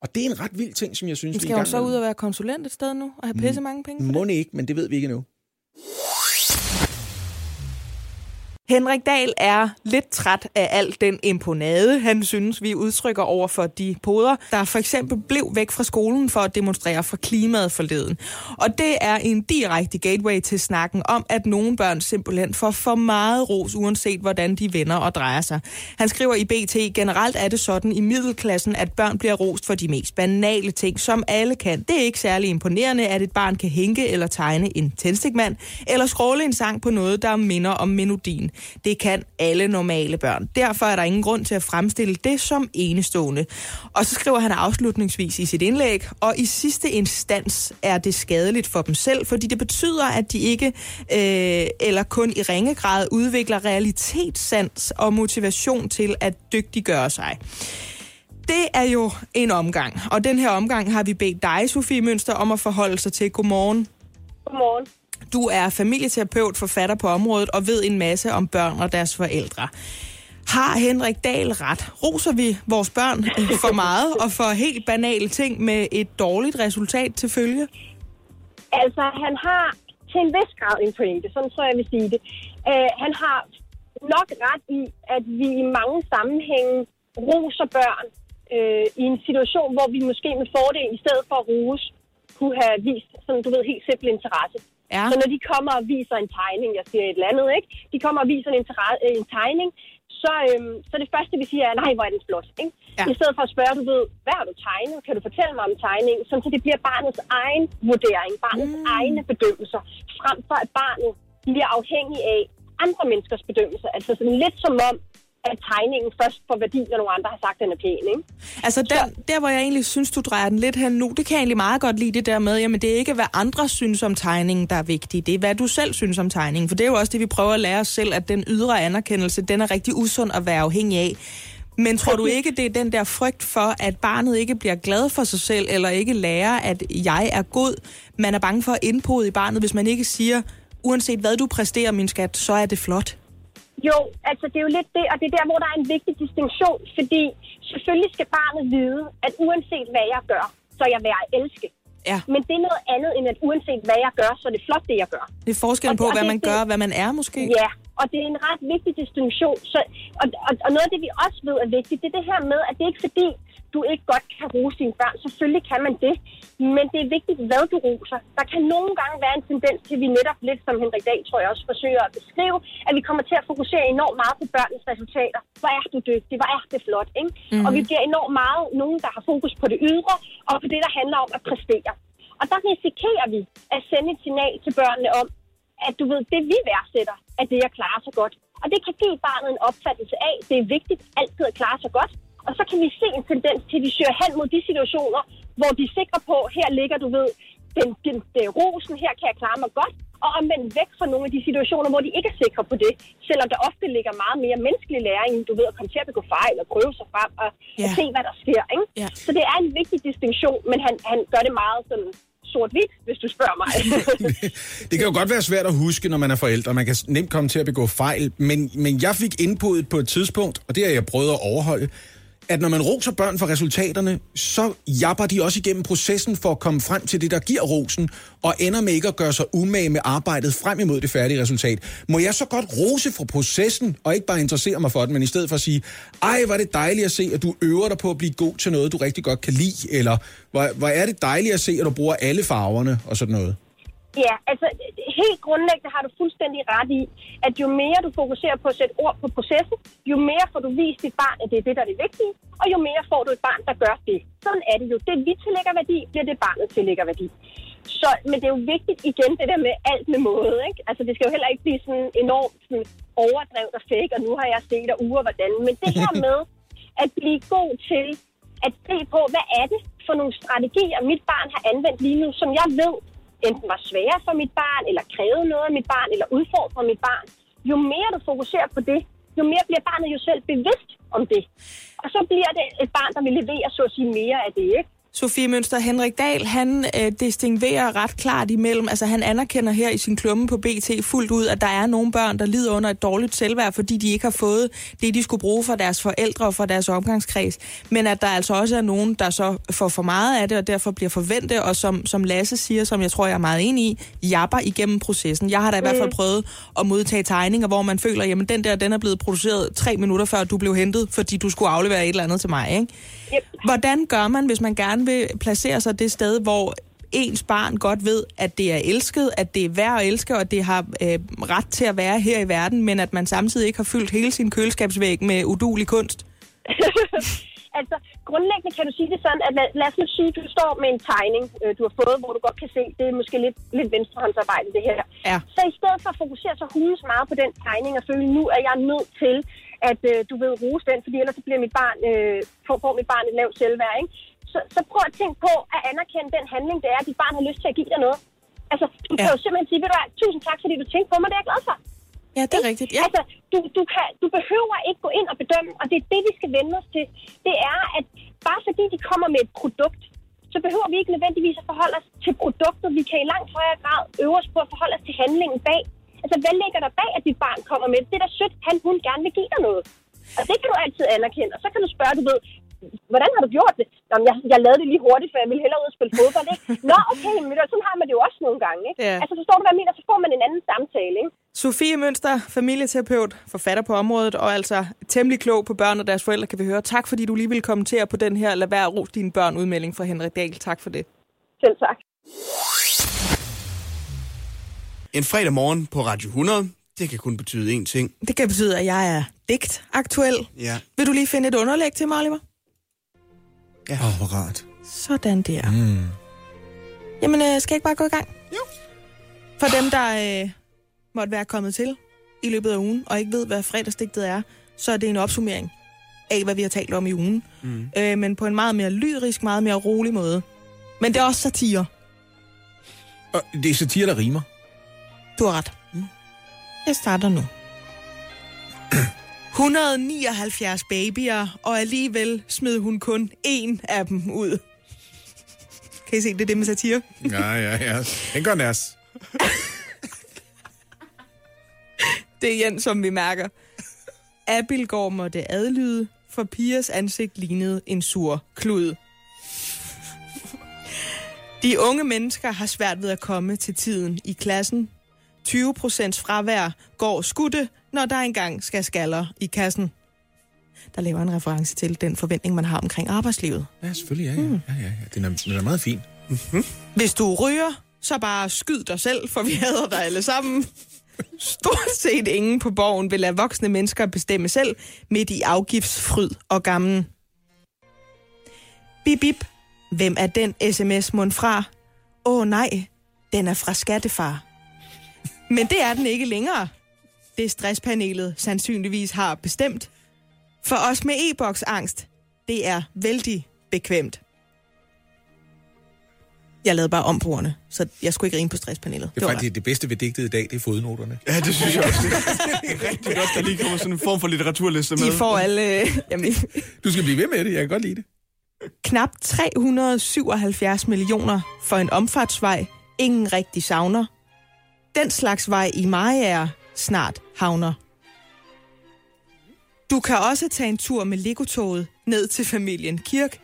[SPEAKER 3] Og det er en ret vild ting, som jeg synes,
[SPEAKER 2] Men skal hun så ud og være konsulent et sted nu, og have pisse mange penge?
[SPEAKER 3] Må ikke, men det ved vi ikke endnu.
[SPEAKER 2] Henrik Dahl er lidt træt af al den imponade, han synes, vi udtrykker over for de poder, der for eksempel blev væk fra skolen for at demonstrere for klimaet forleden. Og det er en direkte gateway til snakken om, at nogle børn simpelthen får for meget ros, uanset hvordan de vender og drejer sig. Han skriver i BT, generelt er det sådan i middelklassen, at børn bliver rost for de mest banale ting, som alle kan. Det er ikke særlig imponerende, at et barn kan hænke eller tegne en tændstikmand, eller skråle en sang på noget, der minder om melodien. Det kan alle normale børn. Derfor er der ingen grund til at fremstille det som enestående. Og så skriver han afslutningsvis i sit indlæg, og i sidste instans er det skadeligt for dem selv, fordi det betyder, at de ikke øh, eller kun i ringe grad udvikler realitetssans og motivation til at dygtiggøre sig. Det er jo en omgang, og den her omgang har vi bedt dig, Sofie Mønster, om at forholde sig til. Godmorgen.
[SPEAKER 13] Godmorgen.
[SPEAKER 2] Du er familieterapeut, forfatter på området og ved en masse om børn og deres forældre. Har Henrik Dahl ret? Roser vi vores børn øh, for meget og for helt banale ting med et dårligt resultat til følge?
[SPEAKER 13] Altså, han har til en vis grad en pointe, sådan så jeg vil sige det. Uh, han har nok ret i, at vi i mange sammenhænge roser børn uh, i en situation, hvor vi måske med fordel, i stedet for at rose, kunne have vist, sådan, du ved, helt simpel interesse.
[SPEAKER 2] Ja.
[SPEAKER 13] Så når de kommer og viser en tegning, jeg siger et eller andet, ikke? De kommer og viser en, en tegning, så, øhm, så det første, vi siger, er, nej, hvor er den flot. Ikke?
[SPEAKER 2] Ja.
[SPEAKER 13] I stedet for at spørge, du ved, hvad har du tegnet? Kan du fortælle mig om tegningen? Sådan, så det bliver barnets egen vurdering, barnets mm. egne bedømmelser, frem for at barnet bliver afhængig af andre menneskers bedømmelser. Altså sådan lidt som om, at tegningen først får værdi, når nogle andre har sagt, at den er pæn. Ikke?
[SPEAKER 2] Altså der, der, hvor jeg egentlig synes, du drejer den lidt hen nu, det kan jeg egentlig meget godt lide det der med, jamen det er ikke, hvad andre synes om tegningen, der er vigtigt. Det er, hvad du selv synes om tegningen. For det er jo også det, vi prøver at lære os selv, at den ydre anerkendelse, den er rigtig usund at være afhængig af. Men tror du ikke, det er den der frygt for, at barnet ikke bliver glad for sig selv, eller ikke lærer, at jeg er god? Man er bange for at indpode i barnet, hvis man ikke siger, uanset hvad du præsterer, min skat, så er det flot.
[SPEAKER 13] Jo, altså det er jo lidt det, og det er der, hvor der er en vigtig distinktion, fordi selvfølgelig skal barnet vide, at uanset hvad jeg gør, så er jeg værd at elske.
[SPEAKER 2] Ja.
[SPEAKER 13] Men det er noget andet, end at uanset hvad jeg gør, så er det flot, det jeg gør.
[SPEAKER 2] Det er forskellen
[SPEAKER 13] Og-
[SPEAKER 2] på,
[SPEAKER 13] og
[SPEAKER 2] hvad
[SPEAKER 13] det-
[SPEAKER 2] man gør og hvad man er måske.
[SPEAKER 13] Ja, og det er en ret vigtig distinktion. Så, og, og, og noget af det, vi også ved er vigtigt, det er det her med, at det er ikke fordi, du ikke godt kan rose dine børn. Selvfølgelig kan man det, men det er vigtigt, hvad du roser. Der kan nogle gange være en tendens til, at vi netop lidt, som Henrik Dahl tror jeg også forsøger at beskrive, at vi kommer til at fokusere enormt meget på børnenes resultater. Hvor er du dygtig? Hvor er det flot? Ikke? Mm-hmm. Og vi bliver enormt meget nogen, der har fokus på det ydre, og på det, der handler om at præstere. Og der risikerer vi at sende et signal til børnene om, at du ved, det vi værdsætter, at det er at klare sig godt. Og det kan give barnet en opfattelse af, det er vigtigt altid at klare sig godt. Og så kan vi se en tendens til, at de søger hen mod de situationer, hvor de er sikre på, her ligger du ved, den, den, den rosen, her kan jeg klare mig godt. Og omvendt væk fra nogle af de situationer, hvor de ikke er sikre på det. Selvom der ofte ligger meget mere menneskelig læring, du ved, at komme til at begå fejl og prøve sig frem og, og
[SPEAKER 2] Ja.
[SPEAKER 13] se, hvad der sker. Ikke?
[SPEAKER 2] Ja.
[SPEAKER 13] Så det er en vigtig distinktion, men han, han gør det meget sådan sort-hvidt, hvis du spørger mig.
[SPEAKER 3] Det kan jo godt være svært at huske, når man er forældre. Man kan nemt komme til at begå fejl. Men, men jeg fik input på et tidspunkt, og det har jeg prøvet at overholde, at når man roser børn for resultaterne, så japper de også igennem processen for at komme frem til det, der giver rosen, og ender med ikke at gøre sig umage med arbejdet frem imod det færdige resultat. Må jeg så godt rose for processen, og ikke bare interessere mig for det, men i stedet for at sige, ej, hvor er det dejligt at se, at du øver dig på at blive god til noget, du rigtig godt kan lide, eller hvor, hvor er det dejligt at se, at du bruger alle farverne, og sådan noget.
[SPEAKER 13] Ja, altså helt grundlæggende har du fuldstændig ret i, at jo mere du fokuserer på at sætte ord på processen, jo mere får du vist dit barn, at det er det, der er det vigtige, og jo mere får du et barn, der gør det. Sådan er det jo. Det vi tillægger værdi, bliver det barnet tillægger værdi. Så, men det er jo vigtigt igen, det der med alt med måde. Ikke? Altså det skal jo heller ikke blive sådan enormt sådan overdrevet og fake, og nu har jeg set og uger hvordan. Men det her med at blive god til at se på, hvad er det for nogle strategier, mit barn har anvendt lige nu, som jeg ved enten var svære for mit barn, eller krævede noget af mit barn, eller udfordrede mit barn. Jo mere du fokuserer på det, jo mere bliver barnet jo selv bevidst om det. Og så bliver det et barn, der vil levere, så at sige, mere af det, ikke?
[SPEAKER 2] Sofie Mønster, Henrik Dahl, han øh, distinguerer ret klart imellem, altså han anerkender her i sin klumme på BT fuldt ud, at der er nogle børn, der lider under et dårligt selvværd, fordi de ikke har fået det, de skulle bruge fra deres forældre og fra deres omgangskreds. Men at der altså også er nogen, der så får for meget af det, og derfor bliver forventet, og som, som Lasse siger, som jeg tror, jeg er meget enig i, japper igennem processen. Jeg har da i hvert fald
[SPEAKER 14] Mm.
[SPEAKER 2] prøvet at modtage tegninger, hvor man føler, jamen den der, den er blevet produceret tre minutter før du blev hentet, fordi du skulle aflevere et eller andet til mig, ikke?
[SPEAKER 13] Yep.
[SPEAKER 2] Hvordan gør man, hvis man gerne vil placere sig det sted, hvor ens barn godt ved, at det er elsket, at det er værd at elske, og det har øh, ret til at være her i verden, men at man samtidig ikke har fyldt hele sin køleskabsvæg med udulig kunst?
[SPEAKER 13] altså, grundlæggende kan du sige det sådan, at lad, lad os nu sige, at du står med en tegning, øh, du har fået, hvor du godt kan se, det er måske lidt, lidt venstrehåndsarbejde, det her.
[SPEAKER 2] Ja.
[SPEAKER 13] Så i stedet for at fokusere så hulens meget på den tegning, og føle, nu er jeg nødt til, at øh, du ved rose den, fordi ellers så bliver mit barn, øh, får, får mit barn et lavt selvværd, ikke? Så, så prøv at tænke på at anerkende den handling, det er, at dit barn har lyst til at give dig noget. Altså, du ja. kan jo simpelthen sige, ved du hvad, tusind tak, fordi du tænkte på mig, det er jeg glad for.
[SPEAKER 2] Ja, det er rigtigt. Ja.
[SPEAKER 13] Altså, du, du, kan, du behøver ikke gå ind og bedømme, og det er det, vi skal vende os til. Det er, at bare fordi de kommer med et produkt, så behøver vi ikke nødvendigvis at forholde os til produktet. Vi kan i langt højere grad øve os på at forholde os til handlingen bag. Altså, hvad ligger der bag, at dit barn kommer med? Det er da sødt, han, hun gerne vil give dig noget. Og det kan du altid anerkende. Og så kan du spørge, du ved, hvordan har du gjort det? Nå, men jeg, jeg lavede det lige hurtigt, for jeg ville hellere ud og spille fodbold, ikke? Nå, okay, men sådan har man det jo også nogle gange, ikke?
[SPEAKER 2] Ja.
[SPEAKER 13] Altså, forstår du, hvad jeg mener? Så får man en anden samtale, ikke?
[SPEAKER 2] Sofie Mønster, familieterapeut, forfatter på området, og altså temmelig klog på børn og deres forældre, kan vi høre. Tak, fordi du lige vil kommentere på den her Lad være rose dine børn udmelding fra Henrik Dahl. Tak for det.
[SPEAKER 13] Selv tak.
[SPEAKER 4] En fredag morgen på Radio 100, det kan kun betyde én ting.
[SPEAKER 2] Det kan betyde, at jeg er digt aktuel.
[SPEAKER 4] Ja.
[SPEAKER 2] Vil du lige finde et underlæg til mig, Oliver?
[SPEAKER 4] Ja.
[SPEAKER 3] Åh, oh, hvor rart.
[SPEAKER 2] Sådan der.
[SPEAKER 3] Mm.
[SPEAKER 2] Jamen, øh, skal jeg ikke bare gå i gang? Jo. For dem, der øh, måtte være kommet til i løbet af ugen, og ikke ved, hvad fredagsdigtet er, så er det en opsummering af, hvad vi har talt om i ugen.
[SPEAKER 4] Mm.
[SPEAKER 2] Øh, men på en meget mere lyrisk, meget mere rolig måde. Men det er også satire.
[SPEAKER 3] Og det er satire, der rimer.
[SPEAKER 2] Du har ret. Mm. Jeg starter nu. 179 babyer, og alligevel smed hun kun én af dem ud. Kan I se, det er det med satire?
[SPEAKER 3] Ja, ja, ja. Den går nærs.
[SPEAKER 2] Det er igen, som vi mærker. Abilgaard måtte adlyde, for Pias ansigt lignede en sur klud. De unge mennesker har svært ved at komme til tiden i klassen. 20 procents fravær går skudte, når der engang skal skaller i kassen. der laver en reference til den forventning, man har omkring arbejdslivet.
[SPEAKER 3] Ja, selvfølgelig, ja, ja. ja, ja, ja. Den, er, den er meget fin.
[SPEAKER 2] Hvis du ryger, så bare skyd dig selv, for vi hader dig alle sammen. Stort set ingen på borgen vil lade voksne mennesker bestemme selv midt i afgiftsfryd og gammen. Bip, bip. Hvem er den sms-mund fra? Åh oh, nej, den er fra skattefar. Men det er den ikke længere. Det stresspanelet sandsynligvis har bestemt. For os med e-boks-angst, det er vældig bekvemt. Jeg lavede bare om på ordene, så jeg skulle ikke grine på stresspanelet.
[SPEAKER 3] Det er faktisk det bedste ved digtet i dag, det er fodnoterne.
[SPEAKER 4] Ja, det synes jeg også. Det er rigtig godt, der lige kommer sådan en form for litteraturliste med.
[SPEAKER 2] De får alle... Jamen,
[SPEAKER 3] Du skal blive ved med det, jeg kan godt lide det.
[SPEAKER 2] knap 377 millioner for en omfartsvej, ingen rigtig savner. Den slags vej i Mariager snart havner. Du kan også tage en tur med Legotoget ned til familien Kirk.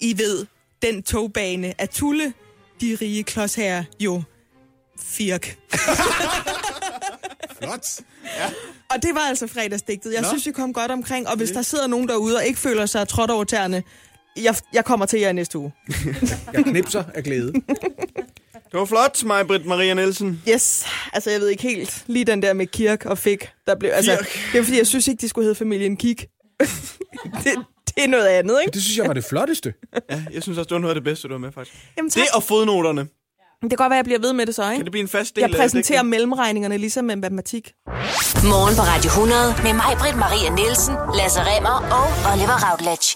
[SPEAKER 2] I ved, den togbane er Tulle, de rige klodsherrer jo Firk.
[SPEAKER 3] Flot.
[SPEAKER 2] Og det var altså fredagsdigtet. Jeg
[SPEAKER 3] Nå.
[SPEAKER 2] Nå. synes, vi kom godt omkring. Og hvis der sidder nogen derude og ikke føler sig trådt over tæerne, jeg, jeg kommer til jer næste uge.
[SPEAKER 3] Jeg knipser af glæde.
[SPEAKER 4] Det var flot, mig, Britt Maria Nielsen.
[SPEAKER 2] Yes, altså jeg ved ikke helt. Lige den der med Kirk og Fik, der blev... Altså,
[SPEAKER 4] Kirk.
[SPEAKER 2] det er fordi, jeg synes ikke, de skulle hedde familien Kik. det, det er noget andet, ikke?
[SPEAKER 3] Det synes jeg var det flotteste.
[SPEAKER 4] Ja, jeg synes også, det var noget af det bedste, du var med, faktisk.
[SPEAKER 2] Jamen, tak.
[SPEAKER 4] Det og fodnoterne.
[SPEAKER 2] Det kan godt være, jeg bliver ved med det så, ikke?
[SPEAKER 4] Kan det blive en fast del
[SPEAKER 2] Jeg
[SPEAKER 4] af
[SPEAKER 2] præsenterer
[SPEAKER 4] dækningen?
[SPEAKER 2] mellemregningerne ligesom med matematik.
[SPEAKER 1] Morgen på Radio 100 med mig, Britt Maria Nielsen, Lasse Remmer og Oliver Routledge.